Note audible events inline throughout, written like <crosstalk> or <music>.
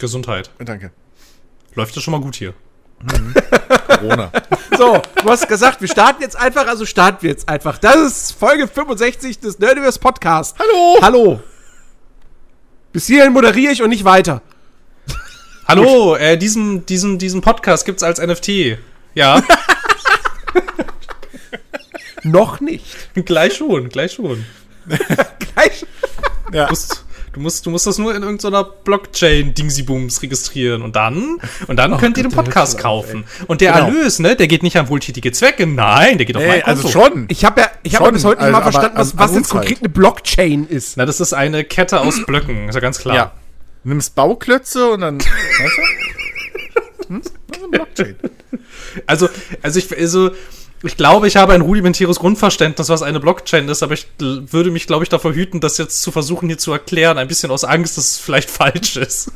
Gesundheit. Danke. Läuft das schon mal gut hier? Corona. <laughs> So, du hast gesagt, wir starten jetzt einfach, also starten wir jetzt einfach. Das ist Folge 65 des Nerdiverse Podcast. Hallo. Hallo. Bis hierhin moderiere ich und nicht weiter. Hallo, äh, diesen, diesen, diesen Podcast gibt's als NFT. Ja, <laughs> Noch nicht. gleich schon, gleich schon. <laughs> Gleich. Ja. Du musst, du musst, du musst das nur in irgendeiner Blockchain-Dingsy-Booms registrieren und dann, und dann könnt ihr den Gott, Podcast schon auf, kaufen. Und der Genau. Erlös, ne, der geht nicht an wohltätige Zwecke, nein, der geht auf mein Ey, Konto. also schon. Ich habe ja, ich habe bis heute nicht also, mal aber verstanden, was, was jetzt halt. konkret eine Blockchain ist. Na, das ist eine Kette aus Blöcken, ist ja ganz klar. Ja. Du nimmst Bauklötze und dann. <laughs> Weißt du? Hm? Blockchain. Also, also ich, also, ich glaube, ich habe ein rudimentäres Grundverständnis, was eine Blockchain ist, aber ich würde mich, glaube ich, davor hüten, das jetzt zu versuchen, hier zu erklären, ein bisschen aus Angst, dass es vielleicht <laughs> falsch ist.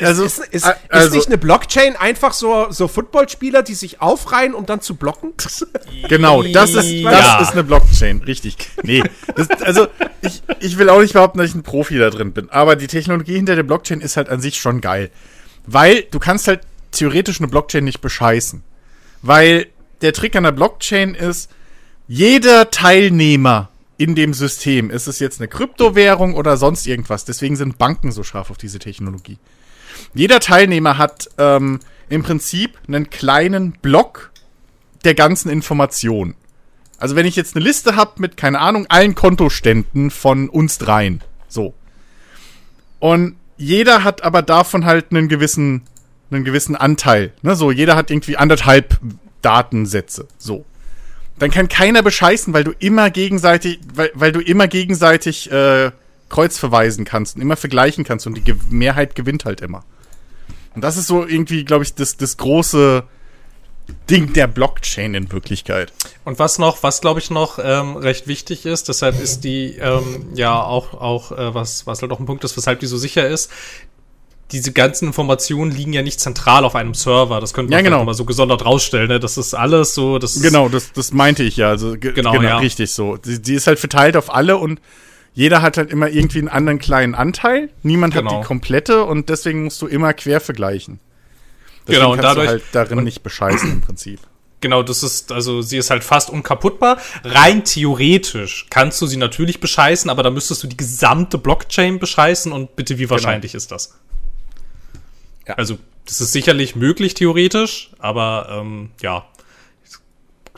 Also, Ist, ist, a- ist nicht eine Blockchain einfach so, so Footballspieler, die sich aufreihen, um dann zu blocken? <laughs> Genau, das ist, das Ja. ist eine Blockchain, richtig. Nee, das, also ich, ich will auch nicht behaupten, dass ich ein Profi da drin bin, aber die Technologie hinter der Blockchain ist halt an sich schon geil. Weil du kannst halt theoretisch eine Blockchain nicht bescheißen. Weil der Trick an der Blockchain ist, jeder Teilnehmer in dem System, ist es jetzt eine Kryptowährung oder sonst irgendwas, deswegen sind Banken so scharf auf diese Technologie. Jeder Teilnehmer hat ähm, im Prinzip einen kleinen Block der ganzen Informationen. Also wenn ich jetzt eine Liste habe mit, keine Ahnung, allen Kontoständen von uns dreien. So. Und jeder hat aber davon halt einen gewissen, einen gewissen Anteil. Ne? So, jeder hat irgendwie anderthalb Datensätze. So. Dann kann keiner bescheißen, weil du immer gegenseitig, weil, weil du immer gegenseitig äh, Kreuz verweisen kannst und immer vergleichen kannst und die Ge Mehrheit gewinnt halt immer. Und das ist so irgendwie, glaube ich, das, das große Ding der Blockchain in Wirklichkeit. Und was noch, was glaube ich noch ähm, recht wichtig ist, deshalb ist die ähm, ja auch, auch äh, was, was halt auch ein Punkt ist, weshalb die so sicher ist, diese ganzen Informationen liegen ja nicht zentral auf einem Server. Das könnte man Ja, genau. mal so gesondert rausstellen. Ne? Das ist alles so, das Genau, das, das meinte ich ja. Also, ge Genau, genau, ja. richtig so. Die, die ist halt verteilt auf alle und jeder hat halt immer irgendwie einen anderen kleinen Anteil. Niemand Genau. hat die komplette und deswegen musst du immer quer vergleichen. Deswegen Genau, und kannst dadurch- du halt darin nicht bescheißen im Prinzip. Genau, das ist, also sie ist halt fast unkaputtbar. Rein theoretisch kannst du sie natürlich bescheißen, aber da müsstest du die gesamte Blockchain bescheißen und bitte, wie wahrscheinlich ist das? Ja. Also, das ist sicherlich möglich theoretisch, aber ähm, ja,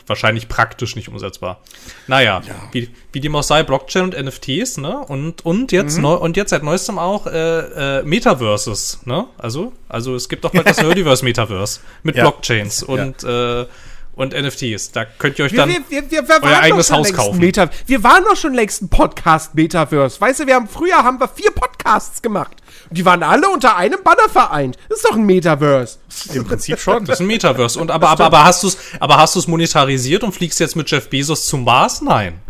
wahrscheinlich praktisch nicht umsetzbar. Naja, wie, wie dem auch sei, Blockchain und NFTs, ne? Und, und jetzt neu, und jetzt seit neuestem auch äh, äh, Metaverses, ne? Also, also es gibt auch bald das <laughs> Nerdiverse Metaverse mit Ja. Blockchains und, äh, und NFTs. Da könnt ihr euch dann. wir, wir, wir, euer eigenes Haus kaufen. Meta wir waren doch schon längst ein Podcast Metaverse. Weißt du, wir haben früher haben wir vier Podcasts gemacht. Und die waren alle unter einem Banner vereint. Das ist doch ein Metaverse. Im Prinzip schon. Das ist ein Metaverse. Und <laughs> aber, aber, aber hast du es, aber hast du es monetarisiert und fliegst jetzt mit Jeff Bezos zum Mars? Nein.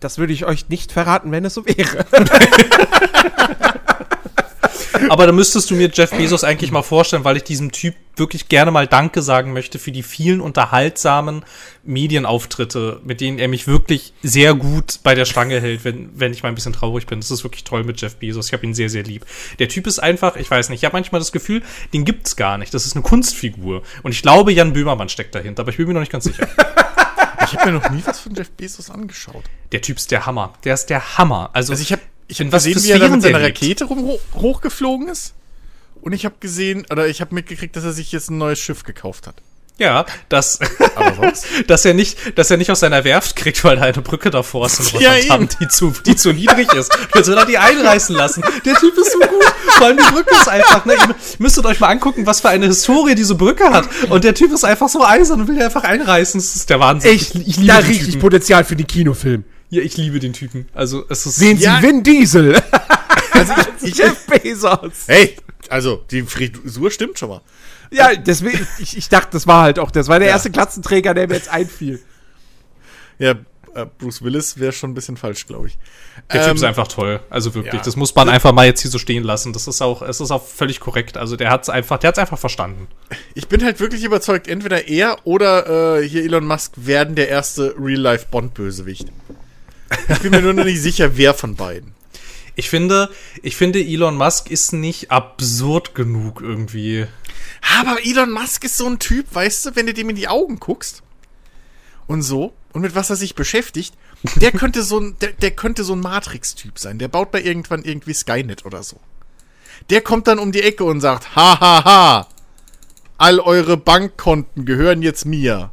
Das würde ich euch nicht verraten, wenn es so wäre. <laughs> <laughs> Aber da müsstest du mir Jeff Bezos eigentlich mal vorstellen, weil ich diesem Typ wirklich gerne mal Danke sagen möchte für die vielen unterhaltsamen Medienauftritte, mit denen er mich wirklich sehr gut bei der Stange hält, wenn, wenn ich mal ein bisschen traurig bin. Das ist wirklich toll mit Jeff Bezos. Ich habe ihn sehr, sehr lieb. Der Typ ist einfach, ich weiß nicht, ich habe manchmal das Gefühl, den gibt's gar nicht. Das ist eine Kunstfigur. Und ich glaube, Jan Böhmermann steckt dahinter, aber ich bin mir noch nicht ganz sicher. Ich habe mir noch nie was von Jeff Bezos angeschaut. Der Typ ist der Hammer. Der ist der Hammer. Also, Also ich habe ich In hab was gesehen, wie er da mit seiner. Rakete rum, hoch, hochgeflogen ist. Und ich habe gesehen, oder ich habe mitgekriegt, dass er sich jetzt ein neues Schiff gekauft hat. ja, dass, <laughs> <laughs> dass er nicht, dass er nicht aus seiner Werft kriegt, weil da eine Brücke davor ist in Ja, eben. die zu, die zu niedrig ist. Jetzt will er die einreißen lassen. Der Typ ist so gut. Vor allem die Brücke ist einfach, ne, ihr müsstet euch mal angucken, was für eine Historie diese Brücke hat. Und der Typ ist einfach so eisern und will die einfach einreißen. Das ist der Wahnsinn. Ich, da den richtig Typen. Potenzial für den Kinofilm. Ja, ich liebe den Typen. Also, es ist, Sehen Sie Ja. Vin Diesel. <laughs> Also ich, <laughs> Jeff Bezos. hey, also die Frisur stimmt schon mal. Ja, deswegen, ich, ich dachte, das war halt auch, das war der Ja. erste Klatzenträger, der mir jetzt einfiel. Ja, äh, Bruce Willis wäre schon ein bisschen falsch, glaube ich. der Typ Ähm, ist einfach toll. Also wirklich. ja. Das muss man einfach mal jetzt hier so stehen lassen. Das ist auch, es ist auch völlig korrekt. Also der hat's einfach, der hat's einfach verstanden. Ich bin halt wirklich überzeugt, entweder er oder äh, hier Elon Musk werden der erste Real-Life-Bond-Bösewicht. Ich bin mir nur noch nicht sicher, wer von beiden. Ich finde, ich finde, Elon Musk ist nicht absurd genug irgendwie. Aber Elon Musk ist so ein Typ, weißt du, wenn du dem in die Augen guckst und so und mit was er sich beschäftigt, der <laughs> könnte so ein, der, der könnte so ein Matrix-Typ sein. Der baut bei irgendwann irgendwie Skynet oder so. Der kommt dann um die Ecke und sagt, ha, ha, ha, all eure Bankkonten gehören jetzt mir.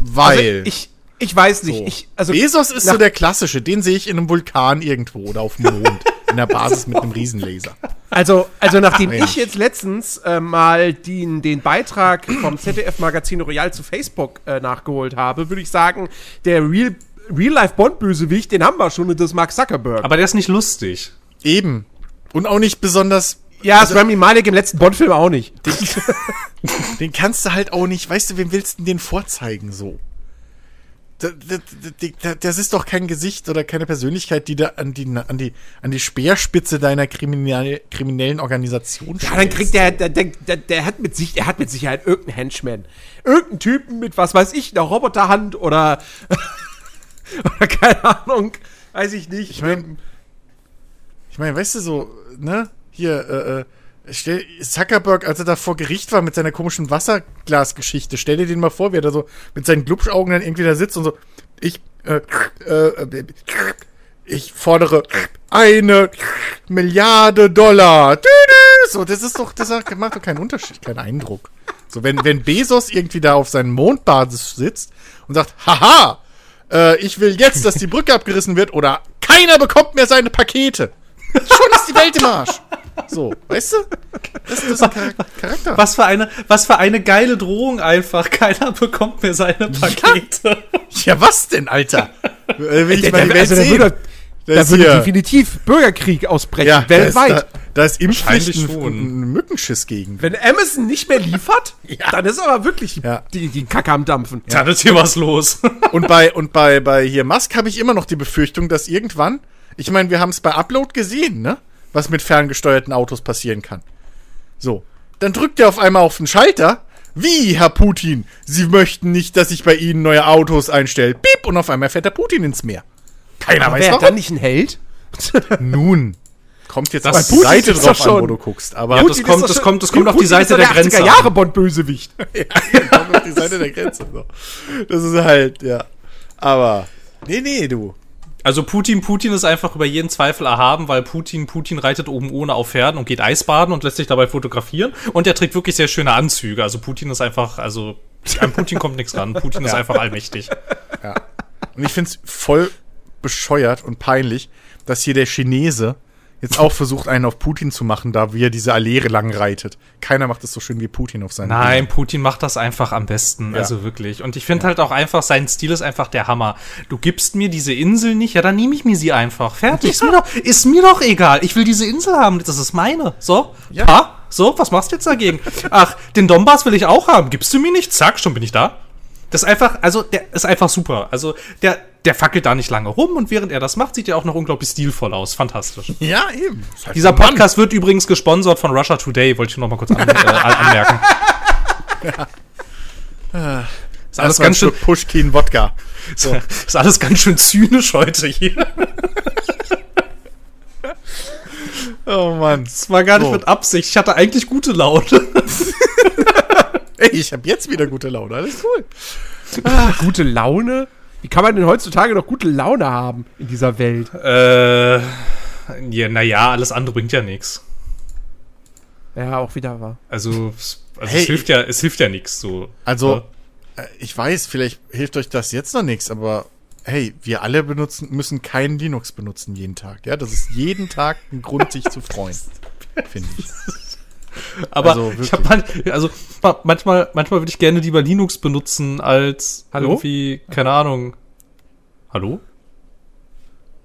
Weil. Also ich, ich weiß nicht. so. Ich, also Bezos ist so der klassische, den sehe ich in einem Vulkan irgendwo oder auf dem Mond. <laughs> in der Basis mit einem Riesenlaser. Also, also nachdem Mensch. ich jetzt letztens äh, mal den, den Beitrag vom ZDF-Magazin Royal zu Facebook äh, nachgeholt habe, würde ich sagen, der Real, Real-Life-Bond-Bösewicht, den haben wir schon, und das ist Mark Zuckerberg. Aber der ist nicht lustig. Eben. Und auch nicht besonders ja, das Rami Malek im letzten Bond-Film auch nicht. Den <laughs> kannst du halt auch nicht, weißt du, wem willst du denn den vorzeigen so? Da- da- da- da- Das ist doch kein Gesicht oder keine Persönlichkeit, die da an die, an die, an die Speerspitze deiner kriminell, kriminellen Organisation Ja, dann kriegt der, der, der, der, hat mit sich, der hat mit Sicherheit irgendeinen Henchman. Irgendeinen Typen mit, was weiß ich, einer Roboterhand oder, <laughs> oder keine Ahnung, weiß ich nicht. Ich meine, ich meine, weißt du so, ne? Hier, äh, äh, stell, Zuckerberg, als er da vor Gericht war mit seiner komischen Wasserglasgeschichte, stell dir den mal vor, wie er da so mit seinen Glubschaugen dann irgendwie da sitzt und so, ich, äh, äh, ich fordere eine Milliarde Dollar. So, das ist doch, das macht doch keinen Unterschied, keinen Eindruck. So, wenn, wenn Bezos irgendwie da auf seinen Mondbasis sitzt und sagt, haha, äh, ich will jetzt, dass die Brücke abgerissen wird oder keiner bekommt mehr seine Pakete. Schon ist die Welt im Arsch. So, weißt du? Das, das ist ein Char <laughs> Charakter. Was für eine, was für eine geile Drohung einfach. Keiner bekommt mehr seine Pakete. Ja, was denn, Alter? Äh, Will ich Der- mal die Welt also der sehen? würde, Da würde hier- definitiv Bürgerkrieg ausbrechen, ja, weltweit. Da ist, da, ist Impfpflicht ein, schon. ein Mückenschiss gegen. Wenn Amazon nicht mehr liefert, <laughs> Ja. dann ist aber wirklich die, Ja. die, die Kacke am Dampfen. Dann ist hier was los. <laughs> Und bei, und bei, bei hier Musk habe ich immer noch die Befürchtung, dass irgendwann, ich meine, wir haben es bei Upload gesehen, ne? Was mit ferngesteuerten Autos passieren kann. So. Dann drückt er auf einmal auf den Schalter. Wie, Herr Putin? Sie möchten nicht, dass ich bei Ihnen neue Autos einstelle. Piep! Und auf einmal fährt der Putin ins Meer. Keiner Aber weiß wer warum. dann nicht ein Held? <laughs> Nun. Kommt jetzt Das- auf die Putin Seite drauf doch an, wo schon- du guckst. Aber Ja, das kommt- ist doch das schon- kommt- das kommt auf die Seite doch der Grenze 80er Jahre Bond-Bösewicht. <laughs> kommt auf die Seite der Grenze. So. Das ist halt, ja. Aber, nee, nee, du. Also Putin, Putin ist einfach über jeden Zweifel erhaben, weil Putin, Putin reitet oben ohne auf Pferden und geht Eisbaden und lässt sich dabei fotografieren. Und er trägt wirklich sehr schöne Anzüge. Also Putin ist einfach, also an Putin kommt nichts ran. Putin ist einfach allmächtig. Und ich find's voll bescheuert und peinlich, dass hier der Chinese jetzt auch versucht, einen auf Putin zu machen, da wie er diese Allee lang reitet. Keiner macht es so schön wie Putin auf seinen Nein, Putin macht das einfach am besten, Ja. also wirklich. Und ich finde halt auch einfach, sein Stil ist einfach der Hammer. Du gibst mir diese Insel nicht, ja, dann nehme ich mir sie einfach. Fertig, ist, mir doch, ist mir doch egal. Ich will diese Insel haben, das ist meine. So, Ja. ha, so, was machst du jetzt dagegen? Ach, den Donbass will ich auch haben. Gibst du mir nicht? Zack, schon bin ich da. Das ist einfach, also der ist einfach super. Also der, der fackelt da nicht lange rum und während er das macht, sieht er auch noch unglaublich stilvoll aus. Fantastisch. Ja, eben. Halt Dieser Mann. Podcast wird übrigens gesponsert von Russia Today, wollte ich nur noch mal kurz an, äh, anmerken. <laughs> Ist alles ganz schön, Pushkin Wodka. ist alles ganz schön zynisch heute hier. <laughs> Oh Mann. Das war gar nicht So. mit Absicht. Ich hatte eigentlich gute Laune. <laughs> Ey, ich habe jetzt wieder gute Laune. Alles cool. <laughs> Gute Laune? Wie kann man denn heutzutage noch gute Laune haben in dieser Welt? äh, ja, naja, alles andere bringt ja nichts. Ja, auch wieder wahr. Also, es- also Hey, es hilft ja, es hilft ja nichts. So. Also, äh, ich weiß, vielleicht hilft euch das jetzt noch nichts, aber hey, wir alle benutzen, müssen kein Linux benutzen jeden Tag. Ja, das ist jeden Tag ein Grund, sich zu freuen. <laughs> Finde ich. <laughs> Aber Also ich habe man, also ma- manchmal, manchmal würde ich gerne lieber Linux benutzen als Hallo? irgendwie, keine Ahnung. Hallo?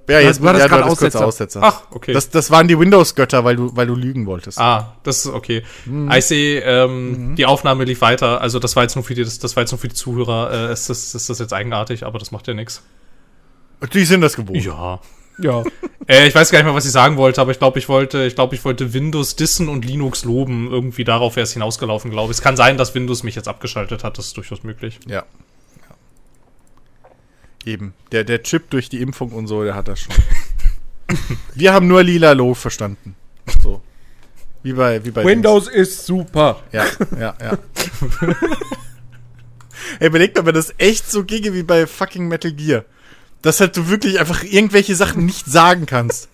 Ja, jetzt war das ja, gerade Aussetzer? Aussetzer. Ach, okay. Das, das waren die Windows-Götter, weil du, weil du lügen wolltest. Ah, das ist okay. Mhm. I see, ähm, die Aufnahme lief weiter. Also das war jetzt nur für die, das, das war jetzt nur für die Zuhörer. Äh, ist, das, ist das jetzt eigenartig, aber das macht ja nichts. Die sind das gewohnt. Ja. Ja. Äh, ich weiß gar nicht mehr, was ich sagen wollte, aber ich glaube, ich wollte, ich glaube, ich wollte Windows dissen und Linux loben. Irgendwie darauf wäre es hinausgelaufen, glaube ich. Es kann sein, dass Windows mich jetzt abgeschaltet hat. Das ist durchaus möglich. Ja. ja. Eben. Der, der Chip durch die Impfung und so, der hat das schon. <laughs> Wir haben nur lila Low verstanden. So. Wie bei, wie bei Windows ist super. Ja, ja, ja. <laughs> Ey, überleg mal, wenn das echt so ginge wie bei fucking Metal Gear. Dass halt du wirklich einfach irgendwelche Sachen nicht sagen kannst.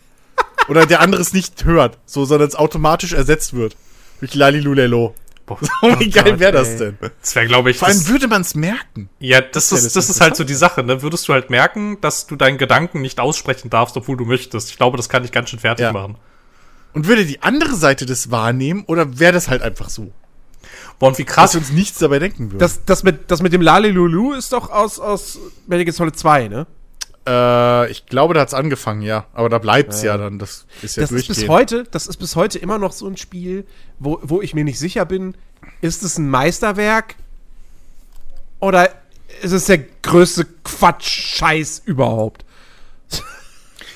Oder der andere es nicht hört, so, sondern es automatisch ersetzt wird. Durch Lalilulelo. Boah, <laughs> Wie geil Gott, wäre das denn? das wäre, glaube ich, Vor allem das, würde man es merken. ja, das ja ist, das das ist halt so die Sache, ne? Würdest du halt merken, dass du deinen Gedanken nicht aussprechen darfst, obwohl du möchtest. Ich glaube, das kann dich ganz schön fertig Ja. machen. Und würde die andere Seite das wahrnehmen oder wäre das halt einfach so? Boah, und wie Dass krass. wir uns nichts dabei denken würden. Das, das, mit, das mit dem Lalilulu ist doch aus, aus Gear Solid 2, ne? Äh, ich glaube, da hat's angefangen, ja. Aber da bleibt's ja dann. Das ist ja das ist bis durchgehend. heute, das ist bis heute immer noch so ein Spiel, wo, wo ich mir nicht sicher bin, ist es ein Meisterwerk oder ist es der größte Quatsch-Scheiß überhaupt? <laughs>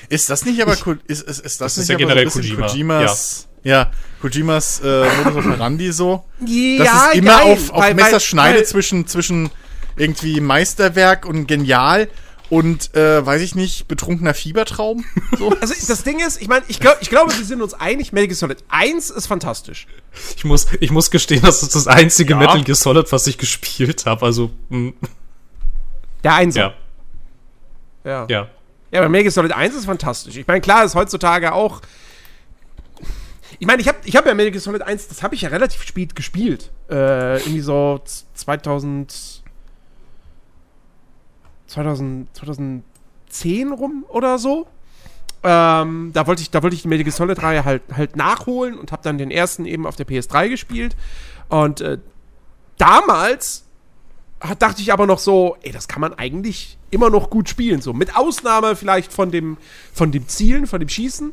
Ist das nicht aber Ko- ist, ist, ist das, Das ist nicht ja aber generell so ein bisschen Kojima, Kojimas, ja, Kojimas äh, Modus operandi so? Ja, Das ist immer geil, auf, auf weil- Messerschneide weil- zwischen, zwischen irgendwie Meisterwerk und genial und, äh, weiß ich nicht, betrunkener Fiebertraum. So. <laughs> Also das Ding ist, ich meine, ich, glaub, ich glaube, wir sind uns einig, Metal Gear Solid 1 ist fantastisch. Ich muss, ich muss gestehen, das ist das einzige Ja. Metal Gear Solid, was ich gespielt habe. Also, mh, Der 1. ja, ja. ja. Ja, aber Metal Gear Solid 1 ist fantastisch. Ich meine, klar ist heutzutage auch. Ich meine, ich habe ich hab ja Metal Gear Solid 1, das habe ich ja relativ spät gespielt. Äh, irgendwie so z- 2000. 2000 2010 rum oder so. Ähm, da wollte ich, da ich die Metal Gear Solid Reihe halt, halt nachholen und habe dann den ersten eben auf der PS3 gespielt. Und äh, damals hat, dachte ich aber noch so, ey, das kann man eigentlich immer noch gut spielen. So, mit Ausnahme vielleicht von dem, von dem Zielen, von dem Schießen.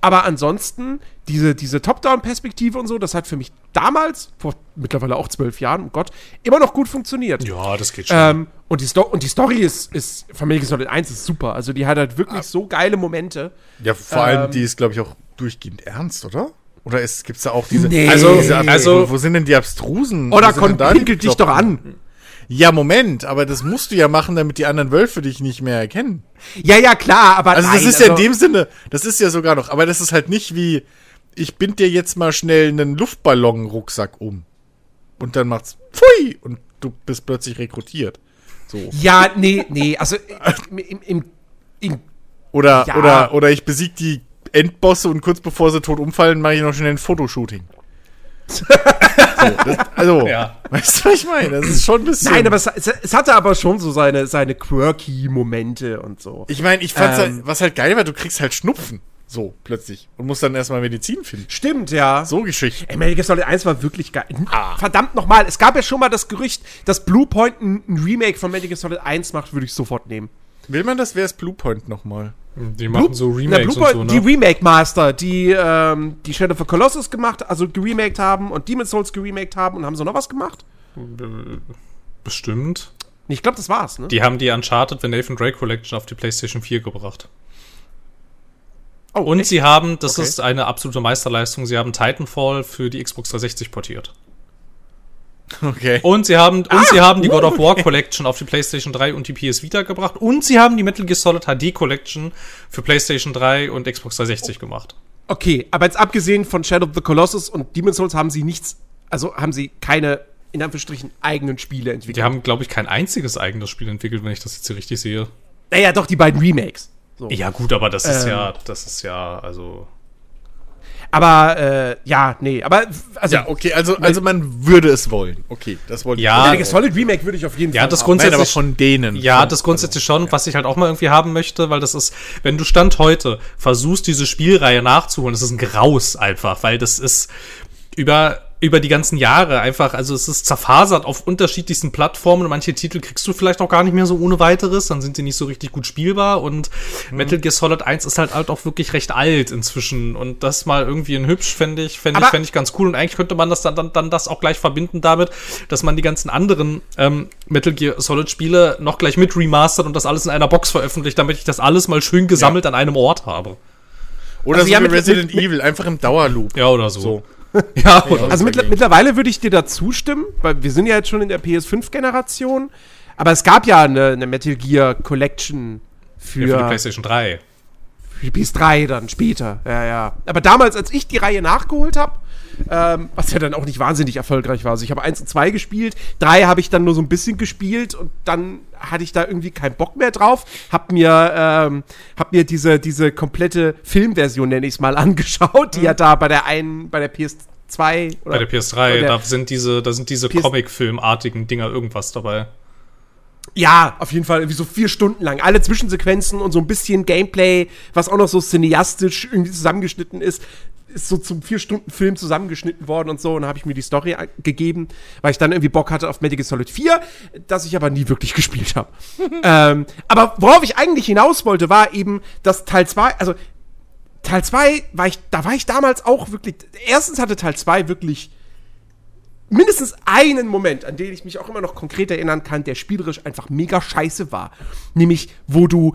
Aber ansonsten, diese, diese Top-Down-Perspektive und so, das hat für mich damals, vor mittlerweile auch zwölf Jahren, oh Gott, immer noch gut funktioniert. Ja, das geht schon. Ähm, und, die Sto und die Story ist, ist Gear Solid 1 ist super. Also die hat halt wirklich so geile Momente. Ja, vor allem, Ähm, die ist, glaube ich, auch durchgehend ernst, oder? Oder ist, gibt's da auch diese. Nee. also, diese, Also- wo, wo sind denn die abstrusen? Oder da die pinkelt dich doch an. Ja, Moment, aber das musst du ja machen, damit die anderen Wölfe dich nicht mehr erkennen. Ja, ja, klar, aber. Also, das nein, ist ja in also- dem Sinne, das ist ja sogar noch, aber das ist halt nicht wie, ich bind dir jetzt mal schnell einen Luftballon-Rucksack um. Und dann macht's Pfui! Und du bist plötzlich rekrutiert. So. Ja, nee, nee, also im, im, im, im Oder, Ja. oder, oder ich besieg die Endbosse und kurz bevor sie tot umfallen, mache ich noch schnell ein Fotoshooting. <laughs> so, also, <laughs> Ja. weißt du, was ich meine? Das ist schon ein bisschen. Nein, aber es, es, es hatte aber schon so seine, seine quirky Momente und so. ich meine, ich fand's Ähm. halt, was halt geil war, du kriegst halt Schnupfen. So, plötzlich. Und musst dann erstmal Medizin finden. Stimmt, ja. So Geschichten. Ey, Metal Gear Solid 1 war wirklich geil. Verdammt nochmal, es gab ja schon mal das Gerücht, dass Bluepoint ein, ein Remake von Metal Gear Solid 1 macht, würde ich sofort nehmen. Will man das? Wer ist Bluepoint nochmal? Die machen so Na, Remakes und so, ne? Die Remake Master, die ähm, die Shadow of the Colossus gemacht, also geremaked haben und Demon's Souls geremaked haben und haben sie noch was gemacht? Bestimmt. Ich glaube, das war's, ne? Die haben die Uncharted The Nathan Drake Collection auf die PlayStation 4 gebracht. oh, Und echt? sie haben, das Okay. ist eine absolute Meisterleistung, sie haben Titanfall für die Xbox 360 portiert. Okay. Und sie haben, Ah, und sie haben die God of War Collection auf die PlayStation 3 und die PS Vita gebracht. Und sie haben die Metal Gear Solid HD Collection für PlayStation 3 und Xbox 360 gemacht. Okay, aber jetzt abgesehen von Shadow of the Colossus und Demon's Souls haben sie nichts, also haben sie keine, in Anführungsstrichen, eigenen Spiele entwickelt. Die haben, glaube ich, kein einziges eigenes Spiel entwickelt, wenn ich das jetzt hier richtig sehe. naja, doch, die beiden Remakes. So. Ja, gut, aber das ist Ähm. ja, das ist ja, also. Aber, äh, ja, nee, aber, also, Ja, okay, also, also man würde es wollen. Okay, das wollte Ja. Metal Gear Solid Remake würde ich auf jeden Ja, Fall das haben. grundsätzlich- Nein, aber von denen. Ja, Von- das grundsätzlich schon, was ich halt auch mal irgendwie haben möchte, weil das ist, wenn du Stand heute versuchst, diese Spielreihe nachzuholen, das ist ein Graus einfach, weil das ist über, über die ganzen Jahre einfach, also es ist zerfasert auf unterschiedlichsten Plattformen und manche Titel kriegst du vielleicht auch gar nicht mehr so ohne weiteres, dann sind sie nicht so richtig gut spielbar und Metal Gear Solid 1 ist halt, halt auch wirklich recht alt inzwischen und das mal irgendwie in hübsch fände ich, fände ich, fände ich ganz cool und eigentlich könnte man das dann, dann, dann das auch gleich verbinden damit, dass man die ganzen anderen ähm, Metal Gear Solid Spiele noch gleich mit remastert und das alles in einer Box veröffentlicht, damit ich das alles mal schön gesammelt an einem Ort habe. Oder Also so ja, wie mit- Resident mit- Evil, einfach im Dauerloop. Ja, oder so. So. <laughs> Ja, Also mittler- mittlerweile würde ich dir da zustimmen, weil wir sind ja jetzt schon in der PS5-Generation, aber es gab ja eine, eine Metal Gear Collection für, Ja, für die PlayStation 3. Für die PS3 dann später, ja, ja. Aber damals, als ich die Reihe nachgeholt habe, ähm, was ja dann auch nicht wahnsinnig erfolgreich war. Also ich habe 1 und 2 gespielt, 3 habe ich dann nur so ein bisschen gespielt und dann hatte ich da irgendwie keinen Bock mehr drauf. Hab mir, ähm, hab mir diese, diese komplette Filmversion, nenne ich es mal, <laughs> angeschaut, die ja da bei der einen, bei der PS2 Bei der PS3, da sind diese, da sind diese PS Comic-Filmartigen Dinger irgendwas dabei. Ja, auf jeden Fall irgendwie so vier Stunden lang. Alle Zwischensequenzen und so ein bisschen Gameplay, was auch noch so cineastisch irgendwie zusammengeschnitten ist, ist so zum vier Stunden Film zusammengeschnitten worden und so. Und habe ich mir die Story gegeben, weil ich dann irgendwie Bock hatte auf Metal Solid 4, das ich aber nie wirklich <laughs> gespielt habe. ähm, aber worauf ich eigentlich hinaus wollte, war eben, dass Teil 2, also Teil 2 war ich, da war ich damals auch wirklich, erstens hatte Teil 2 wirklich mindestens einen Moment, an den ich mich auch immer noch konkret erinnern kann, der spielerisch einfach mega scheiße war. Nämlich, wo du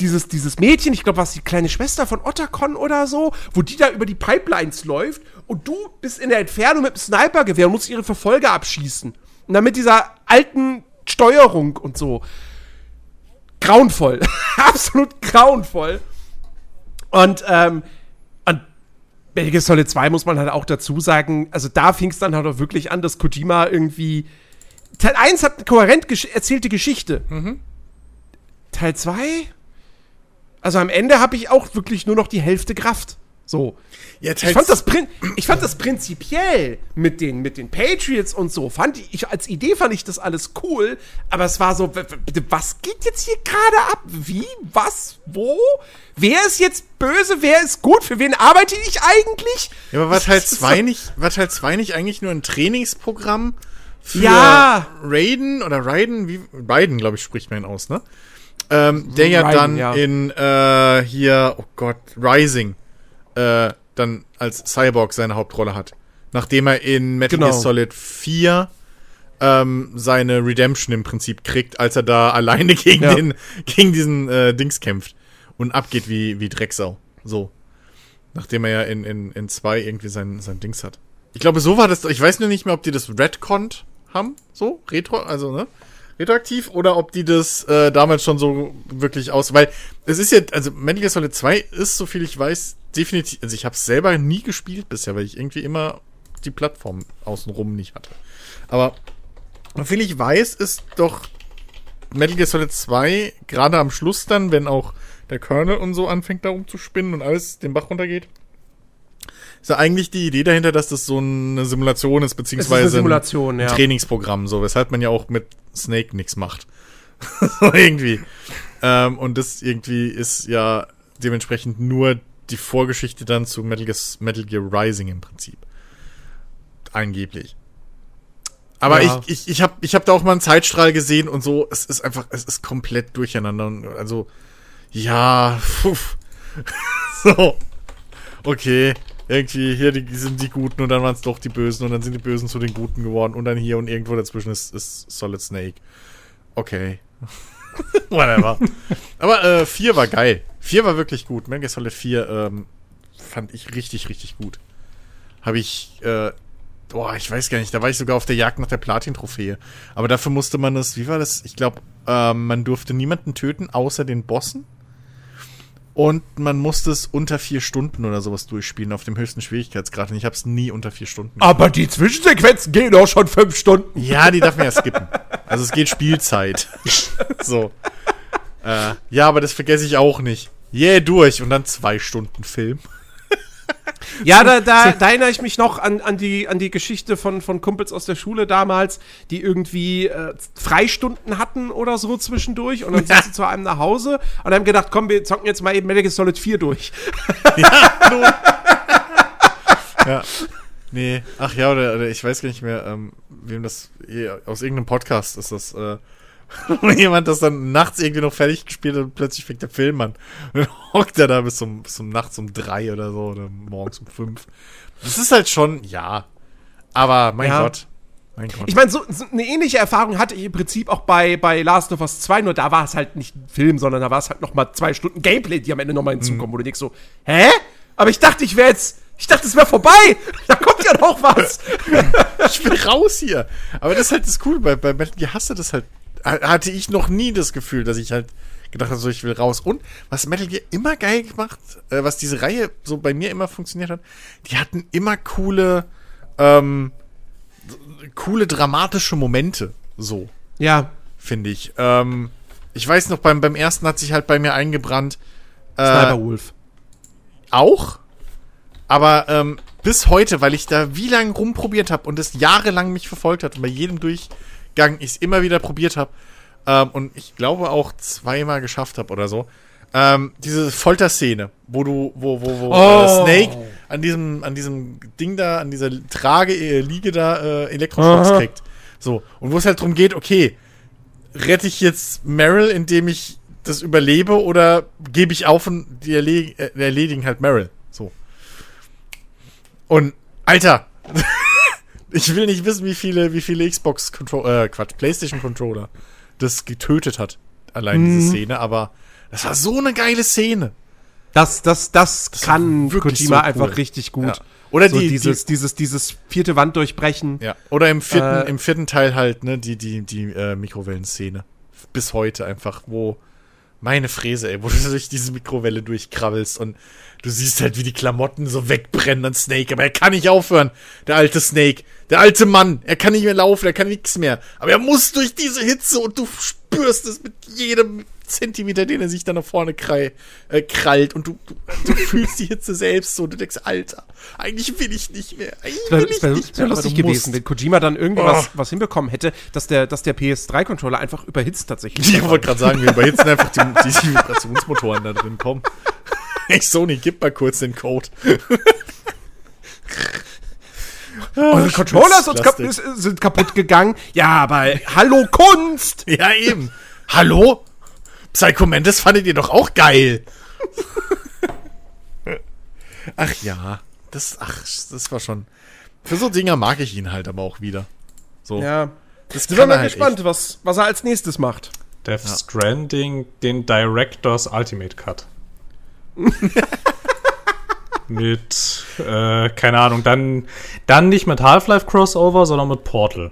dieses, dieses Mädchen, ich glaube, was die kleine Schwester von Otacon oder so, wo die da über die Pipelines läuft und du bist in der Entfernung mit dem Snipergewehr und musst ihre Verfolger abschießen. Und dann mit dieser alten Steuerung und so. Grauenvoll. <laughs> Absolut grauenvoll. Und, ähm, und Metal Solid 2 muss man halt auch dazu sagen, also da fing es dann halt auch wirklich an, dass Kojima irgendwie. Teil 1 hat eine kohärent gesch erzählte Geschichte. Teil 2? Also am Ende habe ich auch wirklich nur noch die Hälfte Kraft. So. Ja, Ich fand, das Prin ich fand das prinzipiell mit den, mit den Patriots und so, fand ich, als Idee fand ich das alles cool, aber es war so, bitte, was geht jetzt hier gerade ab? Wie? Was? Wo? Wer ist jetzt böse? Wer ist gut? Für wen arbeite ich eigentlich? Ja, aber war Teil Das ist 2 so- nicht, war Teil 2 nicht eigentlich nur ein Trainingsprogramm für Ja. Raiden oder Raiden, wie Raiden, glaube ich, spricht man ihn aus, ne? Ähm, der ja Raiden, dann ja. in äh, hier, oh Gott, Rising äh, dann als Cyborg seine Hauptrolle hat. Nachdem er in Metal Genau. Gear Solid 4 ähm, seine Redemption im Prinzip kriegt, als er da <laughs> alleine gegen Ja. den gegen diesen äh, Dings kämpft und abgeht wie wie Drecksau. So. Nachdem er ja in, in, in zwei irgendwie sein, sein Dings hat. Ich glaube, so war das. Ich weiß nur nicht mehr, ob die das Redcont haben. So, Retro, also, ne? Retroaktiv oder ob die das äh, damals schon so wirklich aus. Weil es ist ja, also Metal Gear Solid 2 ist, so viel ich weiß, definitiv. Also ich habe es selber nie gespielt bisher, weil ich irgendwie immer die Plattform außenrum nicht hatte. Aber so viel ich weiß, ist doch Metal Gear Solid 2 gerade am Schluss dann, wenn auch der Kernel und so anfängt da rumzuspinnen und alles den Bach runtergeht. Ist ja eigentlich die Idee dahinter, dass das so eine Simulation ist, ist beziehungsweise eine Simulation, ein ja. Trainingsprogramm, so, weshalb man ja auch mit Snake nichts macht. <laughs> so irgendwie. Ähm, und das irgendwie ist ja dementsprechend nur die Vorgeschichte dann zu Metal Gear, Metal Gear Rising im Prinzip. Angeblich. Aber Ja. ich, ich, ich habe ich hab da auch mal einen Zeitstrahl gesehen und so, es ist einfach, es ist komplett durcheinander. Und Also, ja, pfuff. <laughs> so. Okay, irgendwie, hier die, sind die Guten und dann waren es doch die Bösen und dann sind die Bösen zu den Guten geworden und dann hier und irgendwo dazwischen ist, ist Solid Snake. Okay. <laughs> Whatever. Aber äh, 4 war geil. 4 war wirklich gut. Metal Gear Solid 4 ähm, fand ich richtig, richtig gut. Habe ich, äh, boah, ich weiß gar nicht, da war ich sogar auf der Jagd nach der Platin-Trophäe. Aber dafür musste man das, wie war das? Ich glaube, ähm, man durfte niemanden töten, außer den Bossen. Und man musste es unter vier Stunden oder sowas durchspielen, auf dem höchsten Schwierigkeitsgrad. Und ich habe es nie unter vier Stunden Aber die Zwischensequenzen gehen doch schon fünf Stunden. ja, die darf man ja skippen. Also es geht Spielzeit. <laughs> so. Äh, ja, aber das vergesse ich auch nicht. Yeah, durch. Und dann zwei Stunden Film. <laughs> Ja, da, da, da erinnere ich mich noch an, an, die, an die Geschichte von, von Kumpels aus der Schule damals, die irgendwie äh, Freistunden hatten oder so zwischendurch und dann sind sie zu einem nach Hause und haben gedacht, komm, wir zocken jetzt mal eben Metal Gear Solid 4 durch. <laughs> <laughs> Ja. Nee, ach ja, oder, oder ich weiß gar nicht mehr, ähm, wem das, aus irgendeinem Podcast ist das, äh, <laughs> wo jemand das dann nachts irgendwie noch fertig gespielt hat und plötzlich fängt der Film an. Und dann <laughs> hockt er da bis zum, bis zum nachts um drei oder so, oder morgens um fünf. Das ist halt schon, ja. Aber, mein Ja. Gott. Mein Gott. Ich meine, so, so eine ähnliche Erfahrung hatte ich im Prinzip auch bei, bei Last of Us 2, nur da war es halt nicht ein Film, sondern da war es halt noch mal zwei Stunden Gameplay, die am Ende noch mal hinzukommen, wo du denkst so, hä? Aber ich dachte, ich wäre jetzt, ich dachte, es wäre vorbei. <laughs> Da kommt ja noch was. ich will raus hier. Aber das ist halt das Coole. Bei, bei Metal Gear hast du das halt, ha- hatte ich noch nie das Gefühl, dass ich halt gedacht habe, so ich will raus. Und was Metal Gear immer geil gemacht, äh, was diese Reihe so bei mir immer funktioniert hat, die hatten immer coole, ähm, coole dramatische Momente. So, Ja. finde ich. Ähm, ich weiß noch, beim, beim ersten hat sich halt bei mir eingebrannt. Äh, Sniper Wolf. auch. Aber ähm, bis heute, weil ich da wie lange rumprobiert habe und es jahrelang mich verfolgt hat und bei jedem Durchgang ich es immer wieder probiert habe ähm, und ich glaube auch zweimal geschafft habe oder so. Ähm, diese Folterszene, wo du, wo, wo, wo Oh. äh, Snake an diesem, an diesem Ding da, an dieser Trage, äh, Liege da äh, Elektroschocks Aha. kriegt. So. Und wo es halt drum geht, okay, rette ich jetzt Meryl, indem ich das überlebe oder gebe ich auf und die erleg äh, erledigen halt Meryl. So. Und, Alter, <laughs> ich will nicht wissen, wie viele, wie viele Xbox Controller, äh, Quatsch, PlayStation Controller das getötet hat. Allein diese Szene, aber das war so eine geile Szene. Das, das, das, kann war wirklich Kojima so cool. einfach richtig gut. Ja. Oder so die, dieses, dieses, dieses vierte Wand durchbrechen. die, ja. Oder im vierten, Äh, im vierten Teil halt, ne, die, die, die äh, Mikrowellenszene. Bis heute einfach, wo, meine Fräse, ey, wo du <laughs> durch diese Mikrowelle durchkrabbelst und du siehst halt, wie die Klamotten so wegbrennen an Snake, aber er kann nicht aufhören, der alte Snake, der alte Mann, er kann nicht mehr laufen, er kann nichts mehr, aber er muss durch diese Hitze und du spürst es mit jedem Zentimeter, den er sich dann nach vorne krall, äh, krallt und du, du, du fühlst die Hitze selbst so und du denkst, Alter, eigentlich will ich nicht mehr, eigentlich wäre will ich wär, nicht mehr, aber lustig gewesen, musst. wenn Kojima dann irgendwie Oh. was, was hinbekommen hätte, dass der, dass der PS3-Controller einfach überhitzt tatsächlich. Ich wollte gerade sagen, wir überhitzen einfach die, die, Vibrationsmotoren da drin. Komm. Hey Sony, gib mal kurz den Code. <laughs> Eure Controller sind, kap sind kaputt gegangen. Ja, aber hallo Kunst! <laughs> Ja, eben. Hallo? Psycho Mantis fandet ihr doch auch geil. <laughs> ach ja. Das, ach, das war schon. Für so Dinger mag ich ihn halt aber auch wieder. So. Ja. das Sind wir mal halt gespannt, was, was er als nächstes macht. Death Stranding, den Directors Ultimate Cut. <laughs> mit, äh, keine Ahnung, dann, dann nicht mit Half-Life Crossover, sondern mit Portal.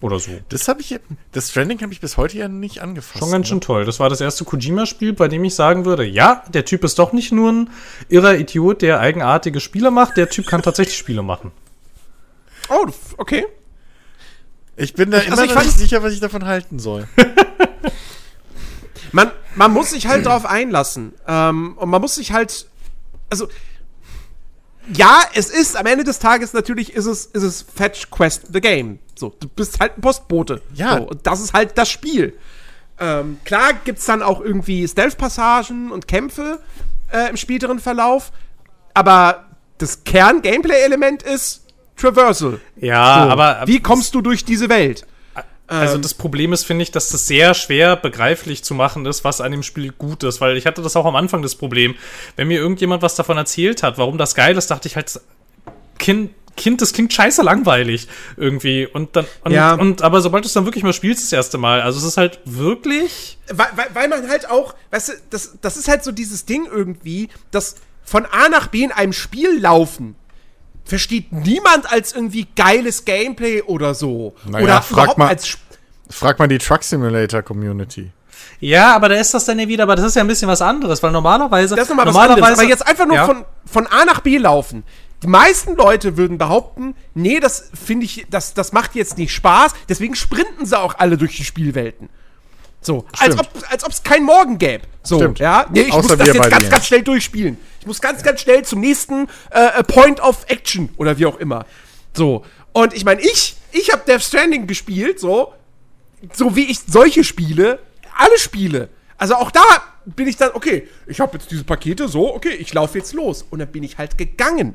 Oder so. Das habe ich, das Stranding habe ich bis heute ja nicht angefasst. Schon ganz ne? schön toll. Das war das erste Kojima-Spiel, bei dem ich sagen würde, ja, der Typ ist doch nicht nur ein irrer Idiot, der eigenartige Spiele macht, der Typ kann tatsächlich <laughs> Spiele machen. Oh, okay. Ich bin da also immer ich noch fand- nicht sicher, was ich davon halten soll. <laughs> Man, man muss sich halt darauf einlassen. Ähm, und man muss sich halt. Also. Ja, es ist am Ende des Tages natürlich ist es, ist es Fetch Quest the Game. So, du bist halt ein Postbote. Ja. So, und das ist halt das Spiel. Ähm, klar gibt's dann auch irgendwie Stealth-Passagen und Kämpfe äh, im späteren Verlauf. Aber das Kern-Gameplay-Element ist Traversal. Ja, So, aber Wie kommst du durch diese Welt? Also Ähm, das Problem ist, finde ich, dass das sehr schwer begreiflich zu machen ist, was an dem Spiel gut ist, weil ich hatte das auch am Anfang das Problem. Wenn mir irgendjemand was davon erzählt hat, warum das geil ist, dachte ich halt, Kind, Kind, das klingt scheiße langweilig irgendwie. Und dann, und, Ja. und aber sobald du es dann wirklich mal spielst das erste Mal, also es ist halt wirklich. weil, weil, weil man halt auch, weißt du, das, das ist halt so dieses Ding irgendwie, dass von A nach B in einem Spiel laufen versteht niemand als irgendwie geiles Gameplay oder so. Naja, oder frag überhaupt mal- als Frag mal die Truck Simulator Community. Ja, aber da ist das dann ja wieder, aber das ist ja ein bisschen was anderes, weil normalerweise. Das ist nochmal was normalerweise, anderes. Aber jetzt einfach nur Ja. von, von A nach B laufen. Die meisten Leute würden behaupten, nee, das finde ich, das, das macht jetzt nicht Spaß, deswegen sprinten sie auch alle durch die Spielwelten. So, als Stimmt. ob als ob es keinen Morgen gäbe. So, Stimmt. ja. Nee, ich Außer muss das jetzt ganz, ganz schnell durchspielen. Ich muss ganz, ganz schnell zum nächsten äh, Point of Action oder wie auch immer. So. Und ich meine, ich, ich habe Death Stranding gespielt, so, so wie ich solche Spiele, alle Spiele. Also auch da bin ich dann, okay, ich habe jetzt diese Pakete, so, okay, ich laufe jetzt los. Und dann bin ich halt gegangen.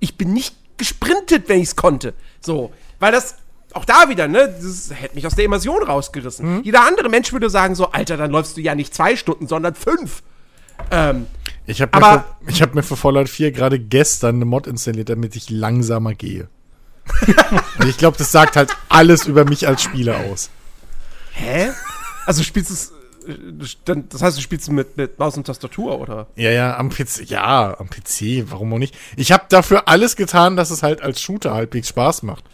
Ich bin nicht gesprintet, wenn ich es konnte. So, weil das auch da wieder, ne, das hätte mich aus der Immersion rausgerissen. Jeder andere Mensch würde sagen so, Alter, dann läufst du ja nicht zwei Stunden, sondern fünf. Ähm, Ich habe mir, für- hab mir für Fallout 4 gerade gestern eine Mod installiert, damit ich langsamer gehe. <laughs> Und ich glaube, das sagt halt alles über mich als Spieler aus. hä? Also spielst du es, äh, das heißt, du spielst mit, mit Maus und Tastatur, oder? Ja, ja, am PC, ja, am PC, warum auch nicht? Ich habe dafür alles getan, dass es halt als Shooter halbwegs Spaß macht.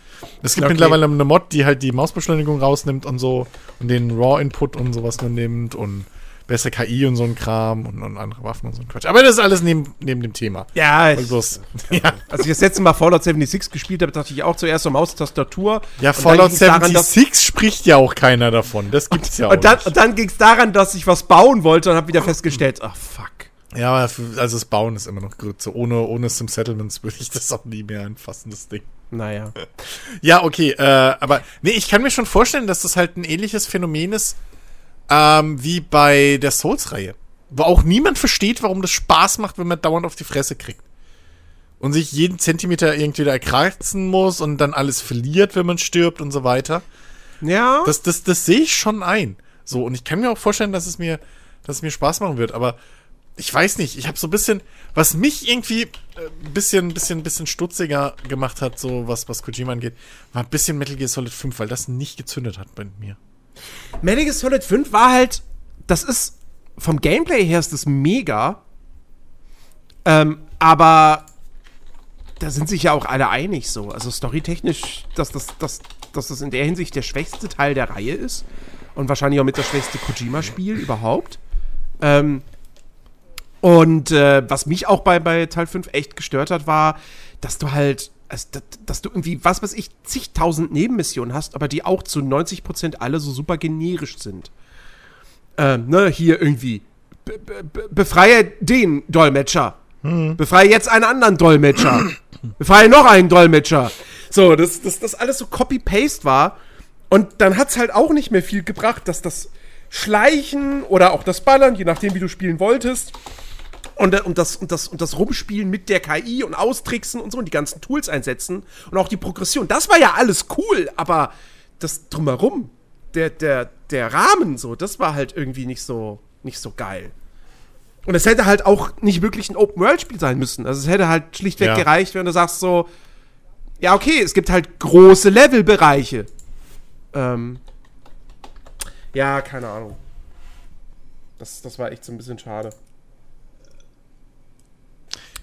Es gibt Okay. mittlerweile eine Mod, die halt die Mausbeschleunigung rausnimmt und so und den RAW-Input und sowas nur nimmt und bessere KI und so ein Kram und, und andere Waffen und so ein Quatsch. Aber das ist alles neben, neben dem Thema. Ja, Weil bloß, <laughs> ja, als ich das letzte Mal Fallout 76 gespielt habe, dachte ich auch zuerst so Maustastatur. ja Fallout ging's daran, dass- 76 spricht ja auch keiner davon. Das gibt's ja auch Und dann, nicht. und dann ging es daran, dass ich was bauen wollte und habe wieder festgestellt, ach fuck. Ja, also das Bauen ist immer noch Grütze. Ohne, ohne Sim Settlements würde ich das auch nie mehr anfassen, das Ding. Naja. <laughs> Ja, okay, äh, aber nee, ich kann mir schon vorstellen, dass das halt ein ähnliches Phänomen ist, ähm, wie bei der Souls-Reihe. Wo auch niemand versteht, warum das Spaß macht, wenn man dauernd auf die Fresse kriegt. Und sich jeden Zentimeter irgendwie da erkratzen muss und dann alles verliert, wenn man stirbt und so weiter. Ja. Das, das, das sehe ich schon ein. So, und ich kann mir auch vorstellen, dass es mir, dass es mir Spaß machen wird, aber ich weiß nicht, ich habe so ein bisschen, was mich irgendwie äh, ein bisschen, bisschen, bisschen stutziger gemacht hat, so was, was Kojima angeht, war ein bisschen Metal Gear Solid 5, weil das nicht gezündet hat bei mir. Metal Gear Solid 5 war halt, das ist, vom Gameplay her ist das mega. Ähm, aber da sind sich ja auch alle einig so. Also storytechnisch, dass das, dass, dass das in der Hinsicht der schwächste Teil der Reihe ist. Und wahrscheinlich auch mit das schwächste Kojima-Spiel überhaupt. Ähm, und äh, was mich auch bei, bei Teil 5 echt gestört hat, war, dass du halt, also, dass, dass du irgendwie, was weiß ich, zigtausend Nebenmissionen hast, aber die auch zu 90% alle so super generisch sind. Ähm, ne, hier irgendwie, be be befreie den Dolmetscher. Befreie jetzt einen anderen Dolmetscher. <clears throat> befreie noch einen Dolmetscher. So, dass das, das alles so Copy-Paste war. Und dann hat's halt auch nicht mehr viel gebracht, dass das Schleichen oder auch das Ballern, je nachdem, wie du spielen wolltest, und, äh, und, das, und, das, und das Rumspielen mit der KI und Austricksen und so und die ganzen Tools einsetzen und auch die Progression, das war ja alles cool, aber das drumherum, der, der, der Rahmen so, das war halt irgendwie nicht so, nicht so geil. Und es hätte halt auch nicht wirklich ein Open-World-Spiel sein müssen. Also es hätte halt schlichtweg Ja. gereicht, wenn du sagst so, ja, okay, es gibt halt große Levelbereiche. Ähm, ja, keine Ahnung. Das, das war echt so ein bisschen schade.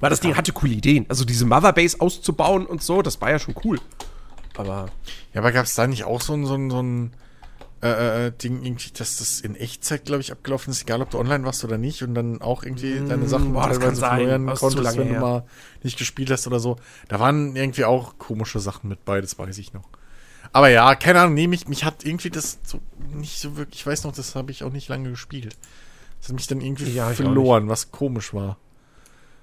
Weil das Ding hatte coole Ideen. Also diese Motherbase auszubauen und so, das war ja schon cool. Aber Ja, aber gab es da nicht auch so ein, so ein, so ein äh, äh, Ding, irgendwie, dass das in Echtzeit, glaube ich, abgelaufen ist, egal ob du online warst oder nicht und dann auch irgendwie deine Sachen boah, ist zu konntest, lange wenn du her. mal nicht gespielt hast oder so. Da waren irgendwie auch komische Sachen mit bei, das weiß ich noch. Aber ja, keine Ahnung, nee, mich, mich hat irgendwie das so nicht so wirklich, ich weiß noch, das habe ich auch nicht lange gespielt. Das hat mich dann irgendwie Ja, verloren, was komisch war.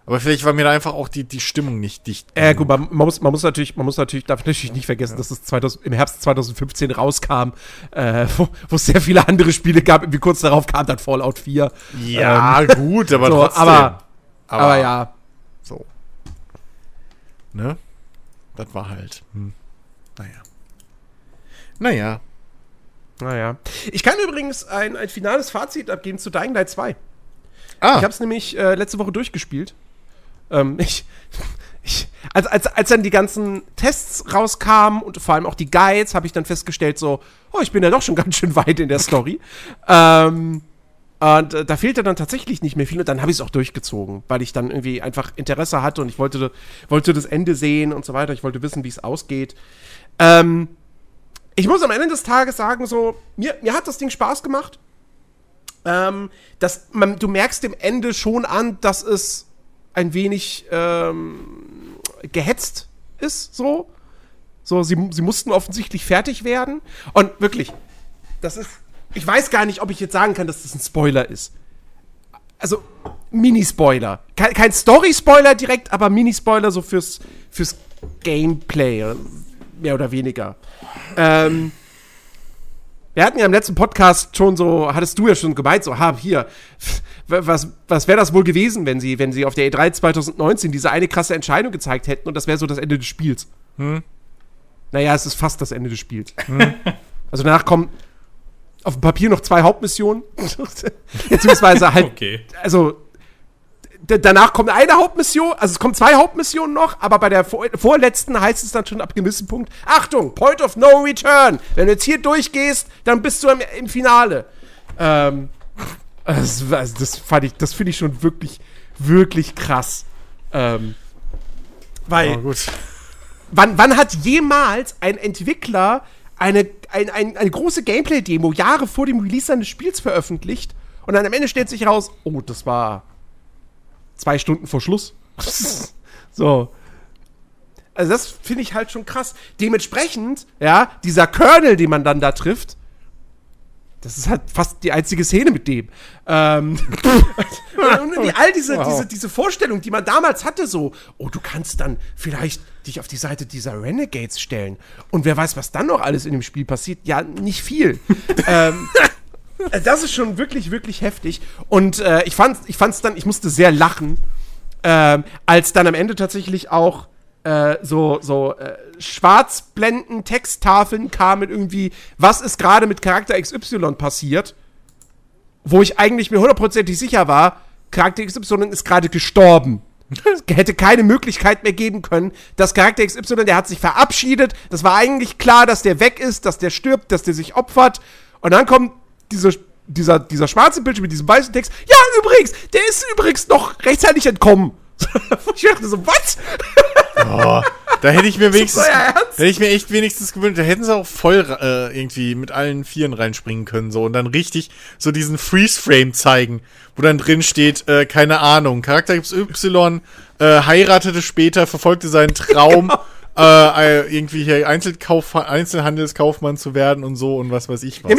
Aber vielleicht war mir da einfach auch die, die Stimmung nicht dicht. Äh, gut, man, man, muss, man muss natürlich, man muss natürlich, darf natürlich nicht vergessen, dass es 2000, im Herbst 2015 rauskam, äh, wo, wo es sehr viele andere Spiele gab. Irgendwie kurz darauf kam dann Fallout 4. Ja, gut, aber <laughs> so, trotzdem. aber, aber, ja. So. Ne? Das war halt. Hm. Naja. Naja. Naja. Ich kann übrigens ein, ein finales Fazit abgeben zu Dying Light 2. Ah, Ich habe es nämlich äh, letzte Woche durchgespielt. Ähm, ich, ich, als, als, als dann die ganzen Tests rauskamen und vor allem auch die Guides, habe ich dann festgestellt, so, oh, ich bin ja doch schon <laughs> ganz schön weit in der Story. ähm, und äh, da fehlte dann tatsächlich nicht mehr viel und dann habe ich es auch durchgezogen, weil ich dann irgendwie einfach Interesse hatte und ich wollte, wollte das Ende sehen und so weiter. Ich wollte wissen, wie es ausgeht. Ähm, ich muss am Ende des Tages sagen, so, mir, mir hat das Ding Spaß gemacht. Ähm, das, man, du merkst dem Ende schon an, dass es ein wenig ähm, gehetzt ist, so. So, sie, sie mussten offensichtlich fertig werden. Und wirklich, das ist. Ich weiß gar nicht, ob ich jetzt sagen kann, dass das ein Spoiler ist. Also, Mini-Spoiler. Kein, kein Story-Spoiler direkt, aber Mini-Spoiler so fürs, fürs Gameplay. Mehr oder weniger. Ähm, wir hatten ja im letzten Podcast schon so, hattest du ja schon gemeint, so, ha, hier, was, was wäre das wohl gewesen, wenn sie, wenn sie auf der E3 2019 diese eine krasse Entscheidung gezeigt hätten und das wäre so das Ende des Spiels? Hm. Naja, es ist fast das Ende des Spiels. <laughs> Also danach kommen auf dem Papier noch zwei Hauptmissionen. <laughs> Beziehungsweise halt, Okay. also danach kommt eine Hauptmission, also es kommen zwei Hauptmissionen noch, aber bei der vor vorletzten heißt es dann schon ab gewissem Punkt, Achtung, Point of No Return. Wenn du jetzt hier durchgehst, dann bist du im, im Finale. Ähm, das, also das fand ich, das finde ich schon wirklich, wirklich krass. Ähm, weil, aber gut. wann, wann hat jemals ein Entwickler eine, ein, ein, eine große Gameplay-Demo Jahre vor dem Release seines Spiels veröffentlicht und dann am Ende stellt sich raus, oh, das war zwei Stunden vor Schluss. <laughs> so. Also das finde ich halt schon krass. Dementsprechend, ja, dieser Kernel, den man dann da trifft, das ist halt fast die einzige Szene mit dem. Ähm, <laughs> und all diese, Wow. diese, diese Vorstellung, die man damals hatte, so, oh, du kannst dann vielleicht dich auf die Seite dieser Renegades stellen. Und wer weiß, was dann noch alles in dem Spiel passiert? Ja, nicht viel. <laughs> ähm, äh, das ist schon wirklich, wirklich heftig. Und äh, ich fand ich fand's dann, ich musste sehr lachen, ähm, als dann am Ende tatsächlich auch äh, so, so äh, Schwarzblenden, Texttafeln kamen irgendwie, was ist gerade mit Charakter XY passiert, wo ich eigentlich mir hundertprozentig sicher war, Charakter XY ist gerade gestorben. <laughs> Es hätte keine Möglichkeit mehr geben können, dass Charakter XY, der hat sich verabschiedet, das war eigentlich klar, dass der weg ist, dass der stirbt, dass der sich opfert. Und dann kommt diese, dieser, dieser schwarze Bildschirm mit diesem weißen Text. Ja, übrigens, der ist übrigens noch rechtzeitig entkommen. <laughs> Ich dachte so, was? Oh, da hätte ich mir <laughs> wenigstens, hätte ich mir echt wenigstens gewünscht, da hätten sie auch voll äh, irgendwie mit allen Vieren reinspringen können, so und dann richtig so diesen Freeze-Frame zeigen, wo dann drin steht, äh, keine Ahnung, Charakter XY äh, heiratete später, verfolgte seinen Traum, <laughs> äh, äh, irgendwie hier Einzelkauf, Einzelhandelskaufmann zu werden und so und was weiß ich was. Ja,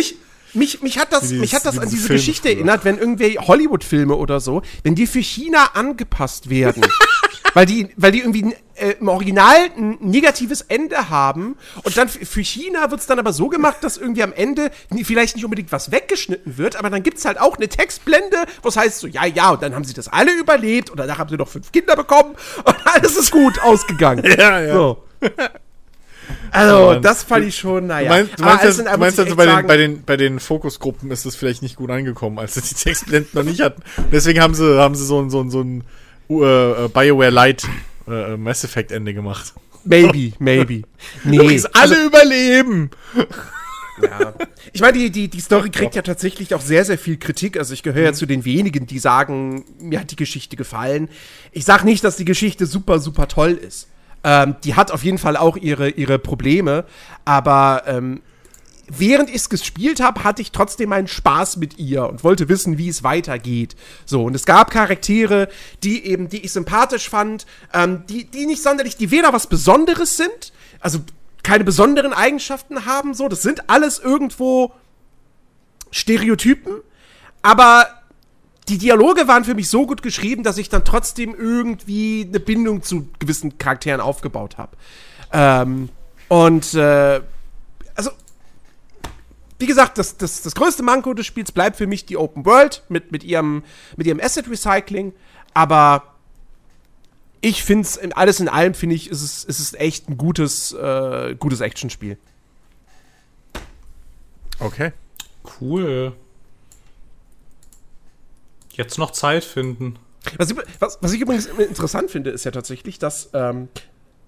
mich, mich, hat das, dieses- mich hat das an diese Filme Geschichte früher. erinnert, wenn irgendwie Hollywood-Filme oder so, wenn die für China angepasst werden. <laughs> weil, die, weil die irgendwie äh, im Original ein negatives Ende haben und dann für China wird es dann aber so gemacht, dass irgendwie am Ende vielleicht nicht unbedingt was weggeschnitten wird, aber dann gibt es halt auch eine Textblende, was heißt so, ja, ja, und dann haben sie das alle überlebt und danach haben sie noch fünf Kinder bekommen und <laughs> alles ist gut ausgegangen. Ja, ja. So. <laughs> Also, Mann. das fand ich schon, naja. Du meinst, du Aber meinst, allem du meinst also bei den, bei, den, bei den Fokusgruppen ist es vielleicht nicht gut angekommen, als sie die Textblenden noch nicht hatten. Deswegen haben sie, haben sie so ein, so ein, so ein uh, äh, BioWare Light äh, Mass Effect Ende gemacht. Maybe, maybe. <laughs> Nee, Übrigens, alle überleben! ja. Ich meine, die, die, die Story kriegt ja tatsächlich auch sehr, sehr viel Kritik. Also ich gehöre ja zu den wenigen, die sagen, mir hat die Geschichte gefallen. Ich sag nicht, dass die Geschichte super, super toll ist. Ähm, die hat auf jeden Fall auch ihre, ihre Probleme. Aber ähm, während ich es gespielt habe, hatte ich trotzdem meinen Spaß mit ihr und wollte wissen, wie es weitergeht. So, und es gab Charaktere, die eben, die ich sympathisch fand, ähm, die, die nicht sonderlich, die weder was Besonderes sind, also keine besonderen Eigenschaften haben, so, das sind alles irgendwo Stereotypen, aber die Dialoge waren für mich so gut geschrieben, dass ich dann trotzdem irgendwie eine Bindung zu gewissen Charakteren aufgebaut habe. Ähm, und äh, also wie gesagt, das, das, das größte Manko des Spiels bleibt für mich die Open World mit, mit, ihrem, mit ihrem Asset Recycling. Aber ich finde es, alles in allem finde ich, ist es, ist es echt ein gutes, äh, gutes Actionspiel. Okay. Cool. Jetzt noch Zeit finden. Was ich, was, was ich übrigens interessant finde, ist ja tatsächlich, dass ähm,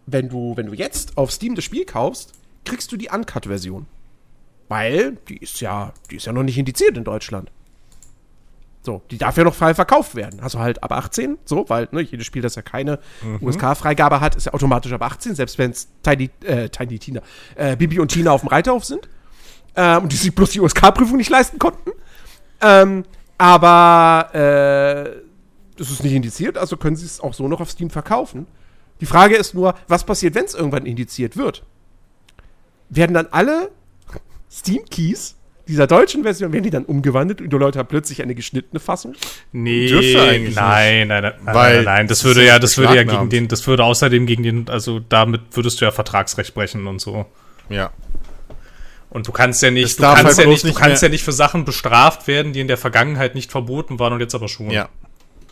wenn, du, wenn du jetzt auf Steam das Spiel kaufst, kriegst du die Uncut-Version. Weil die ist ja, die ist ja noch nicht indiziert in Deutschland. So, die darf ja noch frei verkauft werden. Also halt ab 18, so, weil ne, jedes Spiel, das ja keine USK-Freigabe hat, ist ja automatisch ab 18, selbst wenn es Tiny, äh, Tiny Tina, äh, Bibi und Tina auf dem Reiterhof sind. Ähm, und die sich bloß die USK-Prüfung nicht leisten konnten. Ähm, aber äh, das ist nicht indiziert, also können sie es auch so noch auf Steam verkaufen. Die Frage ist nur, was passiert, wenn es irgendwann indiziert wird? Werden dann alle Steam-Keys dieser deutschen Version, werden die dann umgewandelt und die Leute haben plötzlich eine geschnittene Fassung? Nee, nein, nein, nein, nein, Weil nein, nein, das das würde ja, das würde ja gegen den, das würde außerdem gegen den, also damit würdest du ja Vertragsrecht brechen und so. Ja. Und du kannst ja nicht, du kannst halt ja nicht, du nicht kannst ja nicht für Sachen bestraft werden, die in der Vergangenheit nicht verboten waren und jetzt aber schon. Ja.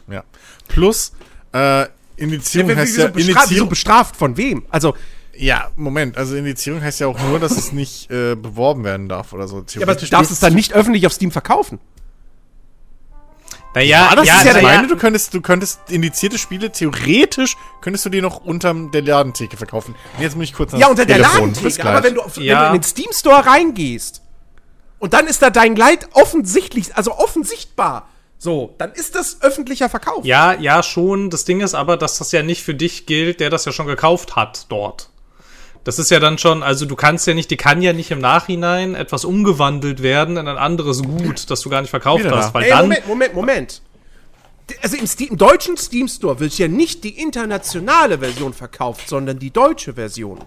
Ja. Plus, äh, Indizierung heißt wieso, ja, bestraft, wieso Indizierung, bestraft von wem? Also, ja, Moment, also Indizierung heißt ja auch nur, dass es nicht äh, beworben werden darf oder so. ja, aber du darfst es dann nicht öffentlich auf Steam verkaufen. Naja, das ist ja, ich meine, du könntest, du könntest indizierte Spiele, theoretisch könntest du die noch unterm der Ladentheke verkaufen. Und jetzt muss ich kurz Ja, unter der Ladentheke. Aber wenn du, auf, wenn Ja. du in den Steam Store reingehst und dann ist da dein Gleit offensichtlich, also offensichtbar, so, dann ist das öffentlicher Verkauf. Ja, ja, schon. Das Ding ist aber, dass das ja nicht für dich gilt, der das ja schon gekauft hat dort. Das ist ja dann schon, also du kannst ja nicht, die kann ja nicht im Nachhinein etwas umgewandelt werden in ein anderes Gut, das du gar nicht verkauft Wieder hast, weil Ey, dann Moment, Moment, Moment. Also im, Steam, im deutschen Steam Store wird ja nicht die internationale Version verkauft, sondern die deutsche Version.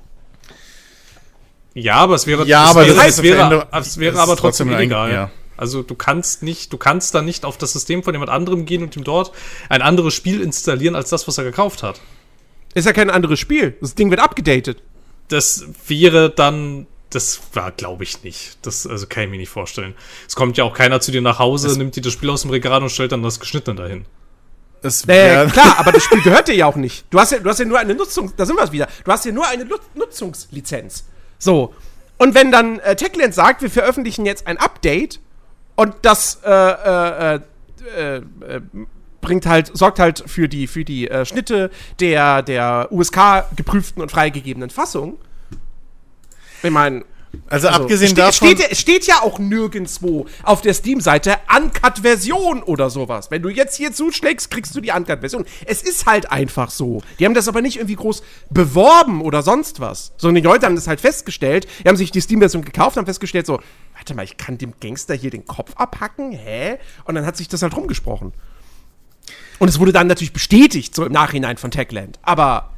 Ja, aber es wäre, Ja, es aber wäre, das es ist wäre, es wäre aber trotzdem trotzdem ein- illegal. ja. Also du kannst nicht, du kannst dann nicht auf das System von jemand anderem gehen und ihm dort ein anderes Spiel installieren als das, was er gekauft hat. Ist ja kein anderes Spiel. Das Ding wird abgedatet. Das wäre dann, das war, glaube ich, nicht. Das also kann ich mir nicht vorstellen. Es kommt ja auch keiner zu dir nach Hause, nimmt dir das Spiel aus dem Regal und stellt dann das Geschnittene dahin. Es Äh, klar, aber das Spiel gehört dir ja auch nicht. Du hast ja, du hast ja nur eine Nutzung, da sind wir wieder. Du hast ja nur eine Lu- Nutzungslizenz. So. Und wenn dann äh, Techland sagt, wir veröffentlichen jetzt ein Update und das äh, äh, äh, äh, bringt halt, sorgt halt für die, für die äh, Schnitte der, der USK geprüften und freigegebenen Fassung. Ich meine, also, also, abgesehen ste davon. steht, steht ja auch nirgendwo auf der Steam-Seite Uncut-Version oder sowas. Wenn du jetzt hier zuschlägst, kriegst du die Uncut-Version. Es ist halt einfach so. Die haben das aber nicht irgendwie groß beworben oder sonst was. Sondern die Leute haben das halt festgestellt. Die haben sich die Steam-Version gekauft, haben festgestellt so, warte mal, ich kann dem Gangster hier den Kopf abhacken, hä? Und dann hat sich das halt rumgesprochen. Und es wurde dann natürlich bestätigt, so im Nachhinein von Techland. Aber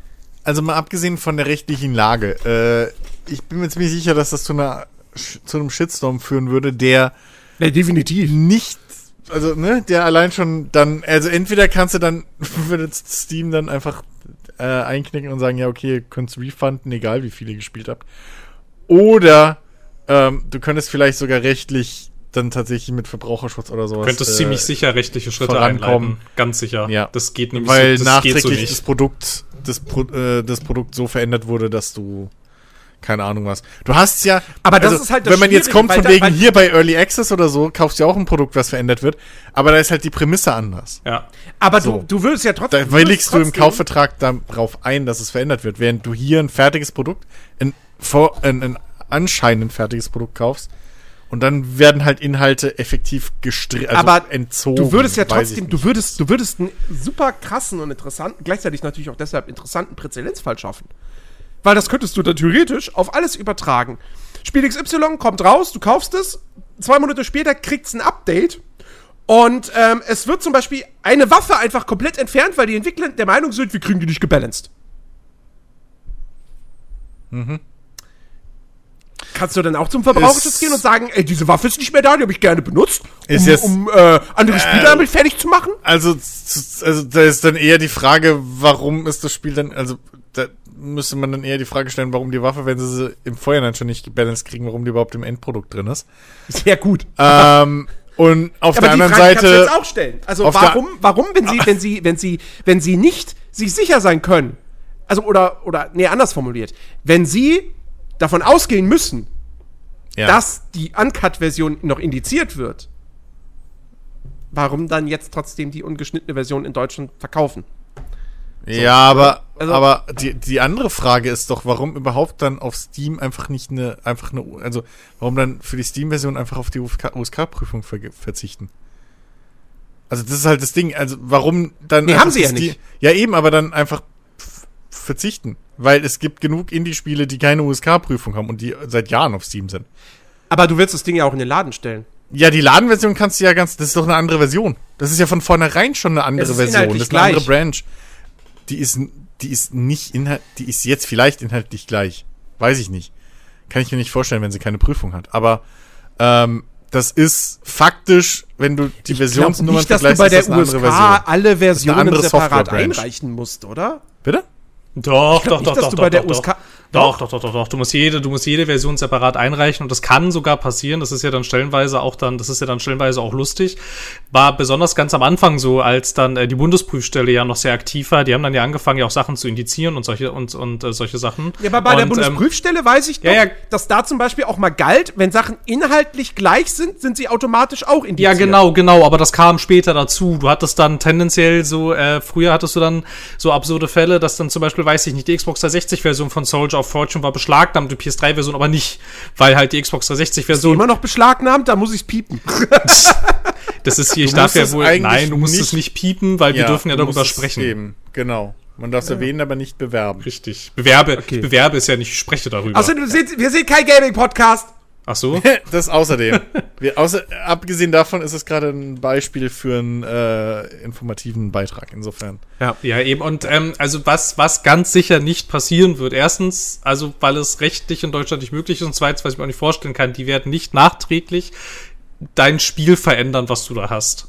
Also mal abgesehen von der rechtlichen Lage, äh, ich bin mir ziemlich sicher, dass das zu, einer, zu einem Shitstorm führen würde, der ja, definitiv. nicht, also ne, der allein schon dann, also entweder kannst du dann, <laughs> würde Steam dann einfach äh, einknicken und sagen, ja okay, ihr könnt refunden, egal wie viele ihr gespielt habt. Oder ähm, du könntest vielleicht sogar rechtlich dann tatsächlich mit Verbraucherschutz oder sowas. Könntest äh, ziemlich sicher rechtliche Schritte vorankommen. einleiten. Ganz sicher. Ja. Das geht nämlich Weil so, das geht so nachträglich nicht. das Produkt, das, Pro, äh, das Produkt so verändert wurde, dass du keine Ahnung was. Du hast ja, Aber das ist halt das wenn man jetzt kommt von wegen hier bei Early Access oder so, kaufst du ja auch ein Produkt, was verändert wird, aber da ist halt die Prämisse anders. ja. Aber So. du, du würdest ja trotzdem. Da du willigst du im trotzdem- Kaufvertrag darauf ein, dass es verändert wird, während du hier ein fertiges Produkt, ein, ein, ein anscheinend fertiges Produkt kaufst und dann werden halt Inhalte effektiv gestrichen, also aber entzogen. du würdest ja trotzdem, du würdest, du würdest einen super krassen und interessanten, gleichzeitig natürlich auch deshalb interessanten Präzedenzfall schaffen. Weil das könntest du dann theoretisch auf alles übertragen. Spiel XY kommt raus, du kaufst es, zwei Monate später kriegt's ein Update und ähm, es wird zum Beispiel eine Waffe einfach komplett entfernt, weil die Entwickler der Meinung sind, wir kriegen die nicht gebalanced. Kannst du dann auch zum Verbraucherschutz gehen und sagen, ey, diese Waffe ist nicht mehr da, die habe ich gerne benutzt, Ist um, jetzt- um äh, andere Spieler damit fertig zu machen? Also, also da ist dann eher die Frage, warum ist das Spiel dann, also da müsste man dann eher die Frage stellen, warum die Waffe, wenn sie sie im Vorhinein schon nicht gebalanced kriegen, warum die überhaupt im Endprodukt drin ist. Sehr gut. ähm, und auf Aber der anderen Frage kannst du Seite, jetzt auch stellen. Also warum, warum, wenn sie, wenn sie, wenn sie, wenn sie nicht sich sicher sein können, also oder oder nee, anders formuliert, wenn sie davon ausgehen müssen, ja, dass die Uncut-Version noch indiziert wird, warum dann jetzt trotzdem die ungeschnittene Version in Deutschland verkaufen? ja, aber, Also- aber die, die andere Frage ist doch, warum überhaupt dann auf Steam einfach nicht eine, einfach eine, also warum dann für die Steam-Version einfach auf die USK-Prüfung ver verzichten? Also das ist halt das Ding, also warum dann Nee, haben sie ja Steam- nicht. Ja, eben, aber dann einfach verzichten, weil es gibt genug Indie-Spiele, die keine USK-Prüfung haben und die seit Jahren auf Steam sind. Aber du willst das Ding ja auch in den Laden stellen. Ja, die Ladenversion kannst du ja ganz, das ist doch eine andere Version. Das ist ja von vornherein schon eine andere Version. Das ist eine andere gleich. Branch. Die ist, die ist nicht inhalt, die ist jetzt vielleicht inhaltlich gleich. Weiß ich nicht. Kann ich mir nicht vorstellen, wenn sie keine Prüfung hat. Aber ähm, das ist faktisch, wenn du die Ich Versionsnummern nicht, dass du vergleichst, bei ist der das andere USK Version. alle Versionen andere separat einreichen musst, oder? Bitte? Doch, doch, nicht, doch, dass doch, du doch, bei der doch, USK Doch, doch, doch, doch, doch. Du musst jede, du musst jede Version separat einreichen und das kann sogar passieren. Das ist ja dann stellenweise auch dann, das ist ja dann stellenweise auch lustig. War besonders ganz am Anfang so, als dann äh, die Bundesprüfstelle ja noch sehr aktiv war. Die haben dann ja angefangen, ja auch Sachen zu indizieren und solche und und äh, solche Sachen. Ja, aber bei der Und, ähm, Bundesprüfstelle weiß ich doch, ja, ja. dass da zum Beispiel auch mal galt, wenn Sachen inhaltlich gleich sind, sind sie automatisch auch indiziert. Ja, genau, genau, aber das kam später dazu. Du hattest dann tendenziell so, äh, früher hattest du dann so absurde Fälle, dass dann zum Beispiel, weiß ich nicht, die Xbox 360-Version von Soldier of Fortune war beschlagnahmt, die PS3-Version aber nicht, weil halt die Xbox Ist die 360-Version, immer noch beschlagnahmt, da muss ich's piepen. <laughs> das ist hier, ich Du darf ja wohl, nein, du musst nicht- es nicht piepen, weil wir dürfen ja darüber sprechen. Eben, genau. Man darf es erwähnen, aber nicht bewerben. Richtig. Bewerbe, Okay. ich bewerbe ist ja nicht, ich spreche darüber. Außerdem, wir sind kein Gaming-Podcast. Ach so? <laughs> Das außerdem. Wir, außer, abgesehen davon ist es gerade ein Beispiel für einen äh, informativen Beitrag. Insofern. Ja. Ja, eben. Und ähm, also was, was ganz sicher nicht passieren wird. Erstens, also weil es rechtlich in Deutschland nicht möglich ist. Und zweitens, was ich mir auch nicht vorstellen kann, die werden nicht nachträglich dein Spiel verändern, was du da hast.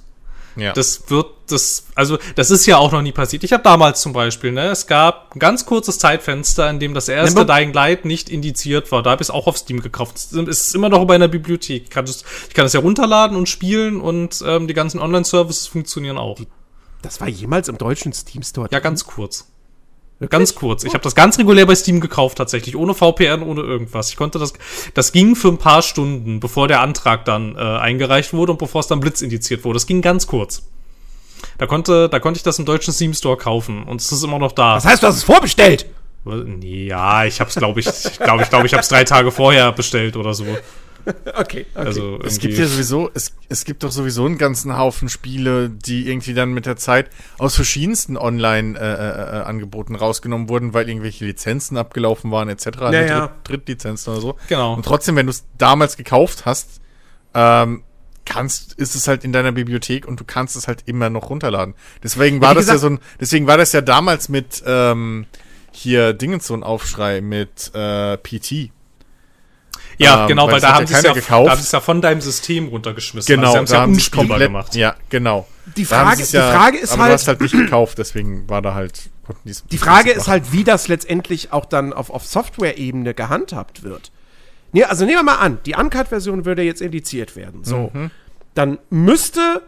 Ja. Das wird, das, also das ist ja auch noch nie passiert. Ich habe damals zum Beispiel, ne, es gab ein ganz kurzes Zeitfenster, in dem das erste aber- Dying Light nicht indiziert war. Da habe ich es auch auf Steam gekauft. Es ist immer noch bei einer Bibliothek. Ich kann, das, ich kann das ja runterladen und spielen und ähm, die ganzen Online-Services funktionieren auch. Das war jemals im deutschen Steam Store. Ja, ganz kurz. Ganz kurz. Ich habe das ganz regulär bei Steam gekauft, tatsächlich. Ohne VPN, ohne irgendwas. Ich konnte das. Das ging für ein paar Stunden, bevor der Antrag dann äh, eingereicht wurde und bevor es dann blitzindiziert wurde. Das ging ganz kurz. Da konnte, da konnte ich das im deutschen Steam Store kaufen und es ist immer noch da. Das heißt, du hast es vorbestellt. Nee, ja, ich hab's, glaube ich, ich glaube, ich, glaube, ich habe es drei Tage vorher bestellt oder so. <laughs> Okay, okay. Also Es gibt ja sowieso, es, es gibt doch sowieso einen ganzen Haufen Spiele, die irgendwie dann mit der Zeit aus verschiedensten Online-Angeboten rausgenommen wurden, weil irgendwelche Lizenzen abgelaufen waren, etc. Ja, ja. Dritt, Drittlizenzen oder so. Genau. Und trotzdem, wenn du es damals gekauft hast, ähm, kannst, ist es halt in deiner Bibliothek und du kannst es halt immer noch runterladen. Deswegen war das ja so ein, deswegen war das ja damals mit ähm, hier Dingens so ein Aufschrei mit äh, PT. Ja, ähm, genau, weil weil da haben ja sie ja, gekauft. da haben sie es ja von deinem System runtergeschmissen. Genau, also sie haben es ja unspielbar komplett, gemacht. Ja, genau. Die Frage, die Frage ist aber halt, du hast halt nicht gekauft, deswegen war da halt. die Frage ist halt, wie das letztendlich auch dann auf, auf Software-Ebene gehandhabt wird. Nee, also nehmen wir mal an, die Uncut-Version würde jetzt indiziert werden. So. Mhm. Dann müsste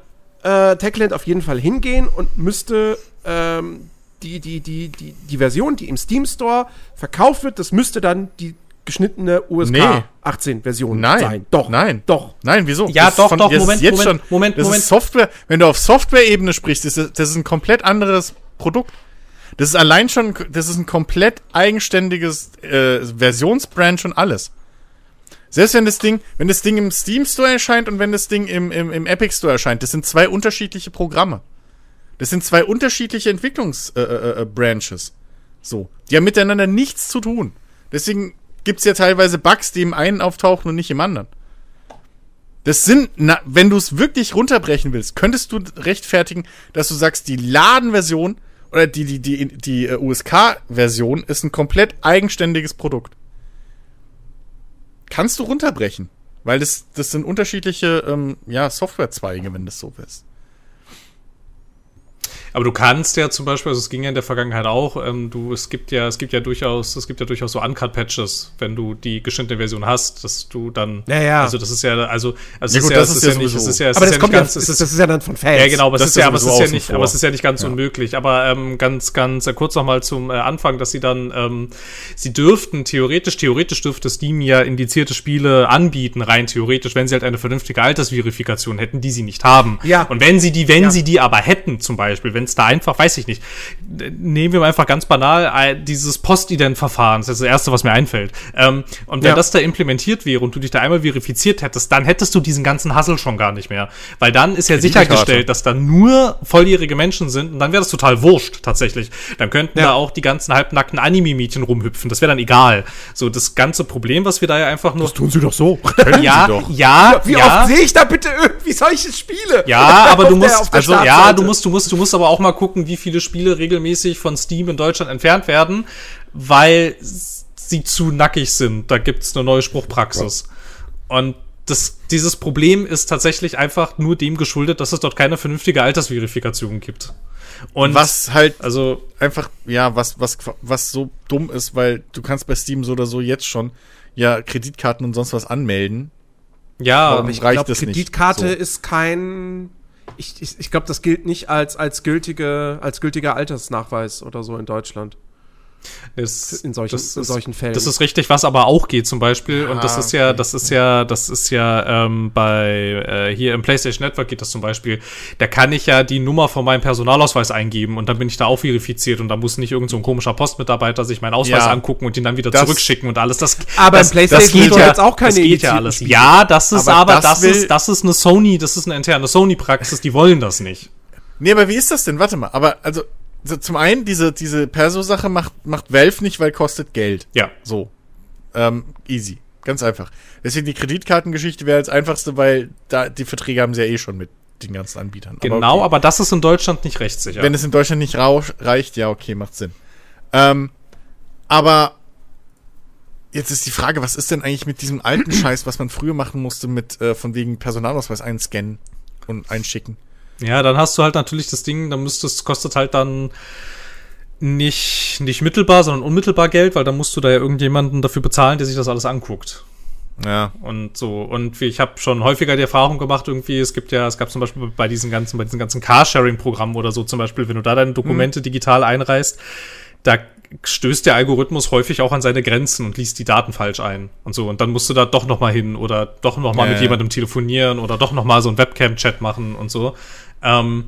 äh, Techland auf jeden Fall hingehen und müsste ähm, die, die, die, die, die Version, die im Steam Store verkauft wird, das müsste dann die geschnittene USK Nee. 18 Version Nein. sein. Doch. Nein. Doch. Nein, wieso? Ja, ist doch, doch, das ist Moment, jetzt Moment, schon, Moment, das Moment. Ist Software, wenn du auf Software-Ebene sprichst, ist das, das ist ein komplett anderes Produkt. Das ist allein schon, das ist ein komplett eigenständiges äh, Versionsbranch und alles. Selbst wenn das Ding, wenn das Ding im Steam Store erscheint und wenn das Ding im, im, im Epic Store erscheint, das sind zwei unterschiedliche Programme. Das sind zwei unterschiedliche Entwicklungs-Branches. Äh, äh, Branches. so. Die haben miteinander nichts zu tun. Deswegen gibt's ja teilweise Bugs, die im einen auftauchen und nicht im anderen. Das sind, na, wenn du es wirklich runterbrechen willst, könntest du rechtfertigen, dass du sagst, die Ladenversion oder die, die, die, die äh, USK-Version ist ein komplett eigenständiges Produkt. Kannst du runterbrechen. Weil das, das sind unterschiedliche ähm, ja, Softwarezweige, wenn das so ist. Aber du kannst ja zum Beispiel, also es ging ja in der Vergangenheit auch, ähm, du, es gibt ja, es gibt ja durchaus, es gibt ja durchaus so Uncut-Patches, wenn du die geschnittene Version hast, dass du dann, Ja, ja. also das ist ja, also, also Ja es gut, ist ja, das es ist ist ja ja nicht, es ist ja, es Aber ist das ja kommt nicht ja, ganz, das, es ist, das ist ja dann von Fans. Ja, genau, aber es Das ist ja, aber es ist ja nicht, vor. aber es ist ja nicht ganz unmöglich. Aber ähm, ganz, ganz äh, kurz nochmal zum äh, Anfang, dass sie dann, ähm, sie dürften theoretisch, theoretisch dürfte Steam ja indizierte Spiele anbieten, rein theoretisch, wenn sie halt eine vernünftige Altersverifikation hätten, die sie nicht haben. Ja. Und wenn sie die, wenn Ja. sie die aber hätten, zum Beispiel, wenn es da einfach, weiß ich nicht, nehmen wir mal einfach ganz banal äh, dieses Postident-Verfahren, das ist das erste, was mir einfällt. Ähm, und wenn Ja. das da implementiert wäre und du dich da einmal verifiziert hättest, dann hättest du diesen ganzen Hassel schon gar nicht mehr. Weil dann ist ja sichergestellt, dass da nur volljährige Menschen sind und dann wäre das total wurscht, tatsächlich. Dann könnten Ja. da auch die ganzen halbnackten Anime-Mädchen rumhüpfen. Das wäre dann egal. So, das ganze Problem, was wir da ja einfach nur. tun sie doch so. <laughs> Können ja, doch. ja, Wie ja. oft sehe ich da bitte irgendwie solche Spiele? Ja, <laughs> aber du musst, der also ja, du musst, du musst, du musst aber auch mal gucken, wie viele Spiele regelmäßig von Steam in Deutschland entfernt werden, weil sie zu nackig sind. Da gibt's eine neue Spruchpraxis. Und das, dieses Problem ist tatsächlich einfach nur dem geschuldet, dass es dort keine vernünftige Altersverifikation gibt. Und Was halt also einfach, ja, was, was, was so dumm ist, weil du kannst bei Steam so oder so jetzt schon ja Kreditkarten und sonst was anmelden. ja, Warum Ich reicht nicht. Kreditkarte So. ist kein. Ich, ich, ich glaube, das gilt nicht als, als, gültige, als gültiger Altersnachweis oder so in Deutschland. Ist, In solchen, das in ist- solchen Fällen. Das ist richtig, was aber auch geht zum Beispiel. Ja, und das ist ja, das ist ja, das ist ja ähm, bei äh, hier im PlayStation Network geht das zum Beispiel. Da kann ich ja die Nummer von meinem Personalausweis eingeben und dann bin ich da auch verifiziert und da muss nicht irgend so ein komischer Postmitarbeiter sich meinen Ausweis Ja. angucken und ihn dann wieder Das- zurückschicken und alles. Das, Aber im das, PlayStation das geht ja jetzt auch keine Das geht ja alles. Spiele. Ja, das ist Aber aber, das das, ist, das ist eine Sony, das ist eine interne Sony-Praxis. Die wollen das nicht. Nee, aber wie ist das denn? Warte mal, aber also so, zum einen, diese, diese Perso-Sache macht, macht Valve nicht, weil kostet Geld. Ja. So. Ähm, easy. Ganz einfach. Deswegen die Kreditkartengeschichte wäre als einfachste, weil da die Verträge haben sie ja eh schon mit den ganzen Anbietern. Genau, okay. aber das ist in Deutschland nicht rechtssicher. Wenn es in Deutschland nicht reicht, ja, okay, macht Sinn. Ähm, aber jetzt ist die Frage, was ist denn eigentlich mit diesem alten <clears throat> Scheiß, was man früher machen musste, mit äh, von wegen Personalausweis einscannen und einschicken? Ja, dann hast du halt natürlich das Ding, dann müsstest, kostet halt dann nicht, nicht mittelbar, sondern unmittelbar Geld, weil dann musst du da ja irgendjemanden dafür bezahlen, der sich das alles anguckt. Ja. Und so, und wie ich habe schon häufiger die Erfahrung gemacht, irgendwie, es gibt ja, es gab zum Beispiel bei diesen ganzen, bei diesen ganzen Carsharing-Programmen oder so zum Beispiel, wenn du da deine Dokumente digital einreißt, da stößt der Algorithmus häufig auch an seine Grenzen und liest die Daten falsch ein und so. Und dann musst du da doch noch mal hin oder doch noch mal Ja, mit ja. jemandem telefonieren oder doch noch mal so ein Webcam-Chat machen und so. Ähm,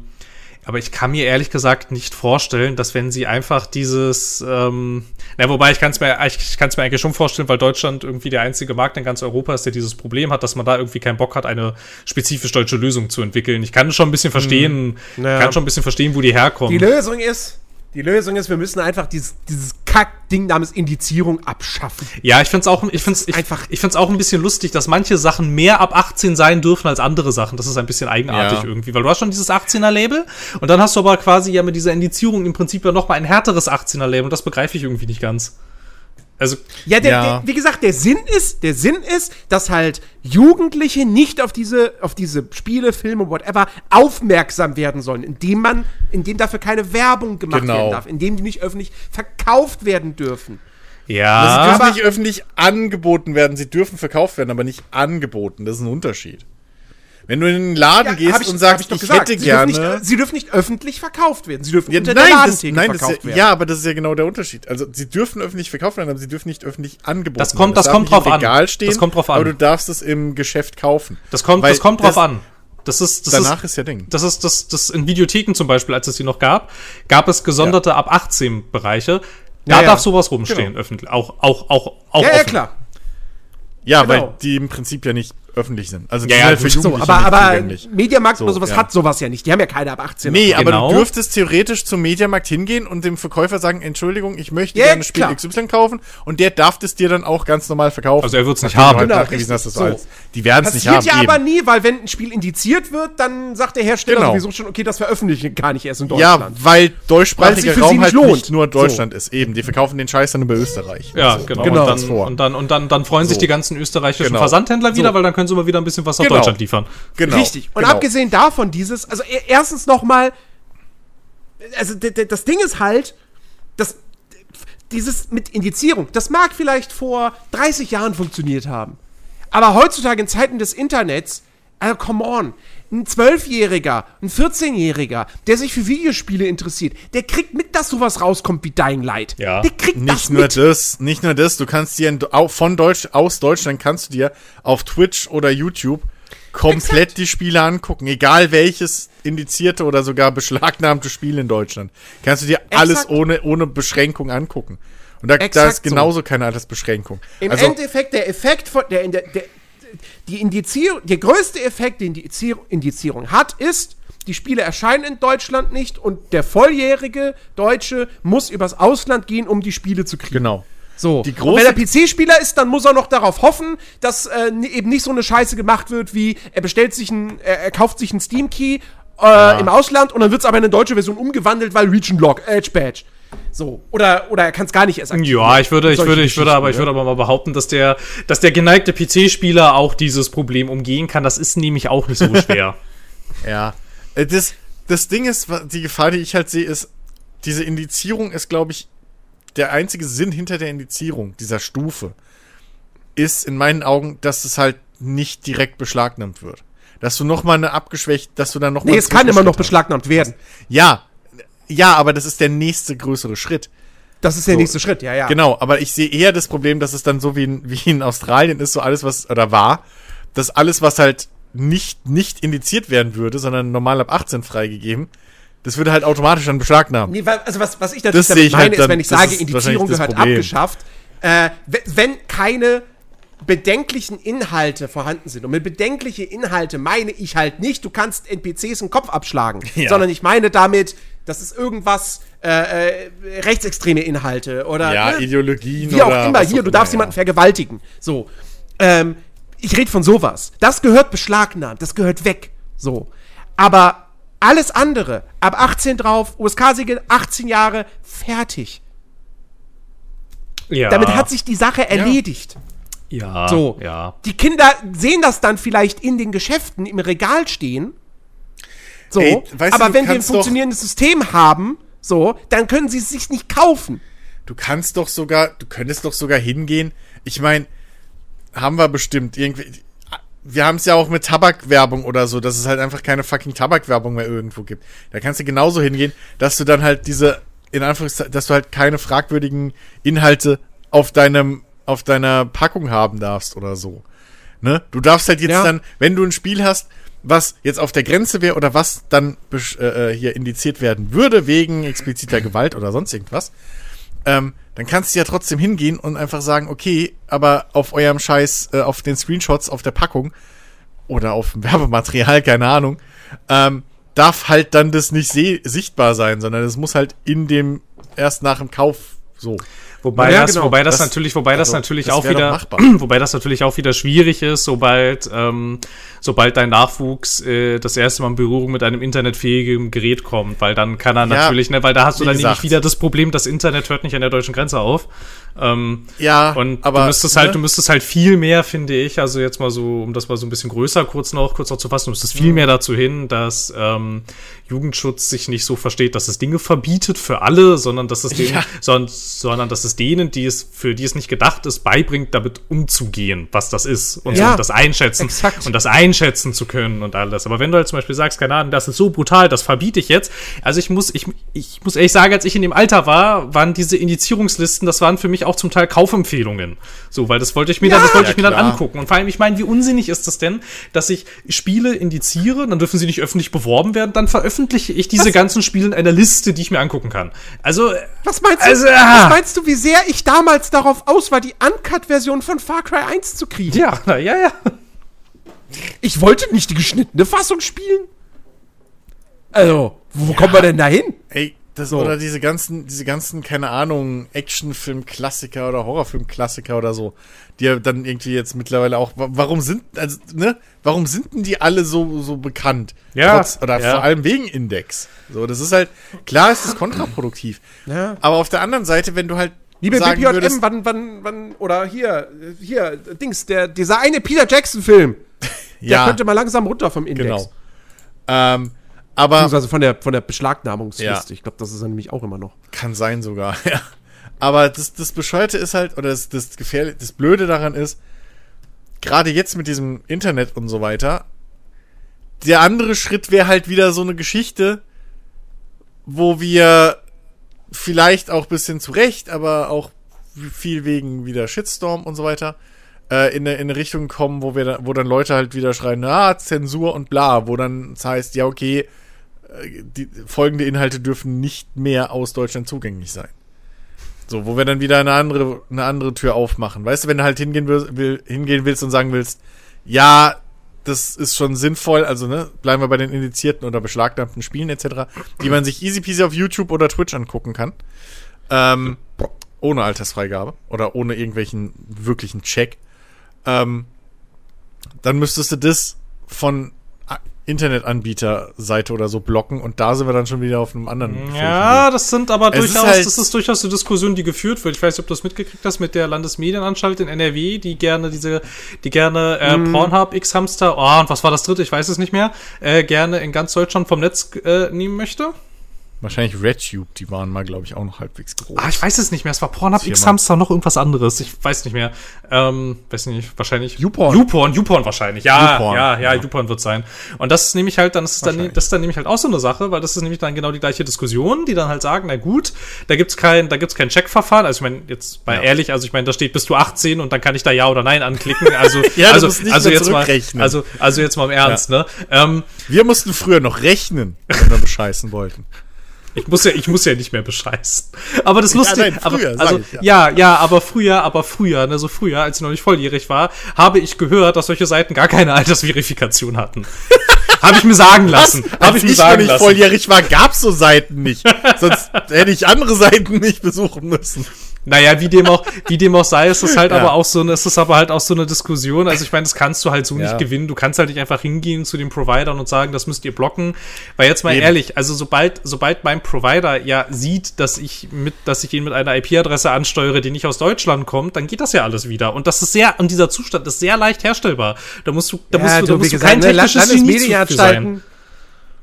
aber ich kann mir ehrlich gesagt nicht vorstellen, dass wenn sie einfach dieses, ähm, na, wobei ich kann es mir, ich, ich kann's mir eigentlich schon vorstellen, weil Deutschland irgendwie der einzige Markt in ganz Europa ist, der dieses Problem hat, dass man da irgendwie keinen Bock hat, eine spezifisch deutsche Lösung zu entwickeln. Ich kann schon ein bisschen verstehen, Naja. kann schon ein bisschen verstehen, wo die herkommen. Die Lösung ist, die Lösung ist, wir müssen einfach dieses, dieses Kack-Ding namens Indizierung abschaffen. Ja, ich find's auch, ich find's, ich, einfach- ich find's auch ein bisschen lustig, dass manche Sachen mehr ab 18 sein dürfen als andere Sachen. Das ist ein bisschen eigenartig Ja. irgendwie, weil du hast schon dieses 18er Label und dann hast du aber quasi ja mit dieser Indizierung im Prinzip ja noch mal ein härteres 18er Label und das begreife ich irgendwie nicht ganz. Also, Ja, der, Ja. Der, wie gesagt, der Sinn ist, der Sinn ist, dass halt Jugendliche nicht auf diese, auf diese Spiele, Filme, whatever, aufmerksam werden sollen, indem man, indem dafür keine Werbung gemacht Genau. werden darf, indem die nicht öffentlich verkauft werden dürfen. sie ja, dürfen aber- nicht öffentlich angeboten werden. Sie dürfen verkauft werden, aber nicht angeboten. Das ist ein Unterschied. Wenn du in den Laden hab gehst ich- und hab sagst, doch ich, gesagt. hätte sie gerne. Dürfen nicht, sie dürfen nicht öffentlich verkauft werden. Sie dürfen ja, unter der nein, das, Ladentheke nein das ist verkauft ja, werden. ja, aber das ist ja genau der Unterschied. Also sie dürfen öffentlich verkauft werden, aber sie dürfen nicht öffentlich angeboten Das kommt- werden. das darf kommt drauf an. Stehen, Das kommt drauf an. Aber du darfst es im Geschäft kaufen. das kommt, Weil das kommt drauf das- an. Das ist, das Danach ist, ist ja Ding. Das ist das, das in Videotheken zum Beispiel, als es die noch gab, gab es gesonderte ab 18 Bereiche. Da Ja, ja. darf sowas rumstehen, Genau. öffentlich. Auch, auch, auch, auch ja, ja, klar. Ja, Genau. weil die im Prinzip ja nicht öffentlich sind. Also die Ja, sind ja, halt für so, Aber, nicht aber. Mediamarkt So, oder sowas ja. hat sowas ja nicht. Die haben ja keine ab 18. Nee, aber Genau. du dürftest theoretisch zum Mediamarkt hingehen und dem Verkäufer sagen, Entschuldigung, ich möchte Ja, gerne Spiel klar. XY kaufen und der darf es dir dann auch ganz normal verkaufen. Also er nicht haben. du halt Genau, nachgewiesen hast, dass du richtig. alles. Die werden es nicht haben. ja eben. aber nie, weil wenn ein Spiel indiziert wird, dann sagt der Hersteller Genau. sowieso schon, okay, das veröffentlichen gar nicht erst in ja, Deutschland. weil Weil deutschsprachiger es für Raum sie halt nicht lohnt. nicht nur Deutschland ist. Eben, die verkaufen den Scheiß dann über Österreich. Ja, genau. Genau. Und, vor. dann, und dann, und dann, dann freuen sich So. die ganzen österreichischen Genau. Versandhändler wieder, So. weil dann können sie mal wieder ein bisschen was nach Genau. Deutschland liefern. genau. Richtig. Und genau. abgesehen davon dieses, also e- erstens nochmal, also das Ding ist halt, dass dieses mit Indizierung, das mag vielleicht vor 30 Jahren funktioniert haben. Aber heutzutage in Zeiten des Internets, also come on, ein Zwölfjähriger, ein 14-Jähriger, der sich für Videospiele interessiert, der kriegt mit, dass sowas rauskommt wie Dying Light. Ja. Der kriegt das Nicht nur mit. das, nicht nur das, du kannst dir von Deutsch, aus Deutschland kannst du dir auf Twitch oder YouTube komplett die Spiele angucken, egal welches indizierte oder sogar beschlagnahmte Spiel in Deutschland. Kannst du dir alles Exakt. ohne, ohne Beschränkung angucken. Und da, da Exakt ist genauso keine Altersbeschränkung. Im also, Endeffekt der Effekt von der, der, der die Indizierung, der größte Effekt, den die Indizier- Indizierung hat, ist, die Spiele erscheinen in Deutschland nicht und der volljährige Deutsche muss übers Ausland gehen, um die Spiele zu kriegen. genau. So. Die und wenn er PC-Spieler ist, dann muss er noch darauf hoffen, dass äh, eben nicht so eine Scheiße gemacht wird, wie er bestellt sich ein, er, er kauft sich einen Steam-Key äh, im Ausland und dann wird es aber in eine deutsche Version umgewandelt, weil Region Lock, Edge Badge. So. Oder, oder er kann es gar nicht erst aktivieren. Ja, ich würde, ich würde, ich würde aber, ich würde aber mal behaupten, dass der, dass der geneigte PC-Spieler auch dieses Problem umgehen kann. Das ist nämlich auch nicht so <laughs> schwer. Ja. Äh, Das, das Ding ist, die Gefahr, die ich halt sehe, ist, diese Indizierung ist, glaube ich, der einzige Sinn hinter der Indizierung, dieser Stufe, ist in meinen Augen, dass es halt nicht direkt beschlagnahmt wird. Dass du noch mal eine abgeschwächt, dass du dann noch mal Nee, es kann immer noch beschlagnahmt werden. Ja, ja, aber das ist der nächste größere Schritt. Das ist der So. nächste Schritt, ja, ja. Genau, aber ich sehe eher das Problem, dass es dann so wie in, <laughs> wie in Australien ist, so alles, was, oder war, dass alles, was halt nicht, nicht indiziert werden würde, sondern normal ab 18 freigegeben, das würde halt automatisch dann beschlagnahmen. Nee, also was, was ich natürlich Das sehe ich meine, halt ist, dann- wenn ich sage, Indizierung gehört Problem. abgeschafft, äh, we- wenn keine bedenklichen Inhalte vorhanden sind. Und mit bedenkliche Inhalte meine ich halt nicht, du kannst NPCs den Kopf abschlagen, Ja. sondern ich meine damit, das ist irgendwas, äh, äh, rechtsextreme Inhalte oder Ja, ne? Ideologien wie auch immer. Hier, du darfst immer, jemanden vergewaltigen. So. Ähm, ich rede von sowas. Das gehört beschlagnahmt, das gehört weg. So. Aber alles andere, ab 18 drauf, USK-Siegel, 18 Jahre, fertig. Ja. Damit hat sich die Sache erledigt. ja, So. ja. Die Kinder sehen das dann vielleicht in den Geschäften im Regal stehen. So. Ey, aber du wenn wir ein funktionierendes System haben, so, dann können sie es sich nicht kaufen. Du kannst doch sogar, du könntest doch sogar hingehen. Ich meine, haben wir bestimmt irgendwie. Wir haben es ja auch mit Tabakwerbung oder so, dass es halt einfach keine fucking Tabakwerbung mehr irgendwo gibt. Da kannst du genauso hingehen, dass du dann halt diese, in Anführungszeichen, dass du halt keine fragwürdigen Inhalte auf deinem, auf deiner Packung haben darfst oder so. Ne? Du darfst halt jetzt Ja. dann, wenn du ein Spiel hast, was jetzt auf der Grenze wäre oder was dann äh, äh, hier indiziert werden würde wegen expliziter Gewalt oder sonst irgendwas, ähm, dann kannst du ja trotzdem hingehen und einfach sagen, okay, aber auf eurem Scheiß, äh, auf den Screenshots auf der Packung oder auf dem <laughs> Werbematerial, keine Ahnung, ähm, darf halt dann das nicht sichtbar sein, sondern es muss halt in dem, erst nach dem Kauf so. Wobei, Ja, das, genau. wobei das, Das- natürlich, wobei das also, natürlich das auch wieder, <clears throat> wobei das natürlich auch wieder schwierig ist, sobald, ähm, sobald dein Nachwuchs äh, das erste Mal in Berührung mit einem internetfähigen Gerät kommt, weil dann kann er Ja, natürlich, ne, weil da hast du dann gesagt. nämlich wieder das Problem, das Internet hört nicht an der deutschen Grenze auf. Ähm, Ja, und aber du müsstest halt, ne? du müsstest halt viel mehr, finde ich, also jetzt mal so, um das mal so ein bisschen größer kurz noch, kurz noch zu fassen, du müsstest viel mehr dazu hin, dass ähm, Jugendschutz sich nicht so versteht, dass es Dinge verbietet für alle, sondern dass es <laughs> denen, Ja. sondern, sondern dass es denen, die es, für die es nicht gedacht ist, beibringt, damit umzugehen, was das ist und Ja, so, das einschätzen exakt. und das einschätzen zu können und alles. Aber wenn du halt zum Beispiel sagst, keine Ahnung, das ist so brutal, das verbiete ich jetzt. Also ich muss, ich, ich muss ehrlich sagen, als ich in dem Alter war, waren diese Indizierungslisten, das waren für mich auch zum Teil Kaufempfehlungen. So, weil das wollte ich mir dann, das wollte Ja, ich mir dann klar. angucken. Und vor allem, ich meine, wie unsinnig ist das denn, dass ich Spiele indiziere, dann dürfen sie nicht öffentlich beworben werden, dann veröffentliche ich diese ganzen Spiele in einer Liste, die ich mir angucken kann. Also, Was meinst du? Also, ah. was meinst du, wie sehr ich damals darauf aus war, die Uncut-Version von Far Cry 1 zu kriegen? ja, na, ja, ja. Ich wollte nicht die geschnittene Fassung spielen. Also, wo kommen wir denn da hin? Ey, das, So. oder diese ganzen, diese ganzen, keine Ahnung, Actionfilm-Klassiker oder Horrorfilm-Klassiker oder so, die ja dann irgendwie jetzt mittlerweile auch, wa- warum sind, also, ne, warum sind denn die alle so, so bekannt? Ja, Trotz, oder ja. vor allem wegen Index. So, das ist halt, klar ist das kontraproduktiv. Ja. Aber auf der anderen Seite, wenn du halt Liebe sagen BPJM, würdest, wann, wann, wann, oder hier, hier, Dings, der, dieser eine Peter Jackson-Film, <laughs> der ja, könnte mal langsam runter vom Index. genau. Ähm, aber Beziehungsweise von der, von der Beschlagnahmungsliste. Ja. Ich glaube, das ist er nämlich auch immer noch. Kann sein sogar, <laughs> ja. Aber das, das Bescheuerte ist halt, oder das, das Gefährliche, das Blöde daran ist, gerade jetzt mit diesem Internet und so weiter, der andere Schritt wäre halt wieder so eine Geschichte, wo wir vielleicht auch bisschen zu Recht, aber auch viel wegen wieder Shitstorm und so weiter, äh, in, eine, in eine Richtung kommen, wo wir da, wo dann Leute halt wieder schreien, ah, Zensur und bla, wo dann es heißt, ja, okay, die folgende Inhalte dürfen nicht mehr aus Deutschland zugänglich sein. So, wo wir dann wieder eine andere, eine andere Tür aufmachen. Weißt du, wenn du halt hingehen, will, hingehen willst und sagen willst, ja, das ist schon sinnvoll, also ne, bleiben wir bei den indizierten oder beschlagnahmten Spielen etc., die man sich easy peasy auf YouTube oder Twitch angucken kann. Ähm, ohne Altersfreigabe oder ohne irgendwelchen wirklichen Check. Ähm, dann müsstest du das von Internetanbieterseite oder so blocken und da sind wir dann schon wieder auf einem anderen. Ja, das sind aber Es ist durchaus, halt- das ist durchaus eine Diskussion, die geführt wird. Ich weiß nicht, ob du das mitgekriegt hast mit der Landesmedienanstalt in NRW, die gerne diese, die gerne äh, Mhm. Pornhub, X-Hamster, oh, und was war das dritte? Ich weiß es nicht mehr, äh, gerne in ganz Deutschland vom Netz äh, nehmen möchte. Wahrscheinlich RedTube, die waren mal, glaube ich, auch noch halbwegs groß. Ah, ich weiß es nicht mehr. Es war Pornhub. X-Hamster, noch irgendwas anderes. Ich weiß nicht mehr. Ähm, weiß nicht, wahrscheinlich. YouPorn. YouPorn, YouPorn wahrscheinlich. Ja, YouPorn, ja, ja, ja. YouPorn wird sein. Und das ist nämlich halt, dann ist es dann, das ist dann nämlich halt auch so eine Sache, weil das ist nämlich dann genau die gleiche Diskussion, die dann halt sagen, na gut, da gibt's kein, da gibt's kein Checkverfahren. Also ich meine, jetzt mal Ja. ehrlich, also ich meine, da steht bist du 18 und dann kann ich da Ja oder Nein anklicken. Also, <laughs> Ja, also, also jetzt mal, also, also jetzt mal im Ernst, ne? Ähm, Wir mussten früher noch rechnen, wenn wir bescheißen wollten. Ich muss ja, ich muss ja nicht mehr bescheißen. Aber das Lustige, nein, früher, aber, sag also, ich, ja. ja. ja, aber früher, aber früher, ne, so früher, als ich noch nicht volljährig war, habe ich gehört, dass solche Seiten gar keine Altersverifikation hatten. <laughs> Habe ich mir sagen lassen. Habe Als ich mir ich noch sagen nicht lassen. volljährig war, gab's so Seiten nicht. <laughs> Sonst hätte ich andere Seiten nicht besuchen müssen. Naja, wie dem auch, wie dem auch sei, ist es halt Ja. aber auch so ist es aber halt auch so eine Diskussion. Also ich meine, das kannst du halt so Ja. nicht gewinnen. Du kannst halt nicht einfach hingehen zu den Providern und sagen, das müsst ihr blocken. Weil jetzt mal Eben. ehrlich, also sobald, sobald mein Provider ja sieht, dass ich mit, dass ich ihn mit einer IP-Adresse ansteuere, die nicht aus Deutschland kommt, dann geht das ja alles wieder. Und das ist sehr, und dieser Zustand ist sehr leicht herstellbar. Da musst du, da musst du, da musst du kein ne, technisches Genie sein.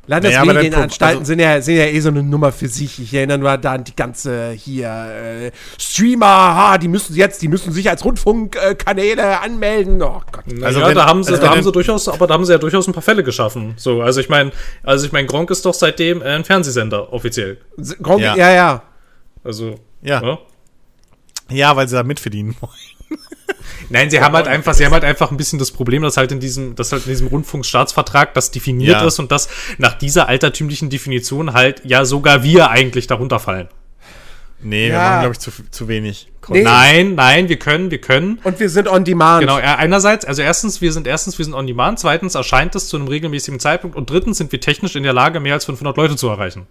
Landesmedienanstalten. Naja, also- sind, ja, sind ja eh so eine Nummer für sich. Ich erinnere nur da an die ganze hier äh, Streamer, ha, die müssen jetzt, die müssen sich als Rundfunkkanäle anmelden. Oh Gott. Also ja, wenn- da haben sie, also da haben sie durchaus, aber da haben sie ja durchaus ein paar Fälle geschaffen. So, also ich meine, also ich meine, Gronk ist doch seitdem äh, ein Fernsehsender offiziell. Gronk, Ja. ja. ja, ja. Also Ja. ne? Ja, weil sie da mitverdienen wollen. <laughs> Nein, sie haben halt einfach, sie haben halt einfach ein bisschen das Problem, dass halt in diesem, dass halt in diesem Rundfunkstaatsvertrag das definiert Ja. ist und dass nach dieser altertümlichen Definition halt ja sogar wir eigentlich darunter fallen. Nee, wir Ja. machen, glaube ich, zu, zu wenig. Nee. Nein, nein, wir können, wir können. Und wir sind on demand. Genau, einerseits, also erstens, wir sind erstens, wir sind on demand, zweitens erscheint es zu einem regelmäßigen Zeitpunkt und drittens sind wir technisch in der Lage, mehr als 500 Leute zu erreichen.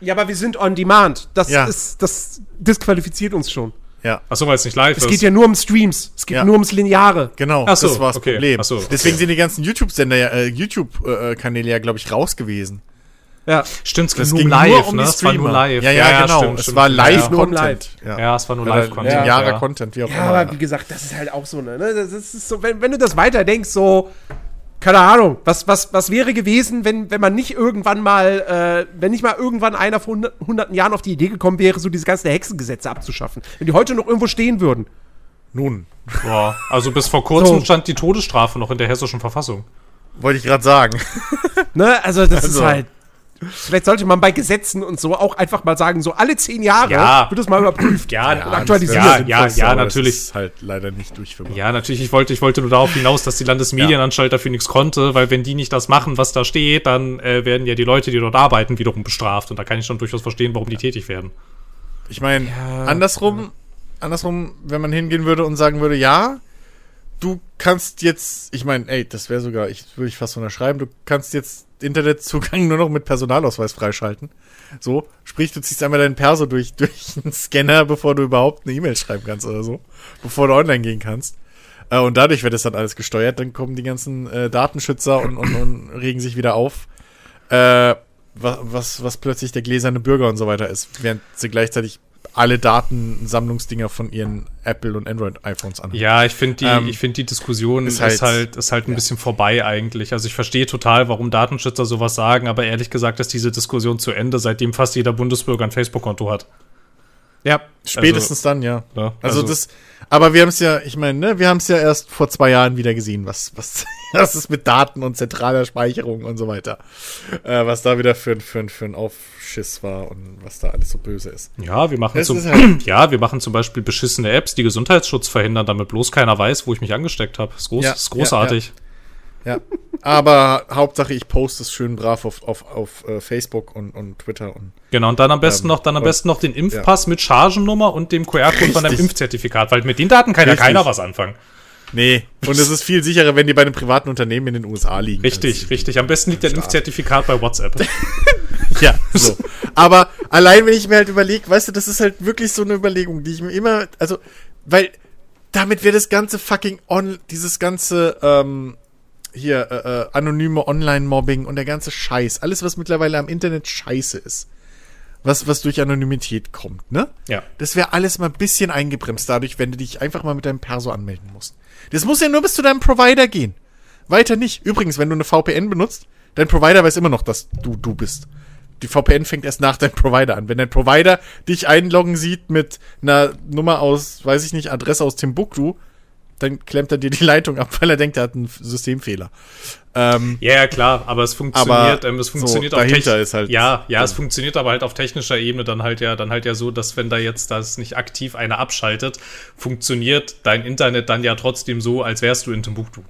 Ja, aber wir sind on demand. Das Ja. ist, das disqualifiziert uns schon. Ja. Achso, weil es nicht live Es ist. geht ja nur um Streams. Es geht Ja. nur ums Lineare. Genau, Ach so, das war das okay. Problem. Ach so, okay. Deswegen sind die ganzen YouTube-Sender, ja, äh, YouTube-Kanäle ja, glaube ich, raus gewesen. Ja. Stimmt, es ging Das nur ging um live, nur um ne? die Es war nur Streamer. live. Ja, ja, genau. stimmt, es stimmt. war Ja, Live-Content. Nur Ja, es war nur Live-Content. Ja, Jahre ja. Content, wie auch Ja, immer. aber wie gesagt, das ist halt auch so, ne? Das ist so, wenn, wenn du das weiterdenkst, so, keine Ahnung, was, was, was wäre gewesen, wenn, wenn man nicht irgendwann mal, äh, wenn nicht mal irgendwann einer vor hundert- hunderten Jahren auf die Idee gekommen wäre, so diese ganzen Hexengesetze abzuschaffen. Wenn die heute noch irgendwo stehen würden. Nun, Ja, also bis vor kurzem So. stand die Todesstrafe noch in der hessischen Verfassung. wollte ich gerade sagen. Ne? Also, das ist Also. halt. Vielleicht sollte man bei Gesetzen und so auch einfach mal sagen, so alle zehn Jahre Ja. wird es mal überprüft. Ja, und aktualisiert. Ja, ja, ja, aber natürlich. Das ist halt leider nicht durchführbar. Ja, natürlich, ich wollte, ich wollte nur darauf hinaus, dass die Landesmedienanstalt dafür nichts konnte, weil wenn die nicht das machen, was da steht, dann äh, werden ja die Leute, die dort arbeiten, wiederum bestraft. Und da kann ich schon durchaus verstehen, warum die tätig werden. Ich meine, Ja. andersrum, andersrum, wenn man hingehen würde und sagen würde, ja, du kannst jetzt, ich meine, ey, das wäre sogar, ich würde ich fast unterschreiben, du kannst jetzt Internetzugang <laughs> nur noch mit Personalausweis freischalten. So, sprich, du ziehst einmal deinen Perso durch, <laughs> durch einen Scanner, bevor du überhaupt eine E-Mail schreiben kannst oder so, bevor du online gehen kannst. Äh, und dadurch wird das dann alles gesteuert, dann kommen die ganzen äh, Datenschützer und, und, und regen sich wieder auf. Äh, was, was, was plötzlich der gläserne Bürger und so weiter ist, während sie gleichzeitig alle Datensammlungsdinger von ihren Apple und Android iPhones anhaben. Ja, ich finde die, Ähm, ich finde die Diskussion ist ist halt- halt, ist halt, ein bisschen vorbei eigentlich. Also ich verstehe total, warum Datenschützer sowas sagen, aber ehrlich gesagt ist diese Diskussion zu Ende, seitdem fast jeder Bundesbürger ein Facebook-Konto hat. Ja. Spätestens dann, ja. Ne? Also, das, aber wir haben es ja, ich meine, ne, wir haben es ja erst vor zwei Jahren wieder gesehen, was, was, <laughs> was ist mit Daten und zentraler Speicherung und so weiter. Äh, was da wieder für, ein- für, ein- für ein Aufschiss war und was da alles so böse ist. Ja, wir machen Es zum, <clears throat> halt- ja, wir machen zum Beispiel beschissene Apps, die Gesundheitsschutz verhindern, damit bloß keiner weiß, wo ich mich angesteckt habe. Ist, groß, Ja, ist großartig. Ja. Aber Hauptsache, ich poste es schön brav auf, auf, auf äh, Facebook und, und Twitter und Genau, und dann am besten Ähm, noch, dann am besten noch den Impfpass mit Chargennummer und dem QR-Code von deinem. Impfzertifikat, weil mit den Daten kann ja keiner was anfangen. Nee, und es ist viel sicherer, wenn die bei einem privaten Unternehmen in den USA liegen. Richtig, richtig. Am besten liegt dein Impfzertifikat bei WhatsApp. <laughs> Ja, so. Aber allein, wenn ich mir halt überlege, weißt du, das ist halt wirklich so eine Überlegung, die ich mir immer, also, weil damit wäre das ganze fucking on, dieses ganze, ähm, hier, äh, äh, anonyme Online-Mobbing und der ganze Scheiß, alles, was mittlerweile am Internet scheiße ist, was, was durch Anonymität kommt, ne? Ja. Das wäre alles mal ein bisschen eingebremst dadurch, wenn du dich einfach mal mit deinem Perso anmelden musst. Das muss ja nur bis zu deinem Provider gehen. Weiter nicht. Übrigens, wenn du eine VPN benutzt, dein Provider weiß immer noch, dass du du bist. Die VPN fängt erst nach deinem Provider an. Wenn dein Provider dich einloggen sieht mit einer Nummer aus, weiß ich nicht, Adresse aus Timbuktu, dann klemmt er dir die Leitung ab, <laughs> weil er denkt, er hat einen Systemfehler. Ähm, Ja, ja, klar, aber es funktioniert, Aber ähm, es so, funktioniert auf dahinter techn- ist halt- Ja, ja, es funktioniert aber halt auf technischer Ebene dann halt ja, dann halt ja so, dass wenn da jetzt das nicht aktiv einer abschaltet, funktioniert dein Internet dann ja trotzdem so, als wärst du in Timbuktu.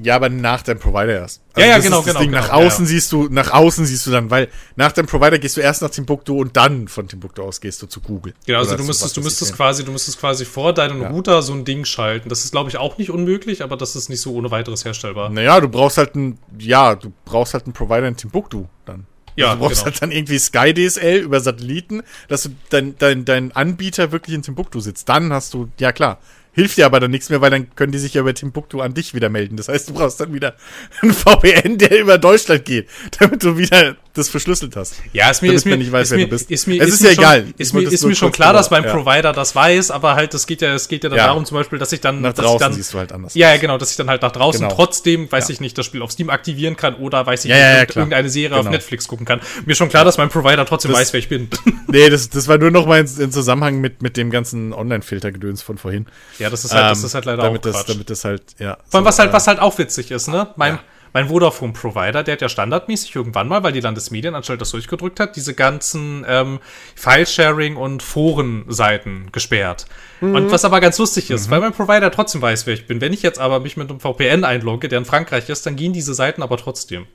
Ja, aber nach deinem Provider erst. Ja, ja, das genau, genau, Ding. genau, nach ja, außen ja. siehst du, nach außen siehst du dann, weil nach deinem Provider gehst du erst nach Timbuktu und dann von Timbuktu aus gehst du zu Google. Genau, also du müsstest, du müsstest quasi, du müsstest quasi vor deinen Ja. Router so ein Ding schalten. Das ist, glaube ich, auch nicht unmöglich, aber das ist nicht so ohne weiteres herstellbar. Naja, du brauchst halt einen, ja, du brauchst halt einen Provider in Timbuktu dann. Ja, also du brauchst genau. halt dann irgendwie Sky DSL über Satelliten, dass du dein, dein, dein Anbieter wirklich in Timbuktu sitzt. Dann hast du, ja klar. Hilft dir aber dann nichts mehr, weil dann können die sich ja über Timbuktu an dich wieder melden. Das heißt, du brauchst dann wieder einen <laughs> VPN, der über Deutschland geht, damit du wieder das verschlüsselt hast. Ja, ist mir, ist mir, nicht weiß, ist wer mir, du bist. Ist mir, Es ist ist mir ja schon, egal. Ist mir, ist mir schon klar, dass mein ja. Provider das weiß, aber halt, es geht ja, es geht ja dann Ja. darum zum Beispiel, dass ich dann, Nach draußen dann, siehst du halt anders. ja, ja, genau, dass ich dann halt nach draußen Genau. trotzdem, weiß ich nicht, das Spiel auf Steam aktivieren kann oder weiß ich nicht, irgendeine Serie auf Genau. Netflix gucken kann. Mir schon klar, dass mein Provider trotzdem Das- weiß, wer ich bin. <laughs> Nee, das, das war nur noch mal in, in Zusammenhang mit, mit dem ganzen Online-Filter-Gedöns von vorhin. ja, das ist halt, das Ähm, ist halt leider damit auch das, damit das halt, ja. Vor allem, was halt, äh, was halt auch witzig ist, ne? Mein. Mein Vodafone-Provider, der hat ja standardmäßig irgendwann mal, weil die Landesmedienanstalt das durchgedrückt hat, diese ganzen ähm, File-Sharing- und Forenseiten gesperrt. Mhm. Und was aber ganz lustig ist, weil mein Provider trotzdem weiß, wer ich bin. Wenn ich jetzt aber mich mit einem VPN einlogge, der in Frankreich ist, dann gehen diese Seiten aber trotzdem.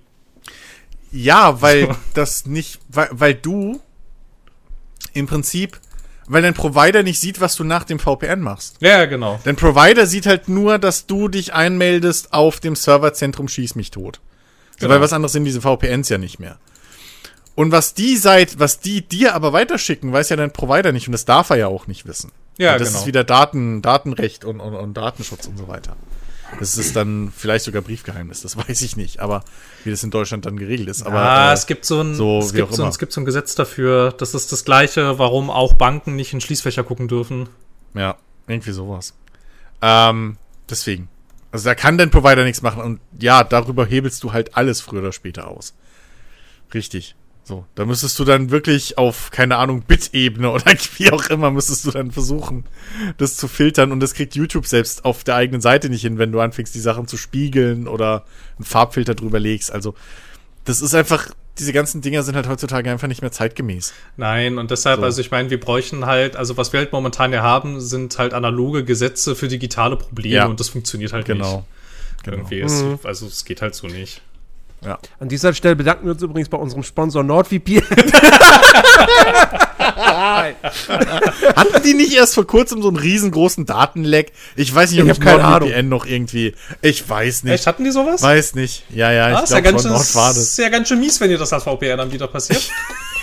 Ja, weil das nicht, weil, weil du im Prinzip, weil dein Provider nicht sieht, was du nach dem VPN machst. Ja, genau. Dein Provider sieht halt nur, dass du dich einmeldest auf dem Serverzentrum Schieß mich tot. So, Genau. Weil was anderes sind diese VPNs ja nicht mehr. Und was die Seite, was die dir aber weiterschicken, weiß ja dein Provider nicht und das darf er ja auch nicht wissen. Ja, und das genau. ist wieder Daten, Datenrecht und, und, und Datenschutz und so weiter. Das ist dann vielleicht sogar Briefgeheimnis, das weiß ich nicht, aber wie das in Deutschland dann geregelt ist. Aber ah, äh, es gibt so ein, so, es, gibt so es gibt so ein Gesetz dafür. Das ist das Gleiche, warum auch Banken nicht in Schließfächer gucken dürfen. Ja, irgendwie sowas. Ähm, deswegen. Also da kann dein Provider nichts machen und ja, darüber hebelst du halt alles früher oder später aus. Richtig. So, da müsstest du dann wirklich auf, keine Ahnung, Bit-Ebene oder <laughs> wie auch immer, müsstest du dann versuchen, das zu filtern und das kriegt YouTube selbst auf der eigenen Seite nicht hin, wenn du anfängst, die Sachen zu spiegeln oder einen Farbfilter drüber legst. Also, das ist einfach, diese ganzen Dinger sind halt heutzutage einfach nicht mehr zeitgemäß. Nein, und deshalb, So. also ich meine, wir bräuchten halt, also was wir halt momentan ja haben, sind halt analoge Gesetze für digitale Probleme Ja. und das funktioniert halt Genau. nicht. Genau. Irgendwie ist, also es geht halt so nicht. Ja. An dieser Stelle bedanken wir uns übrigens bei unserem Sponsor NordVPN. <laughs> Hatten die nicht erst vor kurzem so einen riesengroßen Datenleck? Ich weiß nicht, ob Ich ich, keine NordVPN noch irgendwie. Ich weiß nicht. Echt, hatten die sowas? Weiß nicht. Ja, ja, ich ah, ist, ja glaube ganz schon, schön, Nord war das. ist ja ganz schön mies, wenn ihr das als VPN-Anbieter passiert.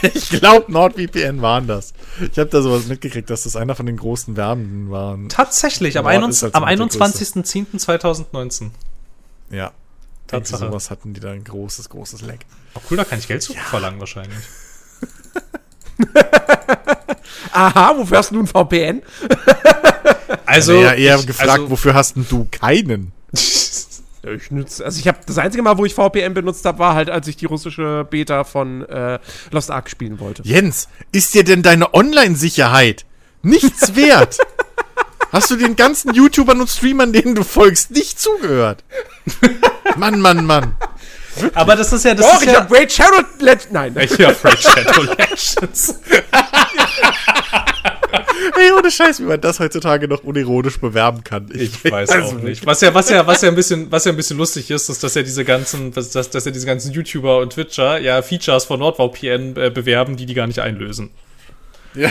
Ich <laughs> glaube, NordVPN waren das. Ich habe da sowas mitgekriegt, dass das einer von den großen Werbenden waren. Tatsächlich, am, Nord 21 ist halt am so mit der 21.10.2019. Ja. Irgendwie Tatsache. sowas hatten die da ein großes, großes Leck. Oh, cool, da kann ich Geld zu verlangen wahrscheinlich. <laughs> Aha, wofür hast du nun VPN? <laughs> Also, ja, eher ich- gefragt, also, wofür hast du keinen? <laughs> Ich nütze, also ich habe das einzige Mal, wo ich VPN benutzt habe, war halt, als ich die russische Beta von äh, Lost Ark spielen wollte. Jens, ist dir denn deine Online-Sicherheit nichts wert? Hast du den ganzen YouTubern und Streamern, denen du folgst, nicht zugehört? Mann, Mann, Mann. aber das ist ja, das Doch, ist ich ja, habe Raid Shadow Legend. Nein. Ich hab Red Shadow Legends. Ey, ohne Scheiß, wie man das heutzutage noch unironisch bewerben kann. Ich weiß also auch nicht. Was ja, was ja, was ja ein bisschen, was ja ein bisschen lustig ist, ist, dass ja diese ganzen, dass, dass dass ja diese ganzen YouTuber und Twitcher ja Features von NordVPN äh, bewerben, die die gar nicht einlösen. Ja.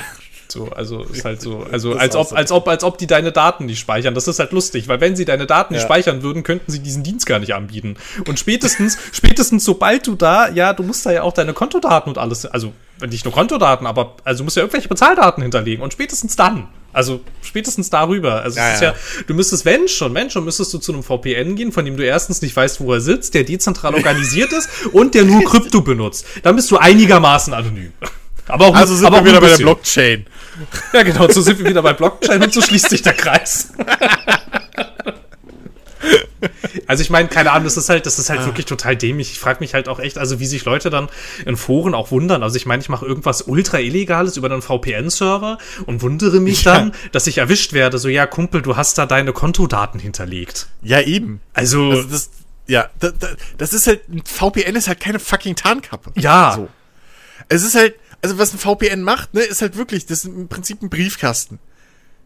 So, also ist halt so, <laughs> also als ob, so. als ob, als ob die deine Daten nicht speichern. Das ist halt lustig, weil wenn sie deine Daten nicht Ja. speichern würden, könnten sie diesen Dienst gar nicht anbieten. Und spätestens, <laughs> spätestens sobald du da, ja, du musst da ja auch deine Kontodaten und alles, also nicht nur Kontodaten, aber also du musst ja irgendwelche Bezahldaten hinterlegen und spätestens dann. Also spätestens darüber. Also Ja, es ist ja. du müsstest, wenn schon, wenn schon, müsstest du zu einem VPN gehen, von dem du erstens nicht weißt, wo er sitzt, der dezentral organisiert ist <laughs> und der nur Krypto benutzt. Dann bist du einigermaßen anonym. Aber auch Also sind aber wir wieder bei der. Blockchain. <laughs> Ja, genau, so sind wir wieder bei Blockchain und so schließt sich der Kreis. Also ich meine, keine Ahnung, das ist halt, das ist halt wirklich total dämlich. Ich frage mich halt auch echt, also wie sich Leute dann in Foren auch wundern. Also ich meine, ich mache irgendwas ultra illegales über einen VPN-Server und wundere mich <laughs> Ja. dann, dass ich erwischt werde. So, ja, Kumpel, du hast da deine Kontodaten hinterlegt. Ja, eben. Also, Also das, ja, da, da, das ist halt, ein VPN ist halt keine fucking Tarnkappe. Ja. So. Es ist halt, also was ein VPN macht, ne, ist halt wirklich, das ist im Prinzip ein Briefkasten.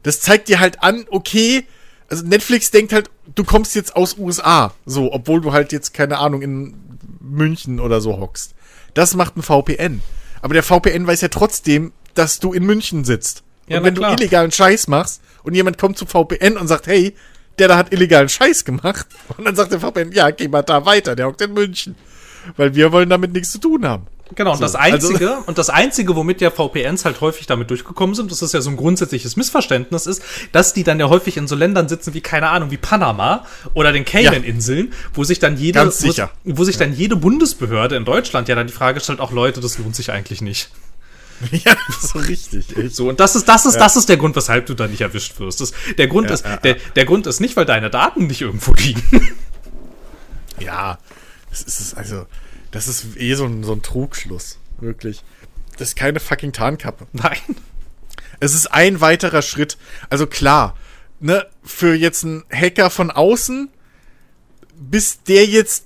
Das zeigt dir halt an, okay, also Netflix denkt halt, du kommst jetzt aus USA, so, obwohl du halt jetzt, keine Ahnung, in München oder so hockst. Das macht ein VPN. Aber der VPN weiß ja trotzdem, dass du in München sitzt. Ja, und wenn klar. du illegalen Scheiß machst und jemand kommt zum VPN und sagt, hey, der da hat illegalen Scheiß gemacht, <laughs> und dann sagt der VPN, ja, geh mal da weiter, der hockt in München. Weil wir wollen damit nichts zu tun haben. Genau, und So, das also- Einzige, <laughs> und das Einzige, womit ja VPNs halt häufig damit durchgekommen sind, das ist ja so ein grundsätzliches Missverständnis, ist, dass die dann ja häufig in so Ländern sitzen wie, keine Ahnung, wie Panama oder den Cayman-Inseln, wo sich dann jede. Wo, wo sich dann jede Bundesbehörde in Deutschland ja dann die Frage stellt, auch Leute, das lohnt sich eigentlich nicht. ja, so richtig. Echt. So, und das ist, das ist, das ist der Grund, weshalb du da nicht erwischt wirst. Das, der Grund Ja, ist, ja, der, der Grund ist nicht, weil deine Daten nicht irgendwo liegen. <laughs> Ja, das ist es, also, das ist eh so ein, so ein Trugschluss. Wirklich. Das ist keine fucking Tarnkappe. Nein. Es ist ein weiterer Schritt. Also klar, ne, für jetzt einen Hacker von außen, bis der jetzt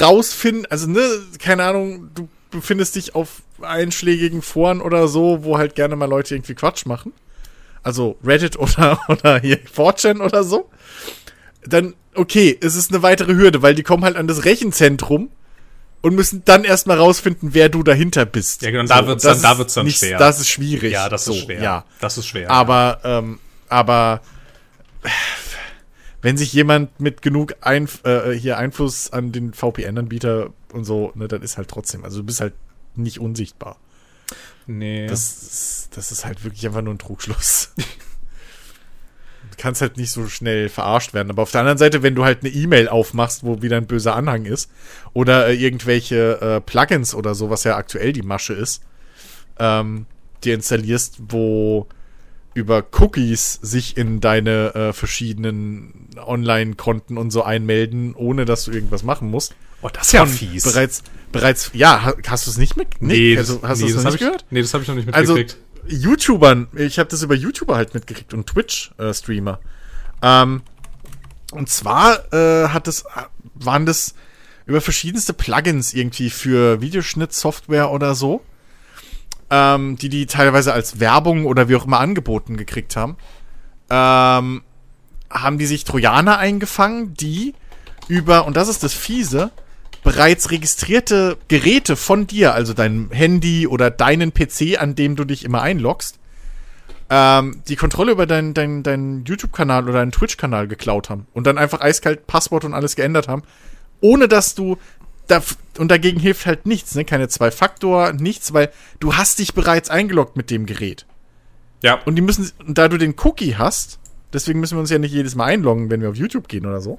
rausfindet, also ne, keine Ahnung, du befindest dich auf einschlägigen Foren oder so, wo halt gerne mal Leute irgendwie Quatsch machen. Also Reddit <laughs> oder, oder hier 4chan oder so. Dann, okay, es ist eine weitere Hürde, weil die kommen halt an das Rechenzentrum und müssen dann erstmal rausfinden, wer du dahinter bist. Ja, genau, da wird's dann- da wird's dann nicht- schwer. Das ist schwierig. Ja, das so, ist schwer. Ja. Das ist schwer. Aber, ähm, aber wenn sich jemand mit genug Einf äh, hier Einfluss an den VPN-Anbieter und so, ne, dann ist halt trotzdem, also du bist halt nicht unsichtbar. nee. Das, das ist halt wirklich einfach nur ein Trugschluss. <laughs> kannst halt nicht so schnell verarscht werden. Aber auf der anderen Seite, wenn du halt eine E-Mail aufmachst, wo wieder ein böser Anhang ist, oder äh, irgendwelche äh, Plugins oder so, was ja aktuell die Masche ist, ähm, dir installierst, wo über Cookies sich in deine äh, verschiedenen Online-Konten und so einmelden, ohne dass du irgendwas machen musst. oh, das ist ja Von fies. Bereits, bereits, ja, ha- hast du es nicht mit? nee, also, hast nee, du es nicht ich, gehört? Nee, das habe ich noch nicht Also mitgekriegt. YouTubern, ich habe das über YouTuber halt mitgekriegt und Twitch-Streamer. ähm, und zwar äh, hat es, waren das über verschiedenste Plugins irgendwie für Videoschnittsoftware oder so, ähm, die die teilweise als Werbung oder wie auch immer angeboten gekriegt haben, ähm, haben die sich Trojaner eingefangen, die über, und das ist das Fiese, bereits registrierte Geräte von dir, also dein Handy oder deinen PC, an dem du dich immer einloggst, ähm, die Kontrolle über deinen dein, dein YouTube-Kanal oder deinen Twitch-Kanal geklaut haben und dann einfach eiskalt Passwort und alles geändert haben, ohne dass du da, und dagegen hilft halt nichts, ne? Keine Zwei-Faktor, nichts, weil du hast dich bereits eingeloggt mit dem Gerät. Ja. Und die müssen, und da du den Cookie hast, deswegen müssen wir uns ja nicht jedes Mal einloggen, wenn wir auf YouTube gehen oder so,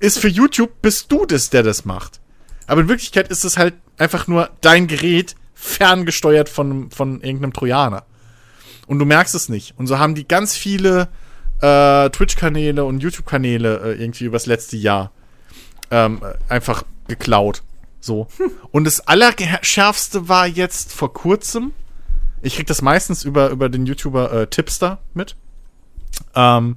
ist für YouTube bist du das, der das macht. Aber in Wirklichkeit ist es halt einfach nur dein Gerät ferngesteuert von, von irgendeinem Trojaner. Und du merkst es nicht. Und so haben die ganz viele äh, Twitch-Kanäle und YouTube-Kanäle äh, irgendwie übers letzte Jahr ähm, äh, einfach geklaut. So. Und das Allerschärfste war jetzt vor kurzem, ich krieg das meistens über, über den YouTuber äh, Tipster mit. Ähm,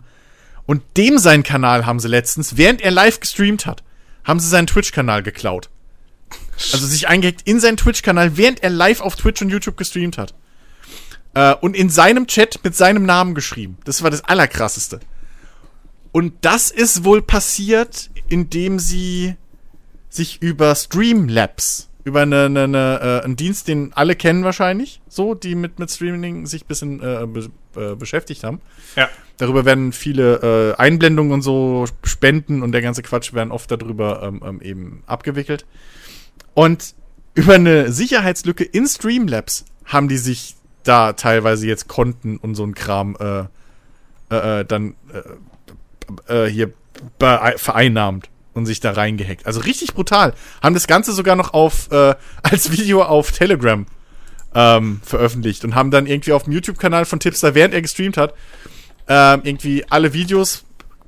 und dem seinen Kanal haben sie letztens, während er live gestreamt hat, haben sie seinen Twitch-Kanal geklaut. Also sich eingehackt in seinen Twitch-Kanal, während er live auf Twitch und YouTube gestreamt hat. Äh, und in seinem Chat mit seinem Namen geschrieben. Das war das Allerkrasseste. Und das ist wohl passiert, indem sie sich über Streamlabs, über eine, eine, eine, äh, einen Dienst, den alle kennen wahrscheinlich, so, die mit, mit Streaming sich ein bisschen äh, be, äh, beschäftigt haben. Ja. Darüber werden viele äh, Einblendungen und so Spenden und der ganze Quatsch werden oft darüber ähm, ähm, eben abgewickelt. Und über eine Sicherheitslücke in Streamlabs haben die sich da teilweise jetzt Konten und so ein Kram äh, äh, äh, dann äh, äh, hier vereinnahmt und sich da reingehackt. Also richtig brutal. Haben das Ganze sogar noch auf äh, als Video auf Telegram ähm, veröffentlicht und haben dann irgendwie auf dem YouTube-Kanal von Tipster, während er gestreamt hat, ähm, irgendwie alle Videos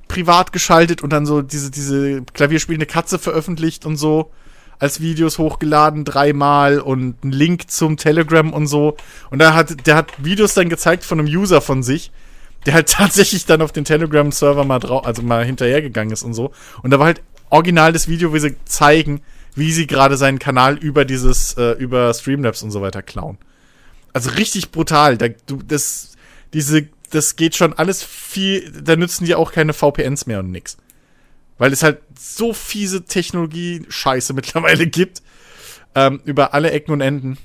privat geschaltet und dann so diese, diese klavierspielende Katze veröffentlicht und so als Videos hochgeladen dreimal und einen Link zum Telegram und so. Und da hat, der hat Videos dann gezeigt von einem User von sich, der halt <laughs> tatsächlich dann auf den Telegram-Server mal drauf, also mal hinterhergegangen ist und so. Und da war halt original das Video, wie sie zeigen, wie sie gerade seinen Kanal über dieses, äh, über Streamlabs und so weiter klauen. Also richtig brutal. Da, du, das, diese, das geht schon alles viel, da nützen die auch keine VPNs mehr und nix. Weil es halt so fiese Technologie-Scheiße <laughs> mittlerweile gibt. Ähm, über alle Ecken und Enden.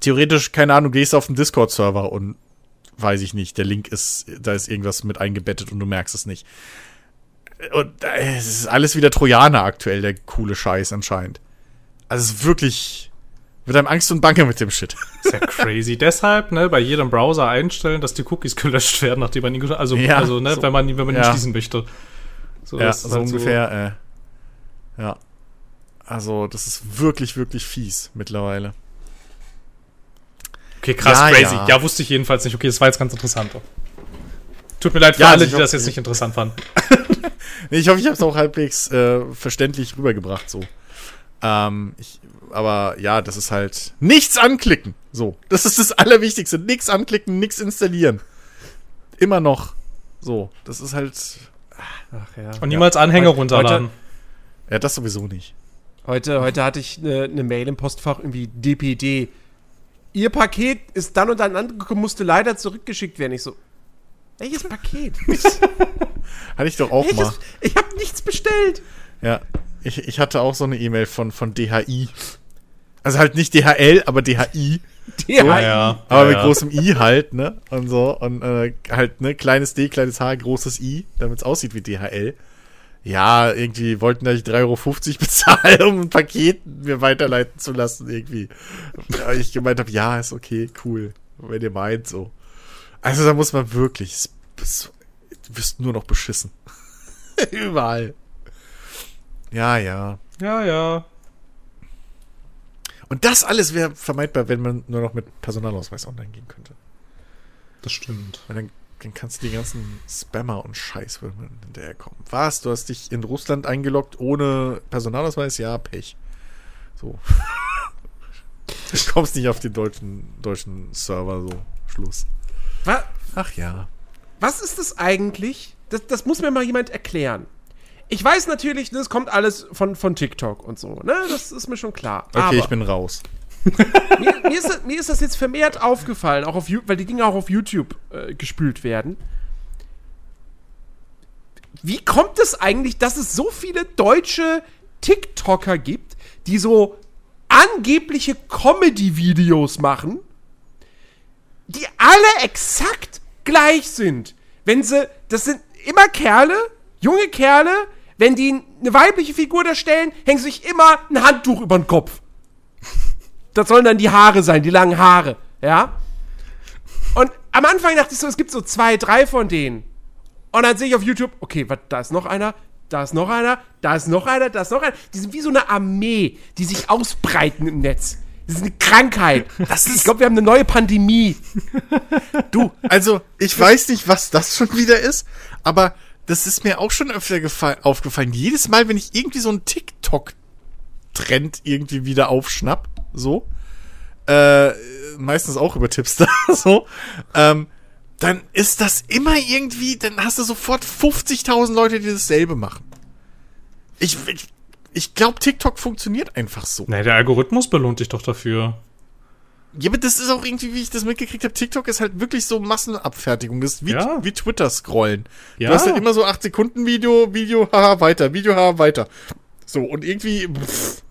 Theoretisch, keine Ahnung, gehst auf den Discord-Server und weiß ich nicht, der Link ist, da ist irgendwas mit eingebettet und du merkst es nicht. Und äh, es ist alles wieder Trojaner aktuell, der coole Scheiß anscheinend. Also es ist wirklich, wird einem Angst und Bange mit dem Shit. Ist ja crazy. <laughs> Deshalb, ne, bei jedem Browser einstellen, dass die Cookies gelöscht werden, nachdem man ihn, also, Ja, also, ne, so. wenn man, wenn man Ja. nicht schließen möchte. So, ja, so halt ungefähr, äh, ja. Also, das ist wirklich, wirklich fies mittlerweile. Okay, krass, Ja, crazy. ja. Ja. wusste ich jedenfalls nicht. Okay, das war jetzt ganz interessant. Tut mir leid für Ja, alle, also die das jetzt nicht interessant fanden. <laughs> Nee, Ich hoffe, ich habe es auch halbwegs äh, verständlich rübergebracht, so. Ähm, ich, aber ja, das ist halt nichts anklicken. So, das ist das Allerwichtigste. Nichts anklicken, nichts installieren. Immer noch. So, das ist halt. Ach ja. Und niemals Anhänger Heute- runterladen. Ja, das sowieso nicht. Heute, heute hatte ich eine, eine Mail im Postfach, irgendwie DPD. Ihr Paket ist dann und dann angekommen, musste leider zurückgeschickt werden. Ich so, welches Paket? <laughs> Hatte ich doch auch mal. welches? Ich habe nichts bestellt. Ja, ich, ich hatte auch so eine E-Mail von, von DHI. Also halt nicht DHL, aber DHI. Ja, Ja, ja. Aber ja, mit ja. großem I halt, ne? Und so. Und äh, halt, ne, kleines D, kleines H, großes I, damit es aussieht wie DHL. Ja, irgendwie wollten da ich 3,50 Euro <laughs> bezahlen, um ein Paket mir weiterleiten zu lassen, irgendwie. Ja, ich gemeint habe, ja, ist okay, cool. Wenn ihr meint, so. Also da muss man wirklich, du wirst nur noch beschissen. <laughs> Überall. Ja, ja. Ja, ja. Und das alles wäre vermeidbar, wenn man nur noch mit Personalausweis online gehen könnte. Das stimmt. Weil dann, dann kannst du die ganzen Spammer und Scheiß hinterherkommen. Was? Du hast dich in Russland eingeloggt ohne Personalausweis? Ja, Pech. So. <laughs> du kommst nicht auf den deutschen, deutschen Server, so. Schluss. Wa Ach ja. was ist das eigentlich? Das, das muss mir mal jemand erklären. Ich weiß natürlich, das kommt alles von, von TikTok und so, ne? Das ist mir schon klar. Okay, Aber ich bin raus. <laughs> mir, mir, ist, das- mir ist das jetzt vermehrt aufgefallen, auch auf, weil die Dinge auch auf YouTube äh, gespült werden. Wie kommt es eigentlich, dass es so viele deutsche TikToker gibt, die so angebliche Comedy-Videos machen, die alle exakt gleich sind? Wenn sie, das sind immer Kerle, junge Kerle, wenn die eine weibliche Figur darstellen, hängen sie sich immer ein Handtuch über den Kopf. Das sollen dann die Haare sein, die langen Haare, ja? Und am Anfang dachte ich so, es gibt so zwei, drei von denen. Und dann sehe ich auf YouTube, okay, wat, da ist noch einer, da ist noch einer, da ist noch einer, da ist noch einer. Die sind wie so eine Armee, die sich ausbreiten im Netz. Das ist eine Krankheit. Das ist, ich glaube, wir haben eine neue Pandemie. Du, also, ich weiß nicht, was das schon wieder ist, aber das ist mir auch schon öfter gefall- aufgefallen. Jedes Mal, wenn ich irgendwie so einen TikTok-Trend irgendwie wieder aufschnapp, so, äh, meistens auch über Tipster, <laughs> so, ähm, dann ist das immer irgendwie, dann hast du sofort 50.000 Leute, die dasselbe machen. Ich, ich, ich glaube, TikTok funktioniert einfach so. Nee, der Algorithmus belohnt dich doch dafür. Ja, aber das ist auch irgendwie, wie ich das mitgekriegt habe, TikTok ist halt wirklich so Massenabfertigung. Das ist wie, Ja. wie Twitter-Scrollen. Ja. Du hast halt immer so 8 Sekunden Video, Video, haha, weiter, Video, haha, weiter. So, und irgendwie. Pff.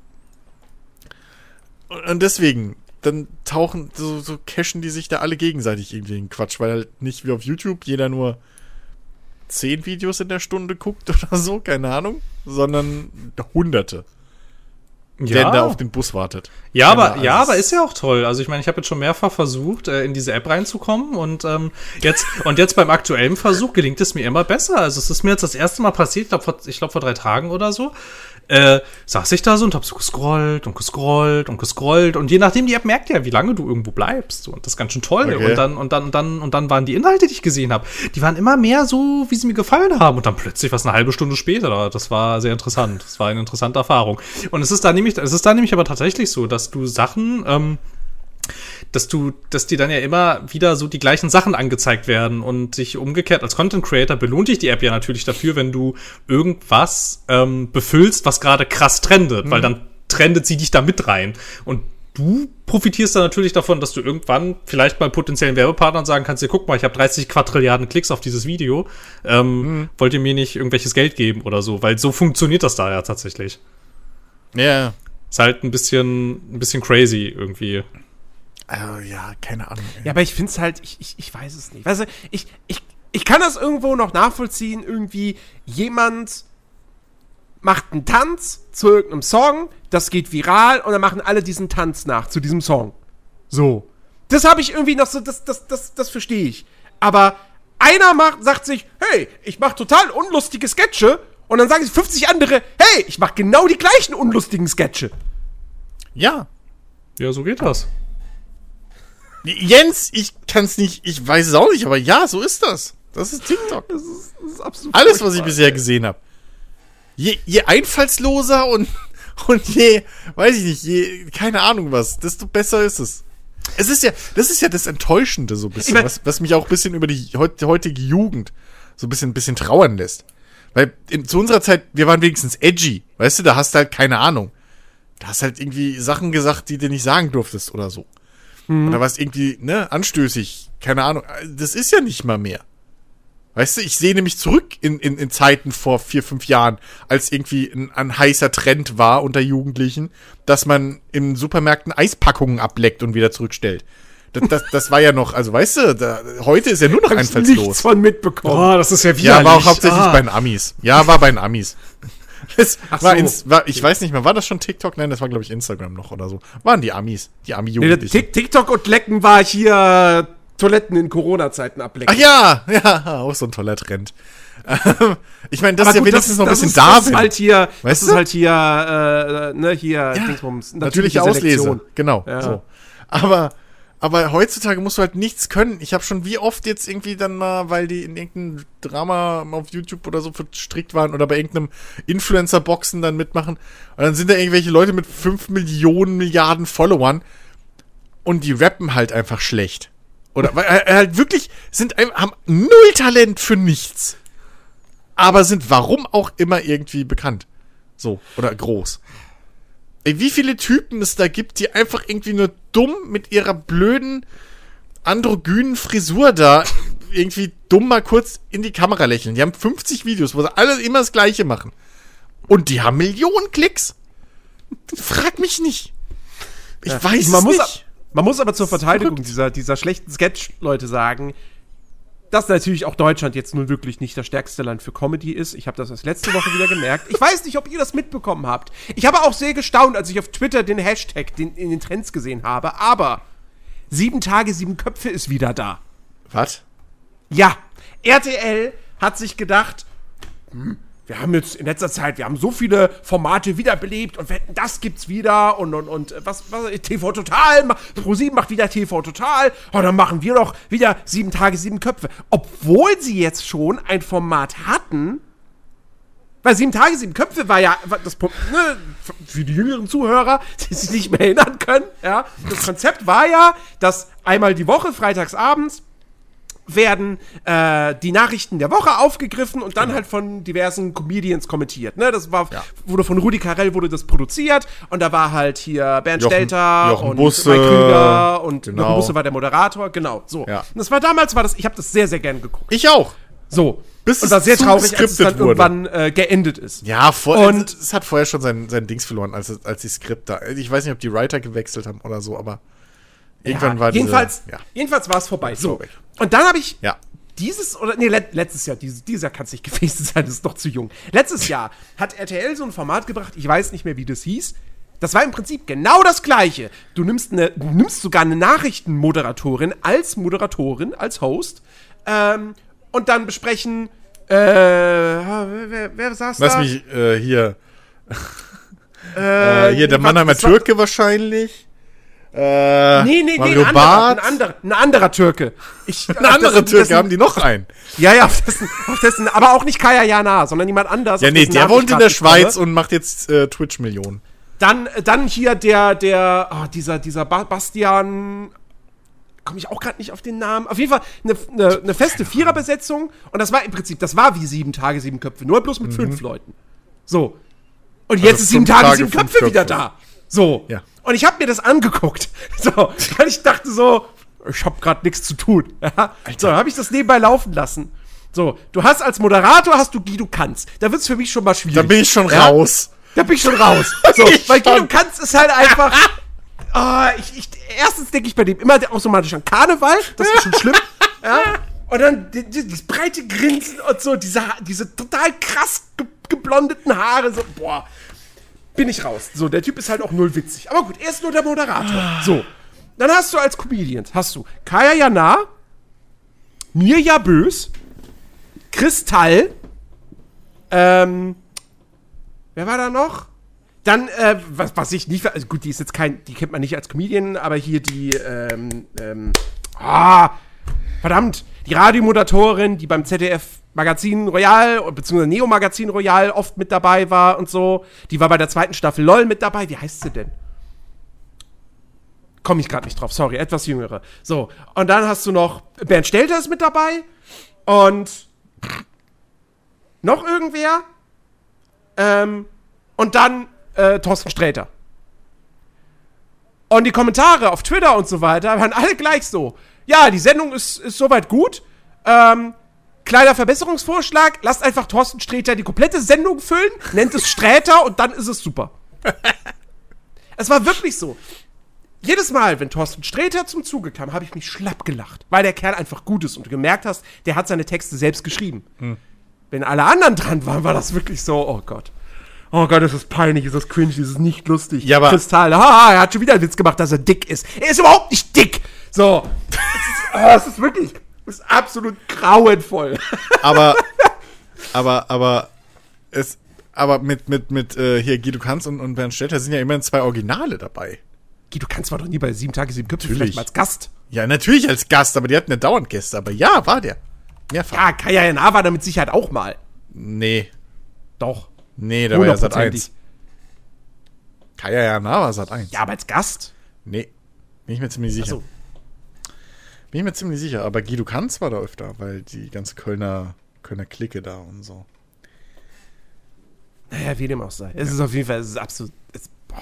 Und deswegen, dann tauchen, so, so cashen die sich da alle gegenseitig irgendwie in Quatsch, weil halt nicht wie auf YouTube jeder nur 10 Videos in der Stunde guckt <laughs> oder so, keine Ahnung, sondern Hunderte, der da auf den Bus wartet. Ja, aber, ja, aber ist ja auch toll. Also ich meine, ich habe jetzt schon mehrfach versucht, äh, in diese App reinzukommen und ähm, jetzt <laughs> und jetzt beim aktuellen Versuch gelingt es mir immer besser. Also es ist mir jetzt das erste Mal passiert, ich glaube vor, ich glaub, vor drei Tagen oder so. Äh, saß ich da so und hab so gescrollt und gescrollt und gescrollt. Und je nachdem die App merkt ja, wie lange du irgendwo bleibst. Und das ist ganz schön toll. Okay. und dann und dann und dann und dann waren die Inhalte, die ich gesehen habe, die waren immer mehr so, wie sie mir gefallen haben. Und dann plötzlich was eine halbe Stunde später, das war sehr interessant, das war eine interessante Erfahrung. Und es ist da nämlich, es ist da nämlich aber tatsächlich so, dass du Sachen ähm, dass du, dass dir dann ja immer wieder so die gleichen Sachen angezeigt werden und sich umgekehrt als Content Creator belohnt dich die App ja natürlich dafür, wenn du irgendwas ähm, befüllst, was gerade krass trendet, weil dann trendet sie dich da mit rein und du profitierst dann natürlich davon, dass du irgendwann vielleicht mal potenziellen Werbepartnern sagen kannst, ja, guck mal, ich habe 30 Quadrilliarden Klicks auf dieses Video, ähm, mhm. wollt ihr mir nicht irgendwelches Geld geben oder so, weil so funktioniert das da ja tatsächlich. Ja. Ist halt ein bisschen, ein bisschen crazy irgendwie. Also, ja, keine Ahnung. Ja, aber ich finde es halt, ich, ich, ich weiß es nicht. Weißt du, ich, ich, ich kann das irgendwo noch nachvollziehen, irgendwie jemand macht einen Tanz zu irgendeinem Song, das geht viral und dann machen alle diesen Tanz nach zu diesem Song. So. Das habe ich irgendwie noch so, das, das, das, das verstehe ich. Aber einer macht, sagt sich, hey, ich mache total unlustige Sketche und dann sagen sich 50 andere, hey, ich mache genau die gleichen unlustigen Sketche. Ja. Ja, so geht das. Jens, ich kann es nicht, ich weiß es auch nicht, aber ja, so ist das. Das ist TikTok. Das ist, das ist absolut Alles, was ich bisher gesehen habe je, je einfallsloser und, <laughs> und je, weiß ich nicht, je, keine Ahnung was, desto besser ist es. Es ist ja, das ist ja das Enttäuschende so ein bisschen, ich mein, was, was mich auch ein bisschen über die heutige Jugend so ein bisschen, ein bisschen trauern lässt. Weil in, zu unserer Zeit, wir waren wenigstens edgy, weißt du, da hast du halt keine Ahnung. Da hast halt irgendwie Sachen gesagt, die du nicht sagen durftest oder so. Mhm. Oder was irgendwie, ne, anstößig, keine Ahnung. Das ist ja nicht mal mehr. Weißt du, ich sehe nämlich zurück in, in, in Zeiten vor vier, fünf Jahren, als irgendwie ein, ein heißer Trend war unter Jugendlichen, dass man in Supermärkten Eispackungen ableckt und wieder zurückstellt. Das, das, das war ja noch, also weißt du, da, heute ist ja nur noch einfallslos. Ich nichts von mitbekommen. Oh, das ist ja wieder. Ja, war auch hauptsächlich ah. bei den Amis. Ja, war bei den Amis. Das Ach war, so. ins, war ich weiß nicht mehr, war das schon TikTok? Nein, das war glaube ich Instagram noch oder so. Waren die Amis, die Ami-Jugendlichen. Nee, TikTok und Lecken war hier Toiletten in Corona-Zeiten ablecken. Ach ja, <laughs> ja, auch so ein toller Trend. ich meine, das Aber ist ja wenigstens das, noch ein bisschen da. Das ist halt hier, weißt das ist halt hier, äh, ne, hier, ja, Dingsbums, natürliche, Auslese. Genau. Ja. So. Aber, aber heutzutage musst du halt nichts können. Ich habe schon wie oft jetzt irgendwie dann mal, weil die in irgendeinem Drama auf YouTube oder so verstrickt waren oder bei irgendeinem Influencer-Boxen dann mitmachen. Und dann sind da irgendwelche Leute mit 5 Millionen Milliarden Followern und die rappen halt einfach schlecht. Oder weil er halt wirklich sind haben null Talent für nichts. Aber sind warum auch immer irgendwie bekannt. So, oder groß. Ey, wie viele Typen es da gibt, die einfach irgendwie nur dumm mit ihrer blöden androgynen Frisur da irgendwie dumm mal kurz in die Kamera lächeln. Die haben 50 Videos, wo sie alle immer das gleiche machen. Und die haben Millionen Klicks. Frag mich nicht. Ich ja, weiß man es muss, nicht. Man muss aber zur Verteidigung dieser, dieser schlechten Sketch-Leute sagen, dass natürlich auch Deutschland jetzt nun wirklich nicht das stärkste Land für Comedy ist. Ich habe das erst letzte Woche wieder gemerkt. Ich weiß nicht, ob ihr das mitbekommen habt. Ich habe auch sehr gestaunt, als ich auf Twitter den Hashtag den, in den Trends gesehen habe. Aber sieben Tage, sieben Köpfe ist wieder da. Was? Ja. RTL hat sich gedacht, hm, wir haben jetzt in letzter Zeit, wir haben so viele Formate wiederbelebt und wetten, das gibt's wieder und, und, und was, was TV Total, Pro7 macht wieder TV Total und dann machen wir doch wieder sieben Tage, sieben Köpfe. Obwohl sie jetzt schon ein Format hatten, weil sieben Tage, sieben Köpfe war ja das ne, für die jüngeren Zuhörer, <laughs> die sich nicht mehr erinnern können, ja. Das Konzept war ja, dass einmal die Woche, freitags abends, werden äh, die Nachrichten der Woche aufgegriffen und dann genau. halt von diversen Comedians kommentiert. Ne? Das war, ja. wurde von Rudi Carell wurde das produziert und da war halt hier Bernd Jochen, Stelter Jochen und Busse, Mike Krüger und genau. Jochen Busse war der Moderator, genau. So. Ja. Und das war damals war das, ich habe das sehr, sehr gern geguckt. Ich auch. So. Bis und war sehr traurig, als es dann wurde. irgendwann äh, geendet ist. Ja, vor, und es hat vorher schon sein, sein Dings verloren, als, als die Skript da. Ich weiß nicht, ob die Writer gewechselt haben oder so, aber. Irgendwann ja, war jedenfalls, ja. jedenfalls war es vorbei. So. Und dann habe ich ja. dieses, oder nee, let, letztes Jahr, dieses, dieses Jahr kann es nicht <laughs> gewesen sein, das ist doch zu jung. Letztes <laughs> Jahr hat RTL so ein Format gebracht, ich weiß nicht mehr, wie das hieß. Das war im Prinzip genau das Gleiche. Du nimmst, eine, du nimmst sogar eine Nachrichtenmoderatorin als Moderatorin, als Host, ähm, und dann besprechen, äh, wer, wer saß Lass da? Lass mich äh, hier. <laughs> äh, hier, der Mannheimer Türke wahrscheinlich. Äh, nee, nee, Mario nee, ein anderer, ein anderer, ein anderer Türke. Ich, ein anderer Türke, dessen, haben die noch einen? Ja, ja, auf dessen, auf dessen, aber auch nicht Kaya Jana, sondern jemand anders. Ja, nee, der wohnt in der Schweiz und macht jetzt äh, Twitch-Millionen. Dann, dann hier der, der, oh, dieser, dieser ba Bastian, komme ich auch gerade nicht auf den Namen. Auf jeden Fall eine, eine, eine feste Viererbesetzung und das war im Prinzip, das war wie sieben Tage, sieben Köpfe, nur bloß mit mhm. fünf Leuten. So. Und also jetzt ist sieben Tage, Tage sieben Köpfe, Köpfe wieder da. So. Ja. Und ich habe mir das angeguckt. <laughs> So, weil ich dachte so, ich habe gerade nichts zu tun. Ja? So, habe ich das nebenbei laufen lassen. So, du hast als Moderator hast du Guido Kanz. Da wird's für mich schon mal schwierig. Da bin ich schon Ja? raus. Da bin ich schon raus. <laughs> So, Ich weil Guido. Kanz ist halt einfach. <laughs> Ah, ich, ich, erstens denke ich bei dem immer automatisch an Karneval. Das ist schon schlimm. ja. Und dann die, die, dieses breite Grinsen und so, diese, diese total krass ge geblondeten Haare. So, boah, bin ich raus. So, der Typ ist halt auch null witzig. Aber gut, er ist nur der Moderator. So. Dann hast du als Comedian, hast du Kaya Jana, Mirja Bös, Kristall, ähm, wer war da noch? Dann, äh, was, was ich nicht, also gut, die ist jetzt kein, die kennt man nicht als Comedian, aber hier die, ähm, ähm, ah, verdammt, die Radiomoderatorin, die beim ZDF Magazin Royal, beziehungsweise Neo Magazin Royal oft mit dabei war und so, die war bei der zweiten Staffel LOL mit dabei, wie heißt sie denn? Komme ich gerade nicht drauf, sorry, etwas jüngere. So, und dann hast du noch Bernd Stelter ist mit dabei und noch irgendwer ähm, und dann äh, Thorsten Sträter. Und die Kommentare auf Twitter und so weiter waren alle gleich so. Ja, die Sendung ist, ist soweit gut. Ähm, kleiner Verbesserungsvorschlag, lasst einfach Thorsten Sträter die komplette Sendung füllen, nennt es Sträter und dann ist es super. <laughs> es war wirklich so. Jedes Mal, wenn Thorsten Sträter zum Zuge kam, habe ich mich schlapp gelacht, weil der Kerl einfach gut ist und du gemerkt hast, der hat seine Texte selbst geschrieben. Wenn alle anderen dran waren, war das wirklich so, oh Gott. Oh Gott, ist das peinlich, ist das cringe, ist das nicht lustig. Ja, aber- Kristall, haha, er hat schon wieder einen Witz gemacht, dass er dick ist. Er ist überhaupt nicht dick. So. <laughs> Es ist, ist wirklich, es ist absolut grauenvoll. Aber, <laughs> aber, aber, es, aber mit, mit, mit, äh, hier Guido Kanz und, und Bernd Stelter sind ja immerhin zwei Originale dabei. Guy, du kannst zwar doch nie bei sieben Tage, sieben Köpfe, Natürlich. vielleicht mal als Gast. Ja, natürlich als Gast, aber die hatten ja dauernd Gäste. Aber ja, war der. Mehrfach. Ja, Kaya Jana war da mit Sicherheit auch mal. Nee. Doch. Nee, da war ja Sat Hundertprozentig. 1. Kaya Jana war Sat 1. Ja, aber als Gast? Nee. Bin ich mir ziemlich sicher. Achso. Bin ich mir ziemlich sicher. Aber Guido Kanz war da öfter, weil die ganze Kölner, Kölner Clique da und so. Naja, wie dem auch sei. Es ist auf jeden Fall, es ist absolut, es, boah.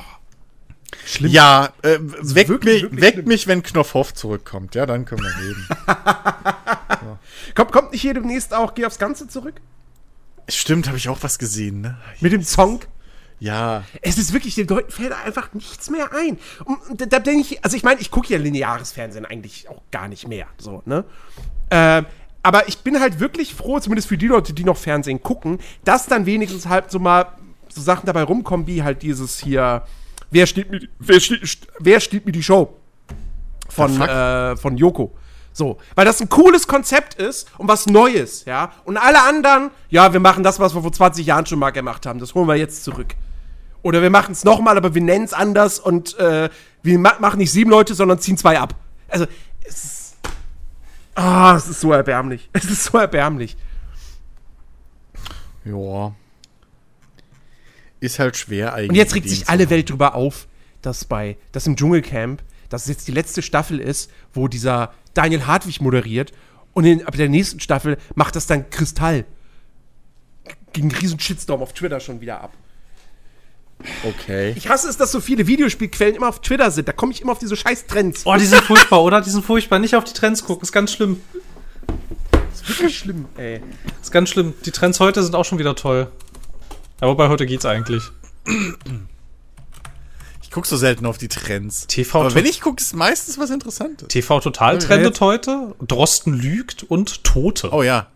Schlimm. Ja, äh, weckt, wirklich, mich, weckt mich, wenn Knopfhoff zurückkommt. Ja, dann können wir reden. <laughs> Kommt, kommt nicht hier demnächst auch, geh aufs Ganze zurück? Stimmt, habe ich auch was gesehen, ne? Mit dem Song? Ja. Es ist wirklich, den Leuten fällt einfach nichts mehr ein. Und da, da denke ich, also ich meine, ich gucke ja lineares Fernsehen eigentlich auch gar nicht mehr, so, ne? Ähm, aber ich bin halt wirklich froh, zumindest für die Leute, die noch Fernsehen gucken, dass dann wenigstens halt so mal so Sachen dabei rumkommen, wie halt dieses hier, wer steht mir, die- wer steht, wer steht mir die Show? Von, äh, von Joko. So, weil das ein cooles Konzept ist und was Neues, ja. Und alle anderen, ja, wir machen das, was wir vor 20 Jahren schon mal gemacht haben. Das holen wir jetzt zurück. Oder wir machen es nochmal, aber wir nennen es anders und äh, wir ma machen nicht sieben Leute, sondern ziehen zwei ab. Also, es ist. Ah, es ist so erbärmlich. <laughs> Es ist so erbärmlich. Ja. Ist halt schwer eigentlich. Und jetzt regt sich alle. Welt drüber auf, dass bei, dass im Dschungelcamp, dass es jetzt die letzte Staffel ist, wo dieser Daniel Hartwig moderiert und in ab der nächsten Staffel macht das dann Kristall. Ging einen riesen Shitstorm auf Twitter schon wieder ab. Okay. Ich hasse es, dass so viele Videospielquellen immer auf Twitter sind. Da komme ich immer auf diese scheiß Trends. Oh, die sind furchtbar, oder? Die sind furchtbar. Nicht auf die Trends gucken, ist ganz schlimm. Ist wirklich schlimm, ey. Ist ganz schlimm. Die Trends heute sind auch schon wieder toll. Ja, wobei heute geht's eigentlich. Ich guck so selten auf die Trends. TV Aber wenn ich gucke, ist meistens was Interessantes. TV Total trendet heute. Drosten lügt und Tote. Oh ja.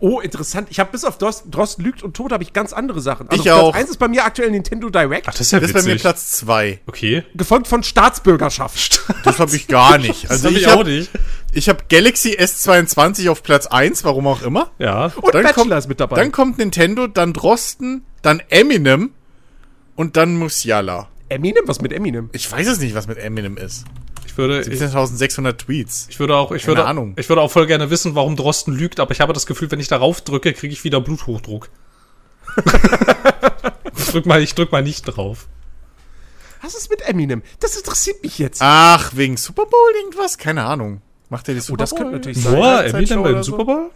Oh, interessant. Ich habe bis auf Drosten, Drosten lügt und Tod habe ich ganz andere Sachen. Also Ich auf auch. Platz 1 ist bei mir aktuell Nintendo Direct, Ach, das ist ja Das ist bei mir Platz zwei. Okay. gefolgt von Staatsbürgerschaft. Das habe ich gar nicht. Also hab ich auch habe nicht. ich hab Galaxy S22 auf Platz 1, warum auch immer. Ja. Und Dann Bachelor kommt- ist mit dabei. Dann kommt Nintendo, dann Drosten, dann Eminem und dann Musiala. Eminem? Was mit Eminem? Ich weiß es nicht, was mit Eminem ist. Ich würde, ich, 17.600 Tweets. ich würde auch, ich Keine würde, Ahnung. ich würde auch voll gerne wissen, warum Drosten lügt, aber ich habe das Gefühl, wenn ich darauf drücke, kriege ich wieder Bluthochdruck. <laughs> ich drück mal, ich drück mal nicht drauf. Was ist mit Eminem? Das interessiert mich jetzt. Ach, wegen Super Bowl irgendwas? Keine Ahnung. Macht er die Super Oh, das Bowl? könnte natürlich sein. Boah, Eminem beim so? Super Bowl?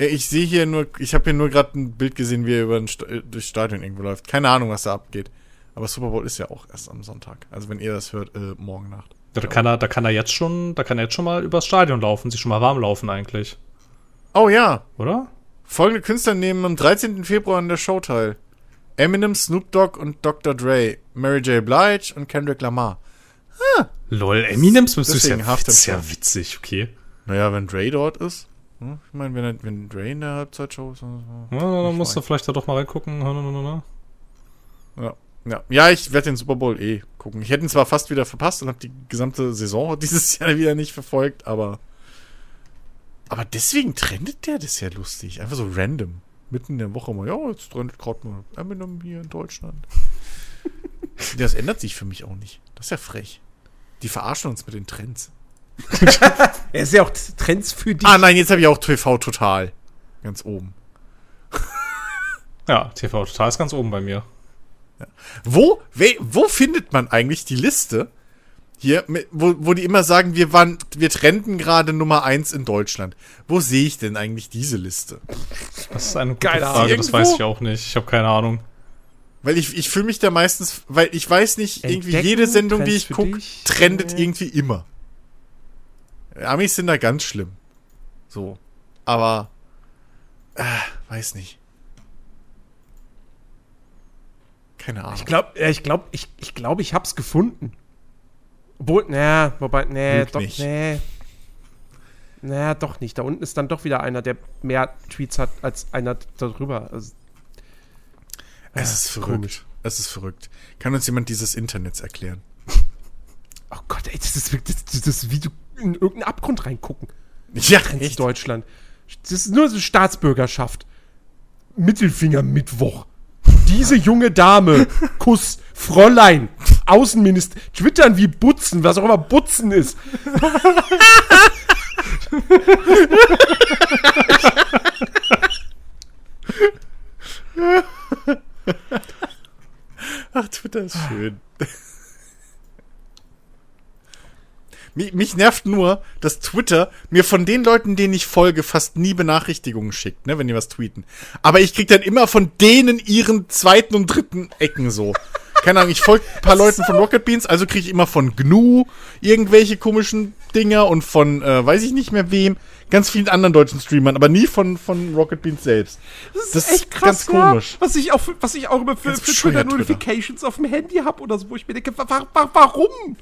Ja, ich sehe hier nur, ich habe hier nur gerade ein Bild gesehen, wie er über ein Sta äh, durchs Stadion irgendwo läuft. Keine Ahnung, was da abgeht. Aber Super Bowl ist ja auch erst am Sonntag. Also wenn ihr das hört, äh, morgen Nacht. Ja, da kann er, da kann er jetzt schon, da kann er jetzt schon mal übers Stadion laufen, sich schon mal warm laufen eigentlich, Oh ja, oder? folgende Künstler nehmen am 13. Februar an der Show teil. Eminem, Snoop Dogg und Dr. Dre, Mary J. Blige und Kendrick Lamar. Lol, Eminem ist Deswegen ja, Halftime ist ja witzig, okay. Naja, wenn Dre dort ist. hm, Ich meine, wenn, wenn Dre in der Halbzeitshow ist. dann- Ja, dann musst du vielleicht da doch mal reingucken. Ja, ja. ja ich werde den Super Bowl eh gucken. Ich hätte ihn zwar fast wieder verpasst und habe die gesamte Saison <laughs> dieses Jahr wieder nicht verfolgt, aber. Aber deswegen trendet der das ja lustig. Einfach so random. Mitten in der Woche mal, ja, jetzt trendet gerade mal Eminem hier in Deutschland. <laughs> das ändert sich für mich auch nicht. Das ist ja frech. Die verarschen uns mit den Trends. <laughs> Er ist ja auch Trends für dich. Ah nein, jetzt habe ich auch TV total. Ganz oben. Ja, TV Total ist ganz oben bei mir. Wo, we, wo findet man eigentlich die Liste hier, mit, wo, wo die immer sagen, wir waren, wir trennten gerade Nummer eins in Deutschland. Wo sehe ich denn eigentlich diese Liste? Das ist eine Keine Frage, Ahnung. das weiß ich auch nicht. Ich habe keine Ahnung. Weil ich, ich fühle mich da meistens, weil ich weiß nicht, irgendwie Entdecken, jede Sendung, die ich gucke, trendet Äh. irgendwie immer. Amis sind da ganz schlimm. So. Aber, äh, weiß nicht. Keine Ahnung. Ich glaube, ich glaube, ich, ich, glaub, ich hab's gefunden. Obwohl, naja, wobei, nee, Lüg doch, nicht. nee. Naja, doch nicht. Da unten ist dann doch wieder einer, der mehr Tweets hat als einer darüber. Also, es ist verrückt. komisch. Es ist verrückt. Kann uns jemand dieses Internets erklären? <laughs> oh Gott, ey, das ist wirklich, das, das wie du in irgendeinen Abgrund reingucken. Ja, Trends Deutschland. Das ist nur so Staatsbürgerschaft. Mittelfinger Mittwoch. Diese junge Dame, Kuss, Fräulein, Außenminister, twittern wie Butzen, was auch immer Butzen ist. Ach, Twitter ist schön. Mich, mich nervt nur, dass Twitter mir von den Leuten, denen ich folge, fast nie Benachrichtigungen schickt, ne, wenn die was tweeten. Aber ich krieg dann immer von denen ihren zweiten und dritten Ecken so. Keine Ahnung, ich folge ein paar Leuten von Rocket Beans, also kriege ich immer von GNU irgendwelche komischen Dinger und von, äh, weiß ich nicht mehr wem, ganz vielen anderen deutschen Streamern, aber nie von, von Rocket Beans selbst. Das ist ganz komisch. Was ich auch, was ich auch immer für, Ganz für Twitter Notifications auf dem Handy habe oder so, wo ich mir denke, wa wa warum?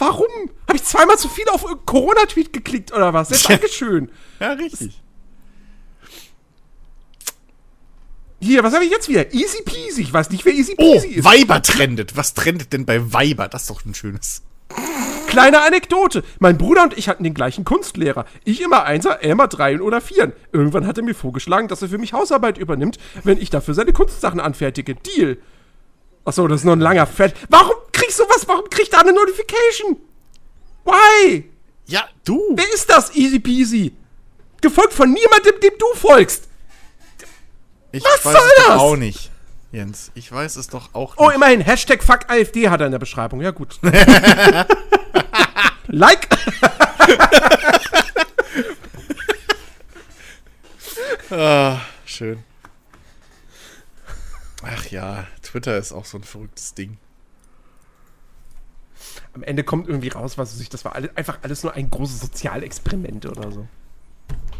Warum? Habe ich zweimal zu viel auf Corona-Tweet geklickt oder was? Ja, <laughs> Dankeschön. Ja, richtig. Hier, was habe ich jetzt wieder? Easy peasy. Ich weiß nicht, wer easy Oh, peasy ist. Weiber trendet. Was trendet denn bei Weiber? Das ist doch ein schönes. Kleine Anekdote. Mein Bruder und ich hatten den gleichen Kunstlehrer. Ich immer Einser, er immer Dreien oder Vieren. Irgendwann hat er mir vorgeschlagen, dass er für mich Hausarbeit übernimmt, wenn ich dafür seine Kunstsachen anfertige. Deal. Achso, das ist noch ein langer Fett. Warum kriegst du was? Warum kriegt er eine Notification? Why? Ja, du. Wer ist das? Easy peasy. Gefolgt von niemandem, dem du folgst. Ich Was weiß soll es doch das? auch nicht. Jens, ich weiß es doch auch Oh, nicht. immerhin. Hashtag fuck AfD hat er in der Beschreibung. Ja, gut. <laughs> like. Ah, schön. Ach ja, Twitter ist auch so ein verrücktes Ding. Am Ende kommt irgendwie raus, was weiß ich, das war alle, einfach alles nur ein großes Sozialexperiment oder so.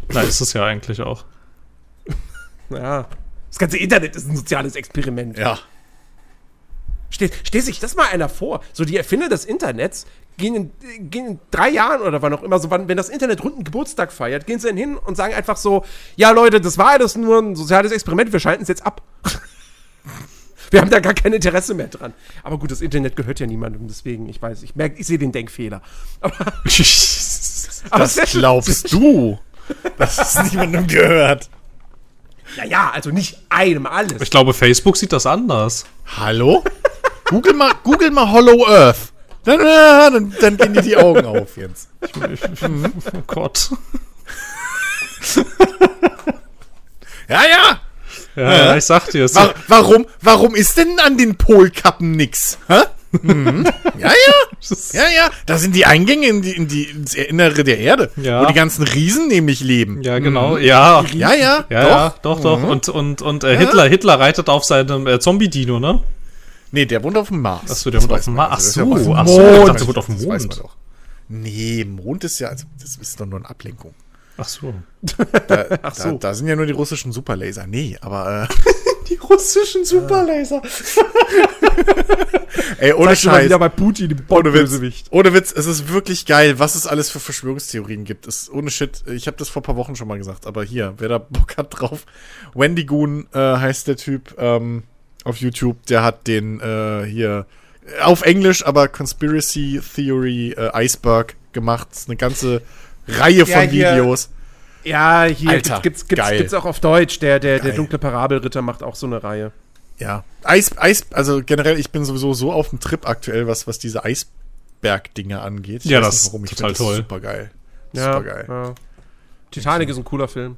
Na, ist es ja eigentlich auch. <laughs> Ja. Das ganze Internet ist ein soziales Experiment. Ja. Stell, stell sich das mal einer vor. So, die Erfinder des Internets gehen in, gehen in drei Jahren oder wann auch immer, so, wann, wenn das Internet runden Geburtstag feiert, gehen sie dann hin und sagen einfach so: Ja, Leute, das war alles nur ein soziales Experiment, wir schalten es jetzt ab. Wir haben da gar kein Interesse mehr dran. Aber gut, das Internet gehört ja niemandem, deswegen, ich weiß, ich merke, ich sehe den Denkfehler. Aber, <laughs> aber Das glaubst du, dass es niemandem gehört. Ja, ja, also nicht einem alles. Ich glaube, Facebook sieht das anders. Hallo? Google mal, Google mal Hollow Earth. Dann, dann, dann gehen dir die Augen auf, Jens. <laughs> Oh Gott. Ja, ja. Ja, ich sag dir es. Wa warum, warum ist denn an den Polkappen nix? Hä? Mhm. Ja, ja. <laughs> Ja, ja. Da sind die Eingänge in die, in die, ins Innere der Erde, Ja. wo die ganzen Riesen nämlich leben. Ja, genau. Ja. Ja, ja. Ja, doch. doch, doch. Und, und, und äh, Hitler, Hitler reitet auf seinem äh, Zombie-Dino, ne? Nee, der wohnt auf dem Mars. Ach so, der wohnt Das auf dem. Mars. Ach so, ach so, ich Mond. dachte, der wohnt auf dem Das weiß Mond. man doch. Nee, Mond ist ja, also das ist doch nur eine Ablenkung. Ach so. Da, <laughs> Ach da, so. da sind ja nur die russischen Superlaser. Nee, aber <laughs> Die russischen Superlaser. äh, <laughs> ey, ohne mal Scheiß. wieder bei Putin, Ohne Witz, ohne Witz, es ist wirklich geil, was es alles für Verschwörungstheorien gibt. Ist ohne Shit. Ich habe das vor ein paar Wochen schon mal gesagt, aber hier, wer da Bock hat drauf. Wendy Goon äh, heißt der Typ ähm, auf YouTube. Der hat den äh, hier äh, auf Englisch, aber Conspiracy Theory äh, Iceberg gemacht. Eine ganze Reihe Ja, von hier- Videos. Ja, hier Alter, gibt's, gibt's, geil. gibt's auch auf Deutsch. Der, der, der dunkle Parabelritter macht auch so eine Reihe. Ja. Eis, Eis, also generell, ich bin sowieso so auf dem Trip aktuell, was, was diese Eisberg-Dinge angeht. Ich Ja, weiß das nicht, ist warum. Ich total find das toll. Super geil. Ja, Super geil. ja. Titanic ist ein cooler Film.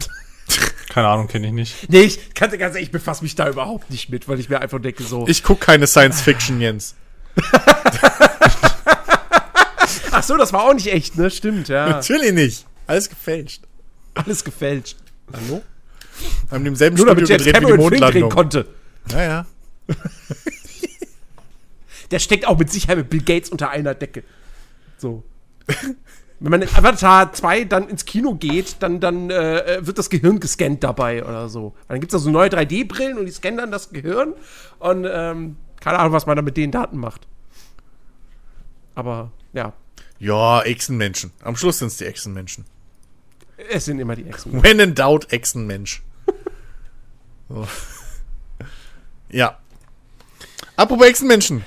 <laughs> Keine Ahnung, kenne ich nicht. Nee, ich kann dir ganz ehrlich, ich befasse mich da überhaupt nicht mit, weil ich mir einfach denke so. Ich guck keine Science Fiction, Jens. <laughs> Ach so, das war auch nicht echt, ne? Stimmt, ja. Natürlich nicht. Alles gefälscht. Alles gefälscht. Hallo? Haben im selben Nur damit Studio James gedreht wie die Cameron Film drehen Mondlandung. konnte. Ja, ja. <laughs> Der steckt auch mit Sicherheit mit Bill Gates unter einer Decke. So. Wenn man in Avatar 2 dann ins Kino geht, dann, dann äh, wird das Gehirn gescannt dabei oder so. Dann gibt es da so neue 3D-Brillen und die scannen dann das Gehirn und ähm, keine Ahnung, was man dann mit den Daten macht. Aber ja, Ja, Echsenmenschen. Am Schluss sind es die Echsenmenschen. es sind immer die Echsen. When in doubt, Echsenmensch. So. <laughs> Ja. Apropos Echsenmenschen.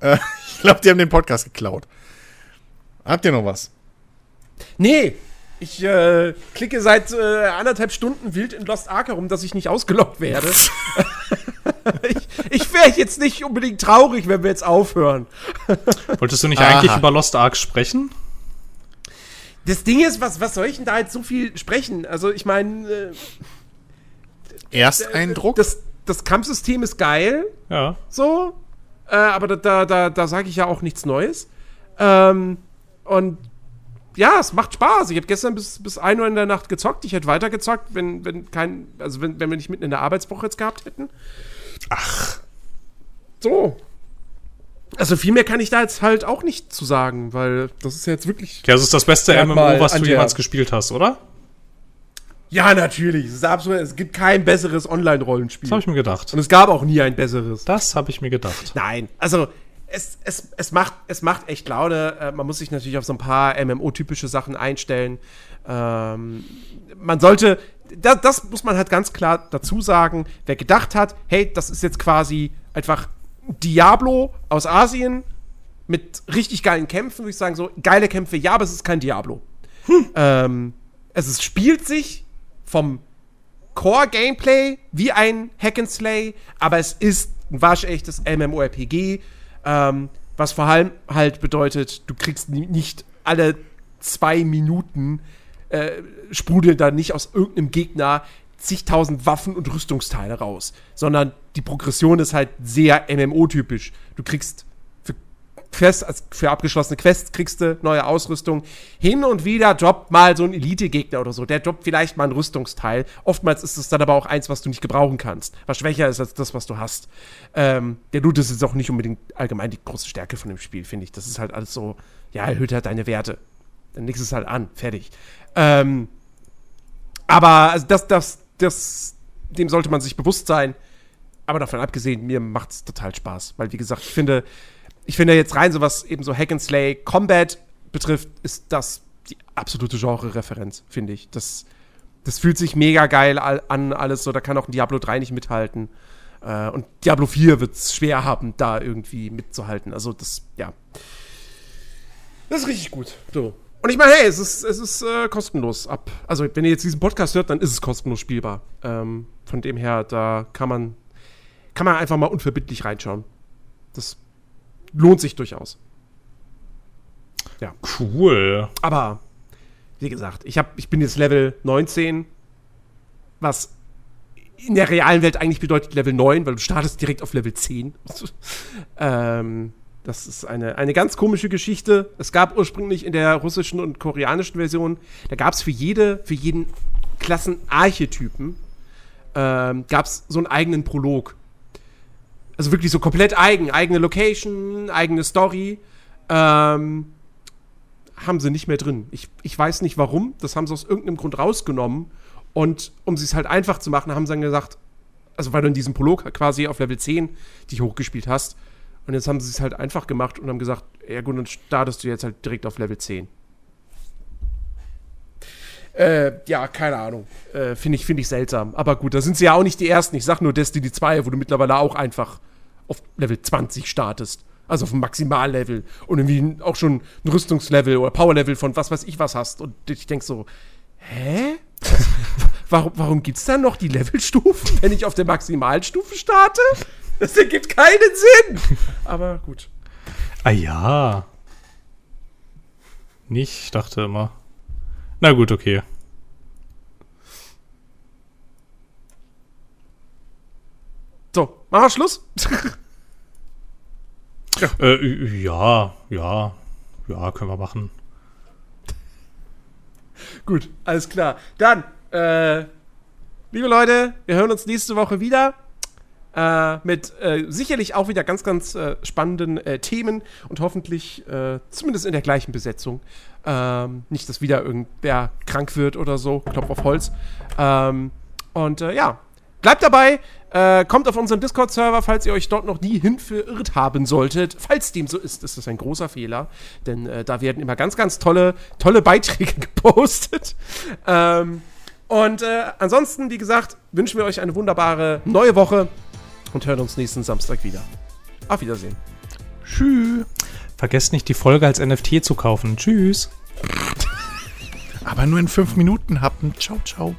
Äh, <laughs> ich glaube, die haben den Podcast geklaut. Habt ihr noch was? Nee, ich äh, klicke seit äh, anderthalb Stunden wild in Lost Ark herum, dass ich nicht ausgelockt werde. <laughs> ich ich wäre jetzt nicht unbedingt traurig, wenn wir jetzt aufhören. Wolltest du nicht Aha. eigentlich über Lost Ark sprechen? Das Ding ist, was, was soll ich denn da jetzt so viel sprechen? Also, ich meine, äh, Ersteindruck? das, das Kampfsystem ist geil, Ja. so, äh, aber da, da, da, da sage ich ja auch nichts Neues. Ähm, und ja, es macht Spaß. Ich habe gestern bis, bis 1 Uhr in der Nacht gezockt. Ich hätte weiter gezockt, wenn, wenn kein, also wenn, wenn wir nicht mitten in der Arbeitswoche jetzt gehabt hätten. Ach. So. Also viel mehr kann ich da jetzt halt auch nicht zu sagen, weil das ist ja jetzt wirklich. Ja, das ist das beste MMO, was du jemals gespielt hast, oder? Ja, natürlich. Es ist absolut, es gibt kein besseres Online-Rollenspiel. Das habe ich mir gedacht. Und es gab auch nie ein besseres. Das habe ich mir gedacht. Nein, also es, es, es, macht, es macht echt Laune. Äh, man muss sich natürlich auf so ein paar MMO-typische Sachen einstellen. Ähm, man sollte, das, das muss man halt ganz klar dazu sagen, wer gedacht hat, hey, das ist jetzt quasi einfach Diablo aus Asien mit richtig geilen Kämpfen, würde ich sagen, so geile Kämpfe, ja, aber es ist kein Diablo. Ähm, es ist, spielt sich vom Core-Gameplay wie ein Hack-and-Slay, aber es ist ein waschechtes MMORPG, ähm, was vor allem halt bedeutet, du kriegst ni- nicht alle zwei Minuten äh, sprudeln da nicht aus irgendeinem Gegner zigtausend Waffen und Rüstungsteile raus, sondern die Progression ist halt sehr MMO-typisch. Du kriegst für Quest, als für abgeschlossene Quests kriegst du neue Ausrüstung. Hin und wieder droppt mal so ein Elite-Gegner oder so. Der droppt vielleicht mal ein Rüstungsteil. Oftmals ist es dann aber auch eins, was du nicht gebrauchen kannst. Was schwächer ist als das, was du hast. Ähm, der Loot ist jetzt auch nicht unbedingt allgemein die große Stärke von dem Spiel, finde ich. Das ist halt alles so, ja, erhöht halt deine Werte. Dann du es halt an. Fertig. Ähm, aber also das, das, das, dem sollte man sich bewusst sein. Aber davon abgesehen, mir macht es total Spaß. Weil, wie gesagt, ich finde, ich finde jetzt rein so was eben so Hack and Slay Combat betrifft, ist das die absolute Genre-Referenz, finde ich. Das, das fühlt sich mega geil an, alles so. Da kann auch ein Diablo 3 nicht mithalten. Äh, und Diablo 4 wird es schwer haben, da irgendwie mitzuhalten. Also, das, ja. Das ist richtig gut. So. Und ich meine, hey, es ist, es ist äh, kostenlos ab. Also, wenn ihr jetzt diesen Podcast hört, dann ist es kostenlos spielbar. Ähm, von dem her, da kann man, kann man einfach mal unverbindlich reinschauen. Das lohnt sich durchaus. Cool. Aber, wie gesagt, ich, hab, ich bin jetzt Level 19, was in der realen Welt eigentlich bedeutet Level 9, weil du startest direkt auf Level 10. <laughs> ähm, das ist eine, eine ganz komische Geschichte. Es gab ursprünglich in der russischen und koreanischen Version, da gab es für jede, für jeden Klassenarchetypen, ähm, gab es so einen eigenen Prolog. also wirklich so komplett eigen, eigene Location, eigene Story, ähm, haben sie nicht mehr drin. Ich, ich weiß nicht warum, das haben sie aus irgendeinem Grund rausgenommen. Und um es halt einfach zu machen, haben sie dann gesagt, also weil du in diesem Prolog quasi auf Level 10 dich hochgespielt hast. Und jetzt haben sie es halt einfach gemacht und haben gesagt, ja gut, dann startest du jetzt halt direkt auf Level 10. Äh, ja, keine Ahnung. Äh, Finde ich, find ich seltsam. Aber gut, da sind sie ja auch nicht die Ersten. Ich sag nur Destiny 2, wo du mittlerweile auch einfach auf Level 20 startest. Also auf dem Maximallevel. Und irgendwie auch schon ein Rüstungslevel oder Powerlevel von was weiß ich was hast. Und ich denk so, hä? <laughs> warum, warum gibt's dann noch die Levelstufen, <laughs> wenn ich auf der Maximalstufe starte? <laughs> Das ergibt keinen Sinn. Aber gut. Ah ja. Nicht, ich dachte immer. Na gut, okay. So, machen wir Schluss? <laughs> ja. Äh, ja, ja, ja, können wir machen. Gut, alles klar. Dann, äh, liebe Leute, wir hören uns nächste Woche wieder. Äh, mit äh, sicherlich auch wieder ganz, ganz äh, spannenden äh, Themen und hoffentlich äh, zumindest in der gleichen Besetzung. Ähm, nicht, dass wieder irgendwer krank wird oder so. Klopf auf Holz. Ähm, und äh, ja, bleibt dabei. kommt auf unseren Discord-Server, falls ihr euch dort noch nie hin verirrt haben solltet. Falls dem so ist, ist das ein großer Fehler. Denn da werden immer ganz, ganz tolle, tolle Beiträge <laughs> gepostet. Ähm, und ansonsten, wie gesagt, wünschen wir euch eine wunderbare neue Woche und hören uns nächsten Samstag wieder. Auf Wiedersehen. Tschüss. Vergesst nicht, die Folge als NFT zu kaufen. Tschüss. Aber nur in fünf Minuten happen. Ciao, ciao.